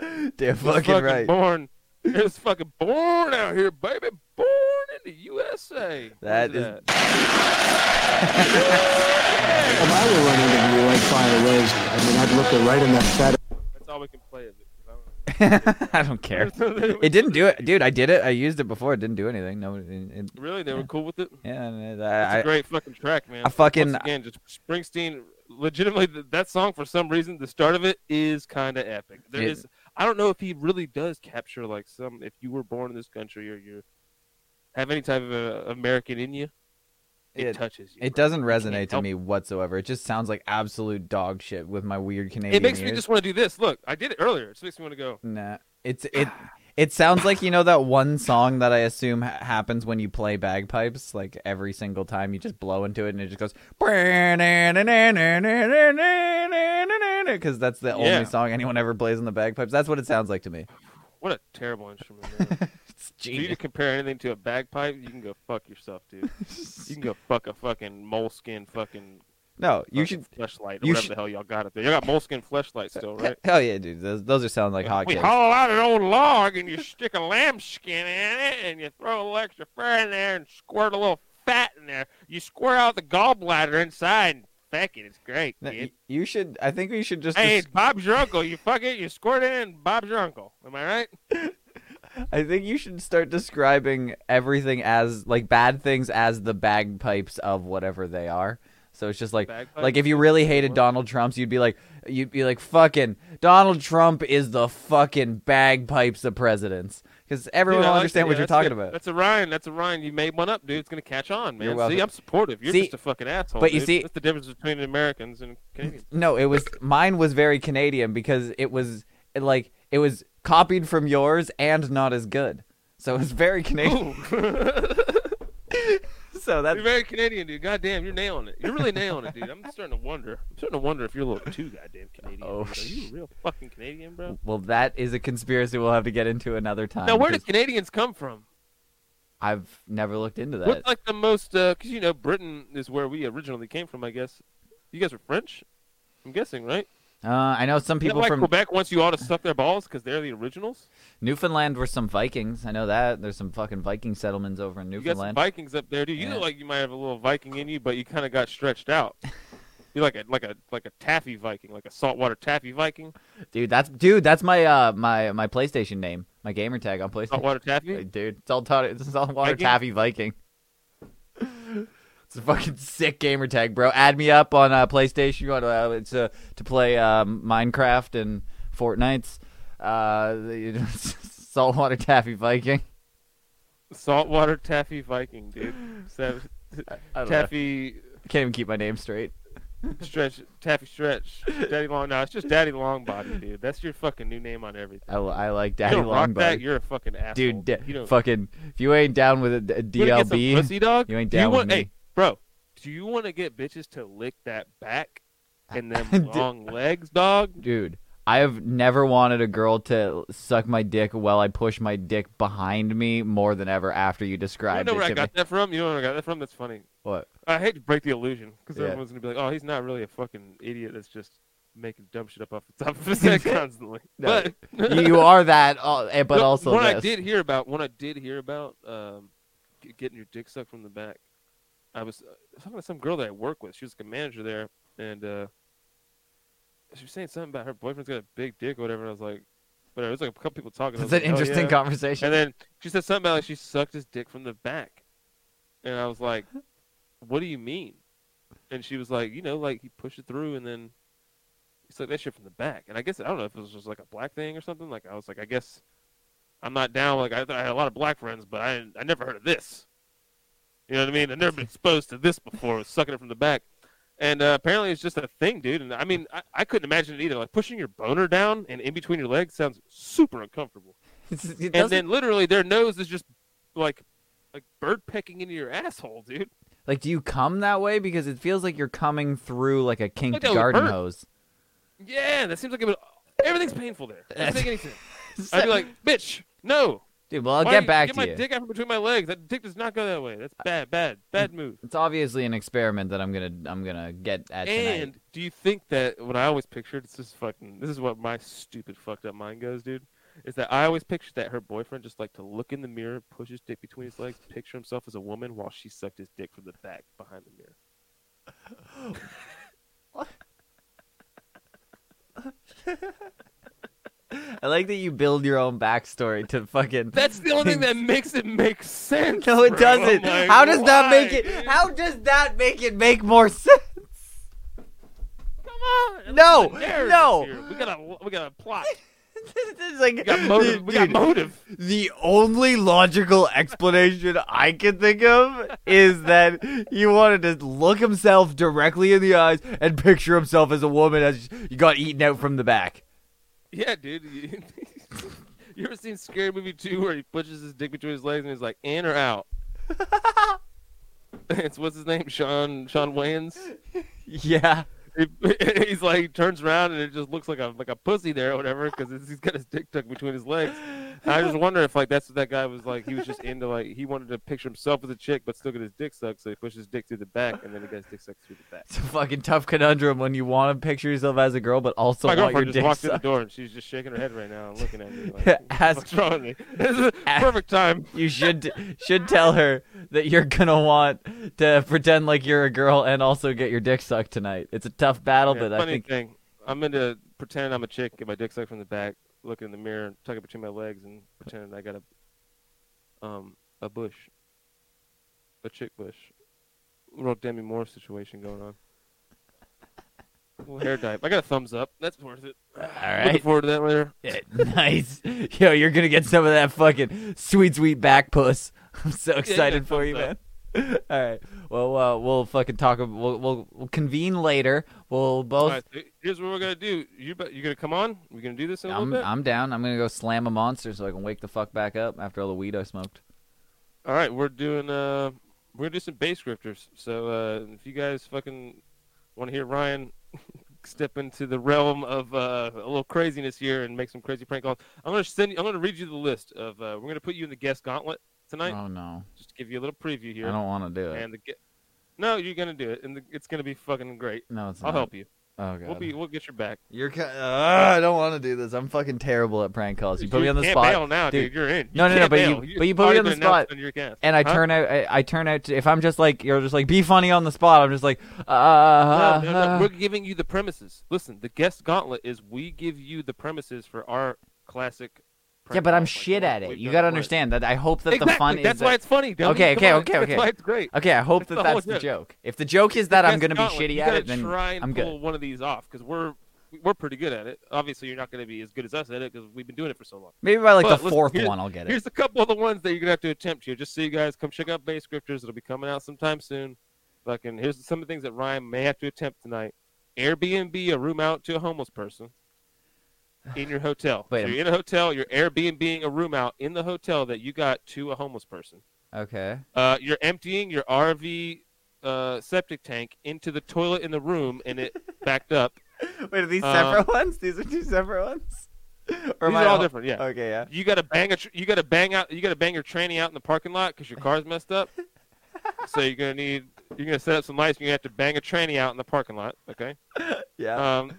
Damn It was fucking right. Born. It was fucking born out here, baby. Born in the USA. That What is- If I were running the view, I'd fire raised. I mean, I'd look her right in that fat That's all we can play of it. 'cause I don't- care. It didn't do it, dude. I did it. I used it before. It didn't do anything. No, it, it, Really, they were cool with it. yeah. and It's I, a great fucking track, man. I fucking- Once again, just Springsteen. Legitimately, that song for some reason, the start of it is kind of epic. There It- is, I don't know if he really does capture like some. If you were born in this country or you have any type of uh, American in you, it, It- touches you. It bro. doesn't resonate to me whatsoever. It just sounds like absolute dog shit with my weird Canadian It makes me just want to do this. Look, I did it earlier. It just makes me want to go. Nah, it's it. It sounds like you know that one song that I assume ha- happens when you play bagpipes. Like every single time you just blow into it and it just goes because that's the Yeah. only song anyone ever plays on the bagpipes. That's what it sounds like to me. What a terrible instrument. For you to compare anything to a bagpipe, you can go fuck yourself, dude. You can go fuck a fucking moleskin fucking. No, you fucking should. you whatever should- the hell y'all got up there. You got moleskin fleshlight still, right? Hell yeah, dude. Those, those are sounding like we hotcakes. haul out an old log and you stick a lambskin in it and you throw a little extra fur in there and squirt a little fat in there. You squirt out the gallbladder inside and feck it. It's great, No, kid. you should. I think we should just. Hey, dis- it's Bob's your uncle. You fuck it, you squirt it in, Bob's your uncle. Am I right? I think you should start describing everything as like bad things as the bagpipes of whatever they are. So it's just like Bagpipes? like if you really hated Donald Trump's, you'd be like you'd be like fucking Donald Trump is the fucking bagpipes of presidents because everyone Dude, will like understand that. what Yeah, you're talking good. about. That's a Ryan. That's a Ryan. You made one up, dude. It's gonna catch on, man. See, I'm supportive. You're See- just a fucking asshole. but you dude. see- that's the difference between Americans and Canadians. No, it was mine was very Canadian because it was like it was copied from yours and not as good. So it was very Canadian. so that You're very Canadian, dude. Goddamn, you're nailing it. You're really nailing it, dude. I'm starting to wonder. I'm starting to wonder if you're a little too goddamn Canadian. Oh. Are you a real fucking Canadian, bro? well, that is a conspiracy we'll have to get into another time. Now, where do Canadians come from? I've never looked into that. What's like the most? Uh, because you know, Britain is where we originally came from. I guess. You guys are French. I'm guessing, right? Uh, I know some people why from Quebec wants you all to suck their balls because they're the originals. Newfoundland were some Vikings. I know that. There's some fucking Viking settlements over in You got some Newfoundland. Vikings up there, dude. You Yeah. look like you might have a little Viking in you, but you kind of got stretched out. You're like a like a like a taffy Viking, like a saltwater taffy Viking, dude, that's dude, that's my uh my my PlayStation name, my gamer tag on PlayStation. saltwater taffy. Dude, it's all. It's all water Viking? taffy Viking. It's a fucking sick gamer tag, bro. Add me up on uh, PlayStation. You want to, uh, uh, to play um, Minecraft and Fortnite's uh, saltwater taffy Viking. Saltwater taffy Viking, dude. I know. taffy can't even keep my name straight. stretch, taffy stretch, daddy long. No, it's just daddy long body, dude. That's your fucking new name on everything. I, I like You Daddy rock Longbody. that, you're a fucking asshole, Dude, da- You fucking, if you ain't down with a, a You wanna get some DLB, pussy, dog? you ain't Do you down with want, me. Hey, bro, do you want to get bitches to lick that back and them long legs, dog? dude, I have never wanted a girl to suck my dick while I push my dick behind me more than ever after you described it. You know where I got me. that from? You know where I got that from? That's funny. What? I hate to break the illusion because Yeah. everyone's gonna be like, "Oh, he's not really a fucking idiot that's just making dumb shit up off the top of his head constantly." No, but you are that, uh, eh, but also what I did hear about, what I did hear about, um, g- getting your dick sucked from the back. I was uh, talking to some girl that I work with. She was like a manager there, and uh, she was saying something about her boyfriend's got a big dick or whatever. And I was like, but it was like a couple people talking. Was an like, "Oh, interesting yeah." conversation. And then she said something about like she sucked his dick from the back, and I was like, "What do you mean?" And she was like, "You know, like he pushed it through, and then he sucked that shit from the back." And I guess I don't know if it was just like a black thing or something. Like I was like, I guess I'm not down. Like I, I had a lot of black friends, but I I never heard of this. You know what I mean? I've never been exposed to this before, sucking it from the back. And uh, apparently it's just a thing, dude. And I mean, I, I couldn't imagine it either. Like pushing your boner down and in between your legs sounds super uncomfortable it and then literally their nose is just like like bird pecking into your asshole, dude. like, do you come that way? Because it feels like you're coming through like a kinked would garden hose. Yeah, that seems like it would. Everything's painful there. Doesn't make any sense. I'd be like, bitch, no. Dude, well, I'll Why get you- back get to my dick out from between my legs. That dick does not go that way. That's bad, bad, bad move. It's obviously an experiment that I'm gonna I'm gonna get at tonight. And do you think that what I always pictured? This is fucking. This is what my stupid fucked up mind goes, dude. Is that I always pictured that her boyfriend just like to look in the mirror, push his dick between his legs, picture himself as a woman while she sucked his dick from the back behind the mirror. I like that you build your own backstory to fucking. That's the only thing that makes it make sense. No, it bro. doesn't. Like, how does that make it? How does that make it make more sense? Come on. No, There's a narrative no. here. We got a we got a plot. it's like We got motive. We got motive. The only logical explanation I can think of is that he wanted to look himself directly in the eyes and picture himself as a woman as you got eaten out from the back. Yeah, dude. You, You ever seen Scary Movie 2 where he pushes his dick between his legs and he's like, in or out? it's what's his name? Shawn Shawn Wayans. Yeah. He- he's like he turns around and it just looks like a like a pussy there or whatever because he's got his dick tucked between his legs. I just wonder if like that's what that guy was like. He was just into like he wanted to picture himself as a chick but still get his dick sucked, so he pushed his dick through the back and then he got his dick sucked through the back. It's a fucking tough conundrum when you want to picture yourself as a girl, but also My want your just dick walked through the sucked. door and she's just shaking her head right now and looking at me. Like, Ask- What's wrong with me? This is a perfect time. You should should tell her that you're gonna want to pretend like you're a girl and also get your dick sucked tonight. It's a tough battle, Yeah, but I funny think thing, I'm into pretending I'm a chick, get my dick sucked from the back, look in the mirror, tuck it between my legs, and pretend I got a um a bush, a chick bush, real Demi Moore situation going on. little hair dye. I got a thumbs up. That's worth it. All right. Looking forward to that later. Yeah, nice. Yo, you're gonna get some of that fucking sweet, sweet back puss. I'm so excited for you, man. All right. Well, uh, we'll fucking talk. We'll, we'll we'll convene later. We'll both. All right, so here's what we're gonna do. You you gonna come on? We're gonna do this in a I'm little bit. I'm down. I'm gonna go slam a monster so I can wake the fuck back up after all the weed I smoked. All right, we're doing uh we're gonna do some bass scripters. So uh if you guys fucking want to hear Ryan step into the realm of uh, a little craziness here and make some crazy prank calls, I'm gonna send you, I'm gonna read you the list of uh, we're gonna put you in the guest gauntlet tonight. Oh no, give you a little preview here. I don't want to do it. And the no, you're gonna do it, and the, it's gonna be fucking great. No, it's I'll not. help you. Oh god. We'll be we'll get your back. You're. Uh, I don't want to do this. I'm fucking terrible at prank calls. You put me on the spot can't spot. Bail now, dude. Dude. You're in. No, no, no, can't but you- but you put me on the spot, on and I Huh? turn out. I, I turn out. To, if I'm just like you're just like be funny on the spot. I'm just like. Uh, No, no, no, uh, we're giving you the premises. Listen, the guest gauntlet is we give you the premises for our classic. Yeah, but I'm shit at it. You gotta before. understand that. I hope that exactly. the fun is That's is. why that- it's funny. Okay, Come okay, on. okay, That's okay. why it's great. Okay, I hope That's that the that's the joke. joke. If the joke is that I'm gonna be gauntlet, shitty at it, then try and I'm pull one of these off because we're we're pretty good at it. Obviously, you're not going to be as good as us at it because we've been doing it for so long. Maybe by like But the fourth one, I'll get it. Here's a couple of the ones that you're gonna have to attempt here, just so you guys come check out Base Scripters. It'll be coming out sometime soon. Fucking here's some of the things that Ryan may have to attempt tonight. Airbnb a room out to a homeless person in your hotel. Wait, so you're in a hotel. You're Airbnbing a room out in the hotel that you got to a homeless person. Okay. Uh, you're emptying your RV uh, septic tank into the toilet in the room, and it backed up. Wait, are these Um, separate ones? These are two separate ones. Or These are all different. Yeah. Okay, yeah. You got to bang a tr- you got to bang out you got to bang your tranny out in the parking lot because your car's messed up. so you're gonna need you're gonna set up some lights. And you're gonna have to bang a tranny out in the parking lot. Okay. Yeah. Um,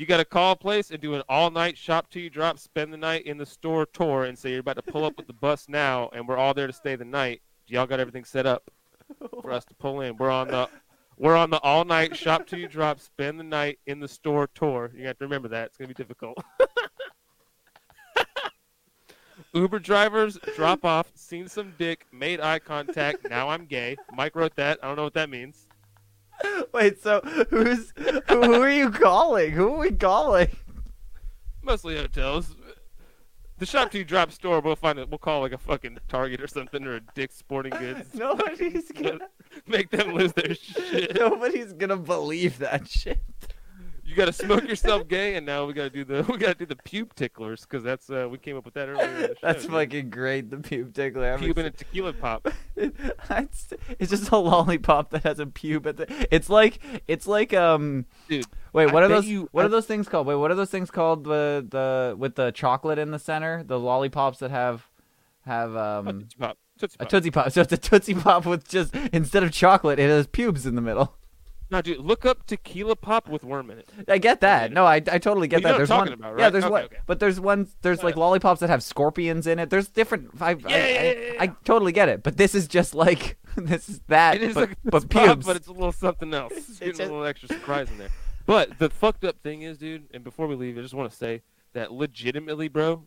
you got to call a place and do an all night shop till you drop, spend the night in the store tour, and say you're about to pull up with the bus now, and we're all there to stay the night. Y'all got everything set up for us to pull in. We're on the we're on the all night shop till you drop, spend the night in the store tour. You have to remember that. It's gonna be difficult. Uber drivers drop off, seen some dick, made eye contact. Now I'm gay. Mike wrote that. I don't know what that means. Wait, so who's who, are you calling? Who are we calling? Mostly hotels. The shop you drop store, we'll find it. We'll call like a fucking Target or something or a Dick's Sporting Goods. Nobody's gonna Make them lose their shit. nobody's gonna believe that shit. You got to smoke yourself gay, and now we got to do the we got to do the pube ticklers because that's uh, we came up with that earlier. In the show, That's dude. fucking great. The pube tickler. I'm pube and a tequila pop. it's, it's just a lollipop that has a pube at the. It's like it's like um. Dude, Wait, I what are those? you- what I- are those things called? Wait, what are those things called? The the with the chocolate in the center, the lollipops that have have um Tootsie pop. Tootsie a pop. tootsie pop. So it's a tootsie pop with just instead of chocolate, it has pubes in the middle. No, dude, look up tequila pop with worm in it. I get that. No, I, I totally get You that. what I'm There's talking one. about, Yeah, there's Okay, one. okay. But there's one. There's like lollipops that have scorpions in it. There's different. I, I, Yeah, yeah, I, yeah, yeah. I totally get it. But this is just like this is that. It is but, like but Tootsie Pop, pubes. but it's a little something else. It's, It's just- a little extra surprise in there. But the fucked up thing is, dude, and before we leave, I just want to say that legitimately, bro,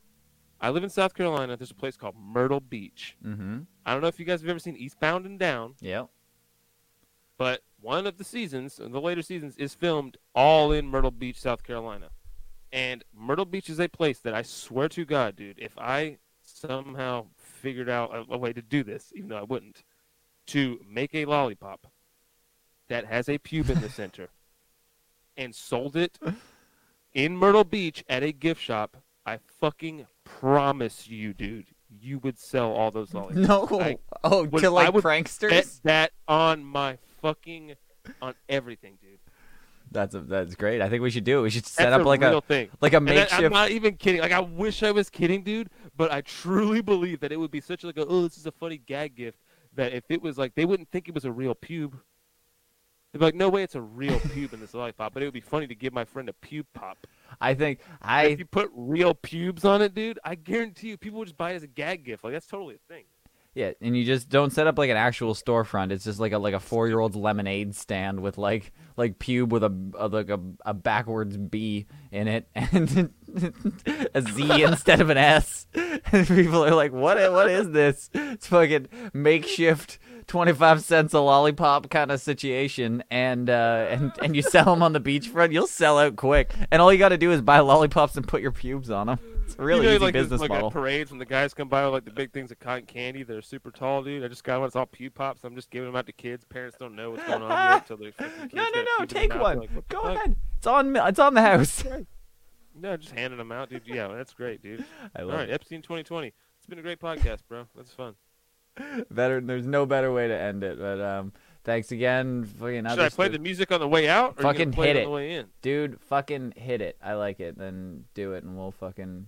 I live in South Carolina. There's a place called Myrtle Beach. mm-hmm. I don't know if you guys have ever seen Eastbound and Down, Yeah. but one of the seasons, the later seasons, is filmed all in Myrtle Beach, South Carolina. And Myrtle Beach is a place that I swear to God, dude, if I somehow figured out a, a way to do this, even though I wouldn't, to make a lollipop that has a pube in the center and sold it in Myrtle Beach at a gift shop, I fucking promise you, dude, you would sell all those lollipops. No. I oh, would- to I like would bet pranksters. that on my fucking on everything, dude. That's a, that's great. I think we should do it. We should set That's up a like a thing. like a And I- makeshift. I'm not even kidding. Like I wish I was kidding, dude. But I truly believe that it would be such like a oh this is a funny gag gift that if it was like they wouldn't think it was a real pube. They'd be like, no way, it's a real pube in this lollipop. But it would be funny to give my friend a pube pop. I think I if you put real pubes on it, dude, I guarantee you, people would just buy it as a gag gift. Like that's totally a thing. Yeah, and you just don't set up like an actual storefront. It's just like a like a four year old's lemonade stand with like like pube with a, a like a, a backwards B in it and a Z instead of an S. And people are like, "What? What is this? It's fucking makeshift twenty five cents a lollipop kind of situation." And uh, and and you sell them on the beachfront, you'll sell out quick. And all you got to do is buy lollipops and put your pubes on them. It's a really you know, easy like, business like model. At parades when the guys come by with like the big things of cotton candy, they're super tall, dude. I just got one. It's all pube pops. I'm just giving them out to kids. Parents don't know what's going on yet until they. No, no, no! pube in their Take one. Like, Go ahead. It's on. It's on the house. No, just handing them out, dude. Yeah, that's great, dude. I All love right, it. Epstein 2020. It's been a great podcast, bro. That's fun. Better. There's no better way to end it. But um, thanks again. Fucking Should I play stu- the music on the way out? Or are you Fucking hit it it. on the way in? dude? Fucking hit it. I like it. Then do it, and we'll fucking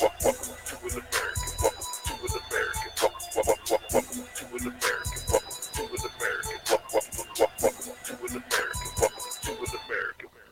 American.